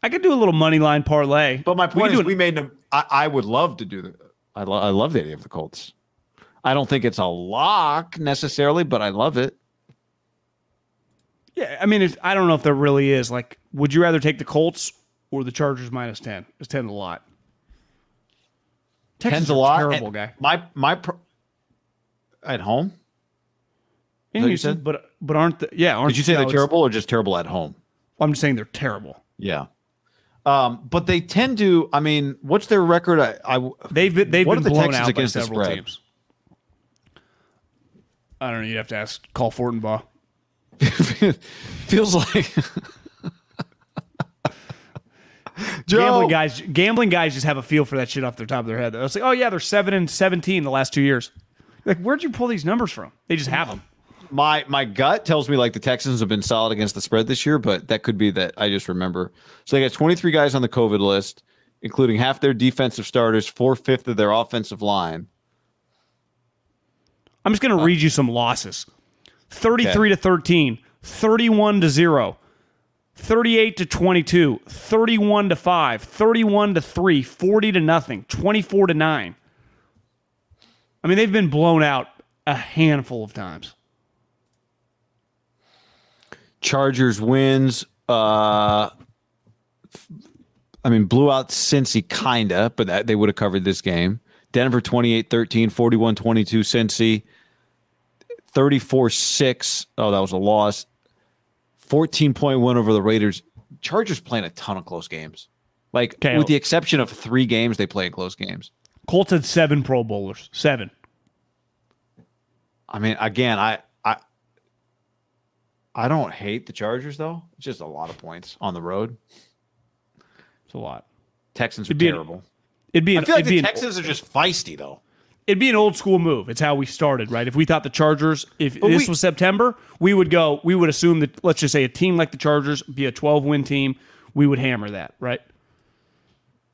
I could do a little money line parlay. But my We point do is, an- we made them. I, I would love to do the. I, lo- I love the idea of the Colts. I don't think it's a lock necessarily, but I love it. Yeah, I mean, it's, I don't know if there really is. Like, would you rather take the Colts or the Chargers minus ten? It's ten a lot. Texans Ten's a lot. Terrible And guy. My my pro- at home. In what you Houston, said? but but aren't the, yeah? Aren't Did you say no, they're terrible or just terrible at home? I'm just saying they're terrible. Yeah. Um, but they tend to. I mean, what's their record? I, I They've been they've What been are the blown Texans out against the several teams. I don't know. You have to ask Call Fortenbaugh. feels like Joe. Gambling guys, gambling guys just have a feel for that shit off the top of their head. They're like, oh yeah, they're seven and seventeen the last two years. Like, where'd you pull these numbers from? They just have them. my my gut tells me like the Texans have been solid against the spread this year, but that could be that I just remember. So they got 23 guys on the COVID list, including half their defensive starters, four fifth of their offensive line. I'm just going to uh, read you some losses 33 to 13, 31 to 0, 38 to 22, 31 to 5, 31 to 3, 40 to nothing, 24 to 9. I mean, they've been blown out a handful of times. Chargers wins. Uh, I mean, blew out Cincy kinda, but that, they would have covered this game. Denver 28-13, 41-22 Cincy. 34-6. Oh, that was a loss. 14 point win over the Raiders. Chargers playing a ton of close games. Like Okay. with the exception of three games, they play in close games. Colts had seven Pro Bowlers. Seven. I mean, again, I I I don't hate the Chargers though. It's just a lot of points on the road. It's a lot. Texans are It'd be an- terrible. It'd be I feel like the an- Texans are just feisty though. It'd be an old school move. It's how we started, right? If we thought the Chargers, if But this we- was September, we would go, we would assume that, let's just say a team like the Chargers be a 12 win team. We would hammer that, right?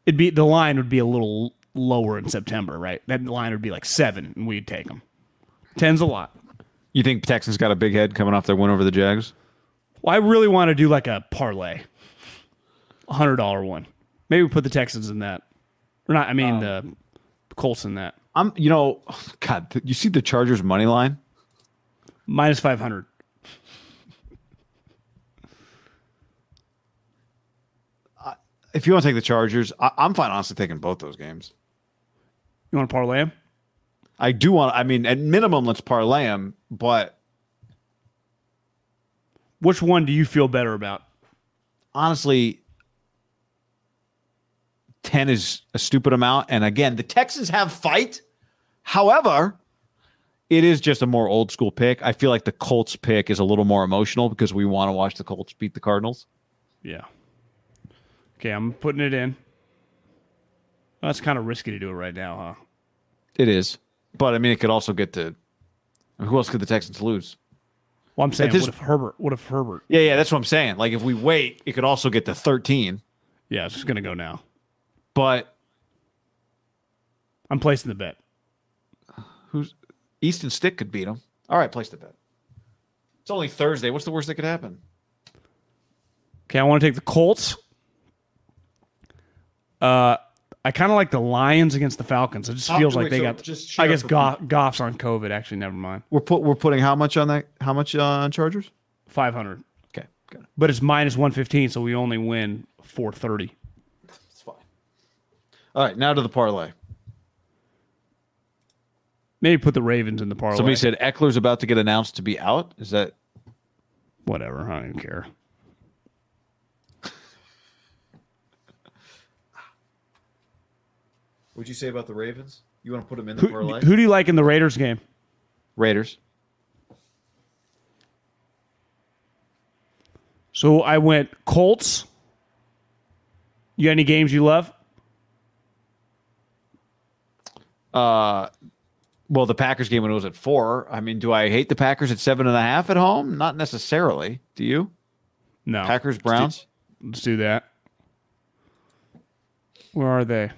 It'd be, the line would be a little lower in September, right? That line would be like seven and we'd take them. Ten's a lot. You think Texans got a big head coming off their win over the Jags? Well, I really want to do like a parlay, a hundred dollar one. Maybe we put the Texans in that, or not. I mean oh. the Colts in that I'm, you know, God, you see the Chargers money line? minus five hundred. If you want to take the Chargers, I, I'm fine honestly taking both those games. You want to parlay them? I do want. I mean, at minimum, let's parlay them. But Which one do you feel better about? honestly, ten is a stupid amount. And again, the Texans have fight. However, it is just a more old school pick. I feel like the Colts pick is a little more emotional because we want to watch the Colts beat the Cardinals. Yeah. Okay, I'm putting it in. That's kind of risky to do it right now, huh? It is, but I mean, it could also get to. Who else could the Texans lose? Well, I'm saying, this- what if Herbert? What if Herbert? Yeah, yeah, that's what I'm saying. Like if we wait, it could also get to 13. Yeah, it's just gonna go now. But I'm placing the bet. who's Easton Stick could beat him. All right, place the bet. It's only Thursday. What's the worst that could happen? Okay, I want to take the Colts. Uh, I kind of like the Lions against the Falcons. It just Oh, feels like wait, they so got. just I guess Goff, Goff's on COVID. Actually, never mind. We're put we're putting how much on that? How much uh, on Chargers? Five hundred, Okay, got it. but it's minus one fifteen, so we only win four thirty. It's fine. All right, now to the parlay. Maybe put the Ravens in the parlay. Somebody said Ekeler's about to get announced to be out. Is that whatever. I don't care. What'd you say about the Ravens? You want to put them in the Who, who do you like in the Raiders game? Raiders. So I went Colts. You got any games you love? Uh, well, the Packers game when it was at four. I mean, do I hate the Packers at seven and a half at home? Not necessarily. Do you? No. Packers Browns. Let's do that. Where are they?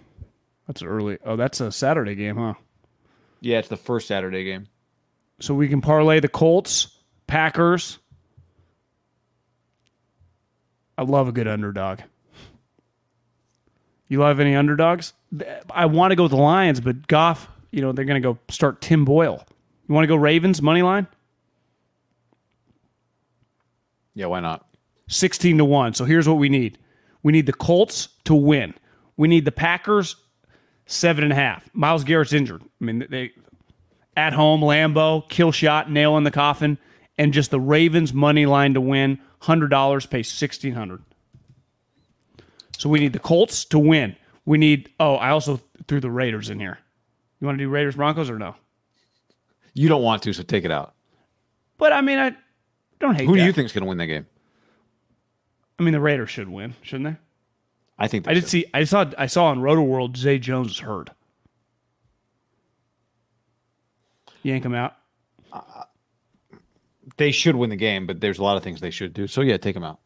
That's early. Oh, that's a Saturday game, huh? Yeah, it's the first Saturday game. So we can parlay the Colts, Packers. I love a good underdog. You love any underdogs? I want to go with the Lions, but Goff, you know, they're going to go start Tim Boyle. You want to go Ravens money line? Yeah, why not? 16 to 1. So here's what we need we need the Colts to win. We need the Packers seven and a half. Myles Garrett's injured. I mean, they at home, Lambeau, kill shot, nail in the coffin, and just the Ravens money line to win. Hundred dollars pays sixteen hundred. So we need the Colts to win. We need. Oh, I also threw the Raiders in here. You want to do Raiders Broncos or no? You don't want to, so take it out. But I mean, I don't hate. Who do that. you think's going to win that game? I mean, the Raiders should win, shouldn't they? I think they I did should. see. I saw. I saw on Rotoworld. Zay Jones is hurt. Yank him out. Uh, they should win the game, but there's a lot of things they should do. So yeah, take them out.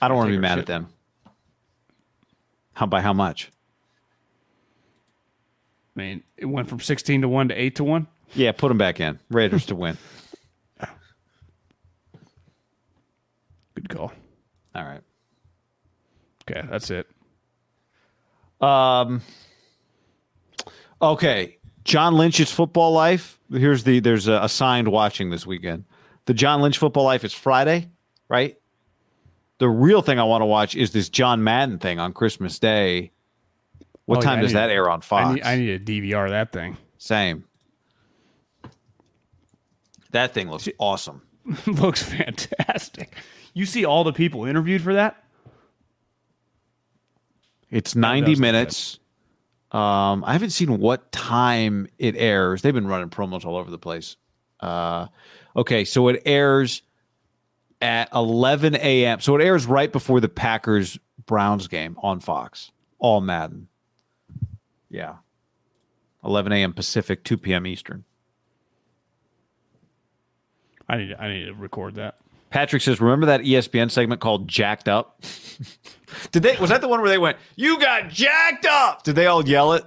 I don't want to be mad at them. How by how much? I mean, it went from sixteen to one to eight to one. Yeah, put them back in. Raiders to win. Good call. All right. Okay, that's it. Um. Okay, John Lynch's football life. Here's the there's a assigned watching this weekend. The John Lynch football life is Friday, right? The real thing I want to watch is this John Madden thing on Christmas Day. What Oh, time I does need- that air on Fox? I need, I need to DVR that thing. Same. That thing looks awesome. Looks fantastic. You see all the people interviewed for that? It's 90 minutes. Um, I haven't seen what time it airs. They've been running promos all over the place. Uh, okay, so it airs at 11 a.m. So it airs right before the Packers Browns game on Fox. All Madden. Yeah. 11 a.m. Pacific, 2 p.m. Eastern. I need to, I need to record that. Patrick says, "Remember that ESPN segment called Jacked Up? Did they? Was that the one where they went, "You got jacked up"? Did they all yell it?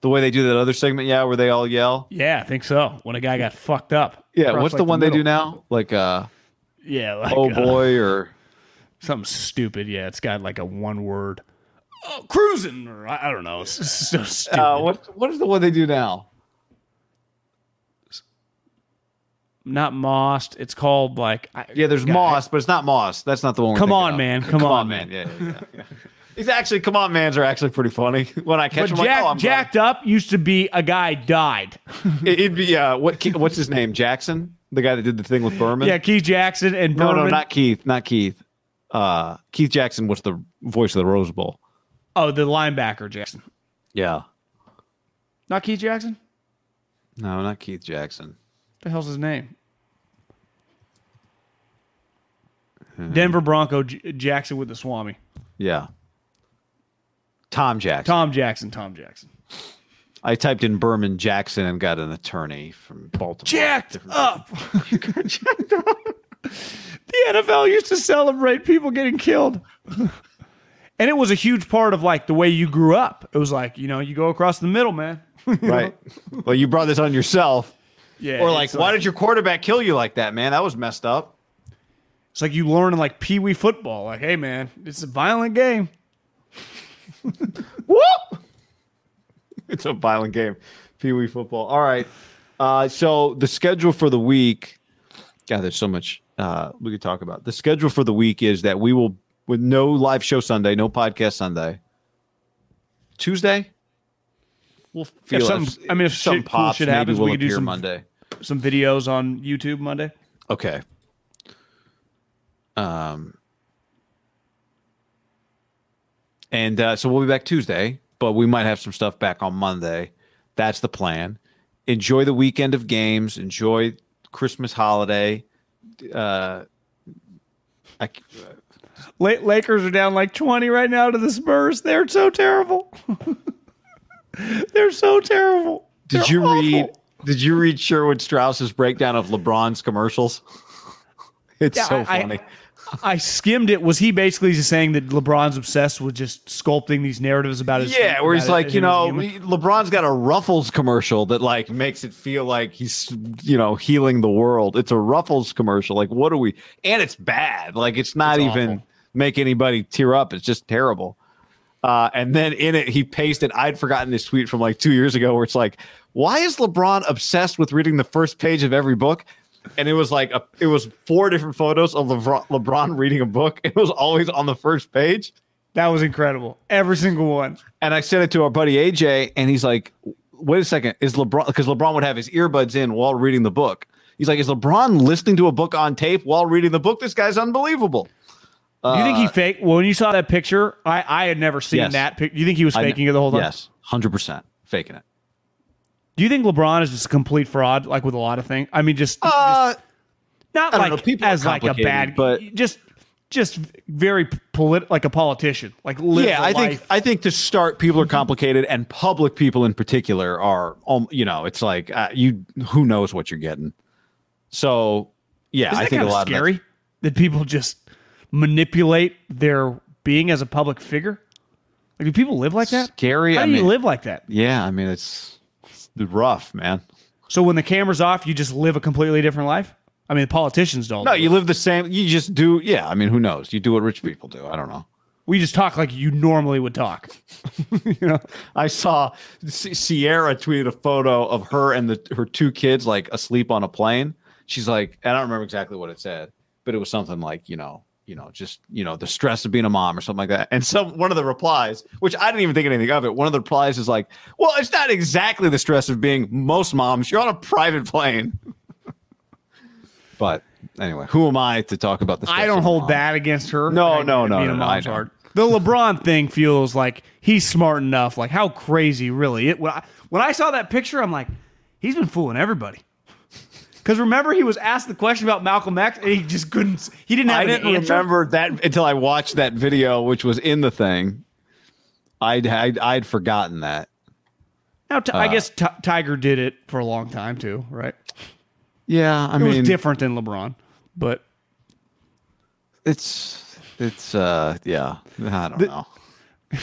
The way they do that other segment, yeah, where they all yell. Yeah, I think so. When a guy got fucked up. Yeah, what's like, the one they do now? Like, uh, Yeah, like oh uh, boy, or something stupid. Yeah, it's got like a one word. Oh, cruising, or I, I don't know. It's so stupid. uh, what? What is the one they do now? Not Mossed. It's called like. I, Yeah, there's God, Moss, but it's not Moss. That's not the one. Come on, man. Come on, man. Yeah, yeah, yeah, yeah. He's actually, come on, man's are actually pretty funny. When I catch But him, Jack, like, oh, I'm jacked up used to be a guy died. It'd be uh, what? What's his name? Jackson, the guy that did the thing with Berman. Yeah, Keith Jackson and Berman. No, no, not Keith. Not Keith. Uh, Keith Jackson was the voice of the Rose Bowl. Oh, the linebacker Jackson. Yeah. Not Keith Jackson. No, not Keith Jackson. What the hell's his name? Hmm. Denver Bronco J- Jackson with the Swami. Yeah. Tom Jackson. Tom Jackson. Tom Jackson. I typed in Berman Jackson and got an attorney from Baltimore. Jacked Different- up. the NFL used to celebrate people getting killed. and it was a huge part of like the way you grew up. It was like, you know, you go across the middle, man. Right. well, you brought this on yourself. Yeah. Or like, why did your quarterback kill you like that, man? That was messed up. It's like you learn in like Pee Wee football. Like, hey, man, it's a violent game. Whoop! It's a violent game. Pee Wee football. All right. Uh, so the schedule for the week. God, there's so much uh, we could talk about. The schedule for the week is that we will, with no live show Sunday, no podcast Sunday. Tuesday, we'll feel something- I mean, if something shit- cool pops, shit maybe happens, we we'll do some- Monday. Some videos on YouTube Monday. Okay. Um, and uh, so we'll be back Tuesday, but we might have some stuff back on Monday. That's the plan. Enjoy the weekend of games. Enjoy Christmas holiday. Uh, I, La- Lakers are down like 20 right now to the Spurs. They're so terrible. They're so terrible. did They're you awful. read? Did you read Sherwood Strauss's breakdown of LeBron's commercials? It's Yeah, so I- funny. I skimmed it. Was he basically just saying that LeBron's obsessed with just sculpting these narratives about his? Yeah, where he's like, him you know, LeBron's got a Ruffles commercial that like makes it feel like he's, you know, healing the world. It's a Ruffles commercial. Like, what are we? And it's bad. Like, it's not It's even awful. make anybody tear up. It's just terrible. Uh, and then in it, he pasted. I'd forgotten this tweet from like two years ago, where it's like, why is LeBron obsessed with reading the first page of every book? And it was like a, it was four different photos of LeBron, LeBron reading a book. It was always on the first page. That was incredible. Every single one. And I sent it to our buddy AJ, and he's like, "Wait a second, is LeBron?" Because LeBron would have his earbuds in while reading the book. He's like, "Is LeBron listening to a book on tape while reading the book? This guy's unbelievable." Do you think he uh, faked? Well, when you saw that picture, I, I had never seen Yes. that picture. You think he was faking it the whole time? Yes, hundred percent faking it. Do you think LeBron is just a complete fraud, like with a lot of things? I mean, just, Uh, just not like know. People as like a bad, but- just just very polit, like a politician, like live yeah, I think. I think to start, people are complicated, and public people in particular are, um, you know, it's like uh, you who knows what you're getting. So, yeah, I think a lot scary of that people just manipulate their being as a public figure? Like, do people live like that? scary. How I do you live like that? yeah, I mean, it's rough, man. So when the camera's off, you just live a completely different life. I mean, politicians don't. No, do you live the same. You just do. Yeah, I mean, who knows? You do what rich people do. I don't know. we just talk like you normally would talk. you know, I saw C- Sierra tweeted a photo of her and the her two kids like asleep on a plane. She's like, I don't remember exactly what it said, but it was something like, you know, you know, just you know, the stress of being a mom or something like that. And some one of the replies, which I didn't even think anything of it, one of the replies is like, well, it's not exactly the stress of being most moms. You're on a private plane. but anyway, who am I to talk about this? I don't hold that against her. No, I- no, no, no, no, I mom's know. hard. The LeBron thing feels like he's smart enough. Like how crazy, really? It when I, when I saw that picture, I'm like, he's been fooling everybody. Because remember, he was asked the question about Malcolm X, and he just couldn't. He didn't have I didn't answer. remember that until I watched that video, which was in the thing. I'd I'd, I'd forgotten that. Now, t- Uh, I guess Ti- Tiger did it for a long time too, right? Yeah, I It mean, was different than LeBron, but it's it's uh yeah. I don't know.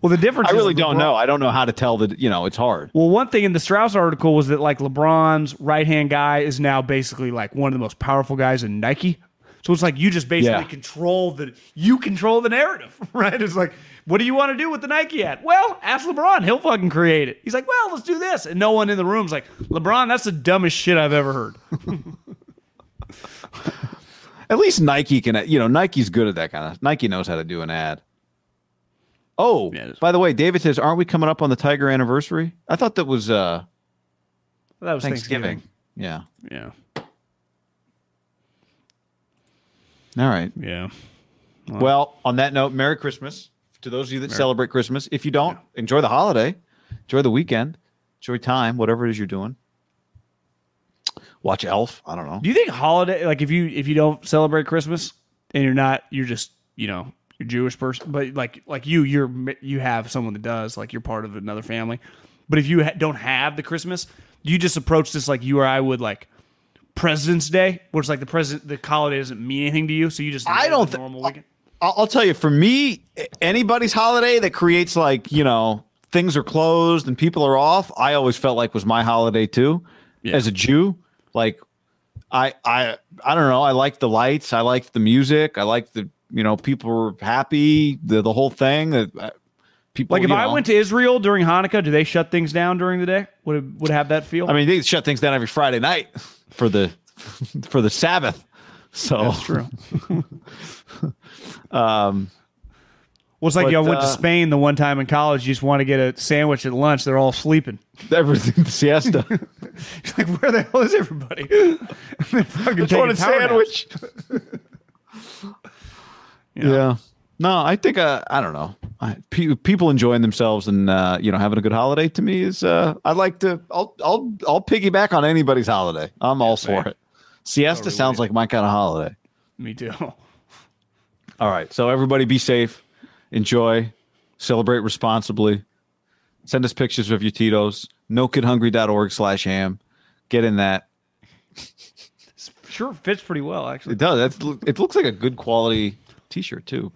well, the difference. I really don't LeBron- know. I don't know how to tell that. You know, it's hard. Well, one thing in the Strauss article was that like LeBron's right hand guy is now basically like one of the most powerful guys in Nike. So it's like you just basically Yeah. control the you control the narrative, right? It's like, what do you want to do with the Nike ad? Well, ask LeBron, he'll fucking create it. He's like, well, let's do this, and no one in the room's like, LeBron, that's the dumbest shit I've ever heard. At least Nike can. You know, Nike's good at that kind of. Nike knows how to do an ad. Oh, Yeah, by the way, David says, "Aren't we coming up on the Tiger anniversary?" I thought that was uh That was Thanksgiving. Thanksgiving. Yeah. Yeah, All right. yeah. Well, on that note, Merry Christmas to those of you that celebrate Christmas. If you don't, enjoy the holiday, enjoy the weekend, enjoy time, whatever it is you're doing. Watch Elf. I don't know. Do you think holiday like if you if you don't celebrate Christmas and you're not you're just you know you're a Jewish person, but like like you you're you have someone that does like you're part of another family. But if you ha- don't have the Christmas, you just approach this like you or I would like President's Day, where it's like the president the holiday doesn't mean anything to you, so you just I don't a thi- normal weekend. I'll, I'll tell you, for me, anybody's holiday that creates like you know things are closed and people are off, I always felt like was my holiday too. As a Jew, like I I I don't know. I like the lights. I like the music. I like the you know people were happy. The the whole thing. Uh, uh, people Like if you I went to Israel during Hanukkah, do they shut things down during the day? Would it would have that feel? I mean, they shut things down every Friday night for the for the Sabbath. So that's true. Um, Well, it's like But, y'all went to uh, Spain the one time in college. You just want to get a sandwich at lunch. They're all sleeping. everything the siesta. Like, where the hell is everybody? Fucking Just want a power sandwich. yeah. No, I think uh, I don't know. I, pe- people enjoying themselves and uh, you know having a good holiday to me is uh, I'd like to. I'll I'll I'll piggyback on anybody's holiday. I'm all for fair. it. Siesta sounds like my kind of holiday. Me too. All right, so everybody be safe, enjoy, celebrate responsibly. Send us pictures of your Tito's. NoKidHungry.org slash ham. Get in that. Sure, fits pretty well actually. It does. That's, it looks like a good quality T-shirt too.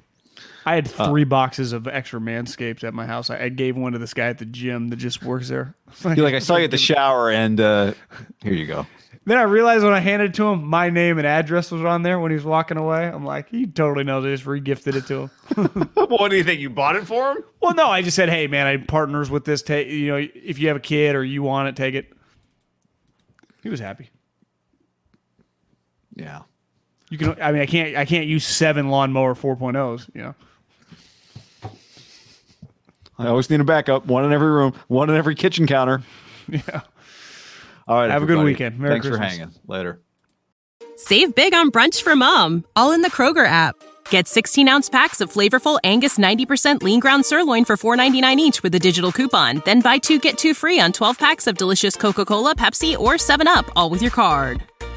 I had Uh, three boxes of extra Manscaped at my house. I, I gave one to this guy at the gym that just works there. You're like I saw you at the shower, and uh, here you go. Then I realized when I handed it to him, my name and address was on there when he was walking away. I'm like, he totally knows. I just re-gifted it to him. what do you think? You bought it for him? well, no, I just said, hey man, I partners with this. Take you know, if you have a kid or you want it, take it. He was happy. Yeah. You can. I mean, I can't. I can't use seven lawnmower 4.0s. You know. I always need a backup. One in every room. One in every kitchen counter. Yeah. All right. Have a good weekend. Merry Thanks for hanging. Later. Save big on brunch for mom, all in the Kroger app. Get 16 ounce packs of flavorful Angus 90% lean ground sirloin for $4.99 each with a digital coupon. Then buy two get two free on 12 packs of delicious Coca Cola, Pepsi, or 7UP, all with your card.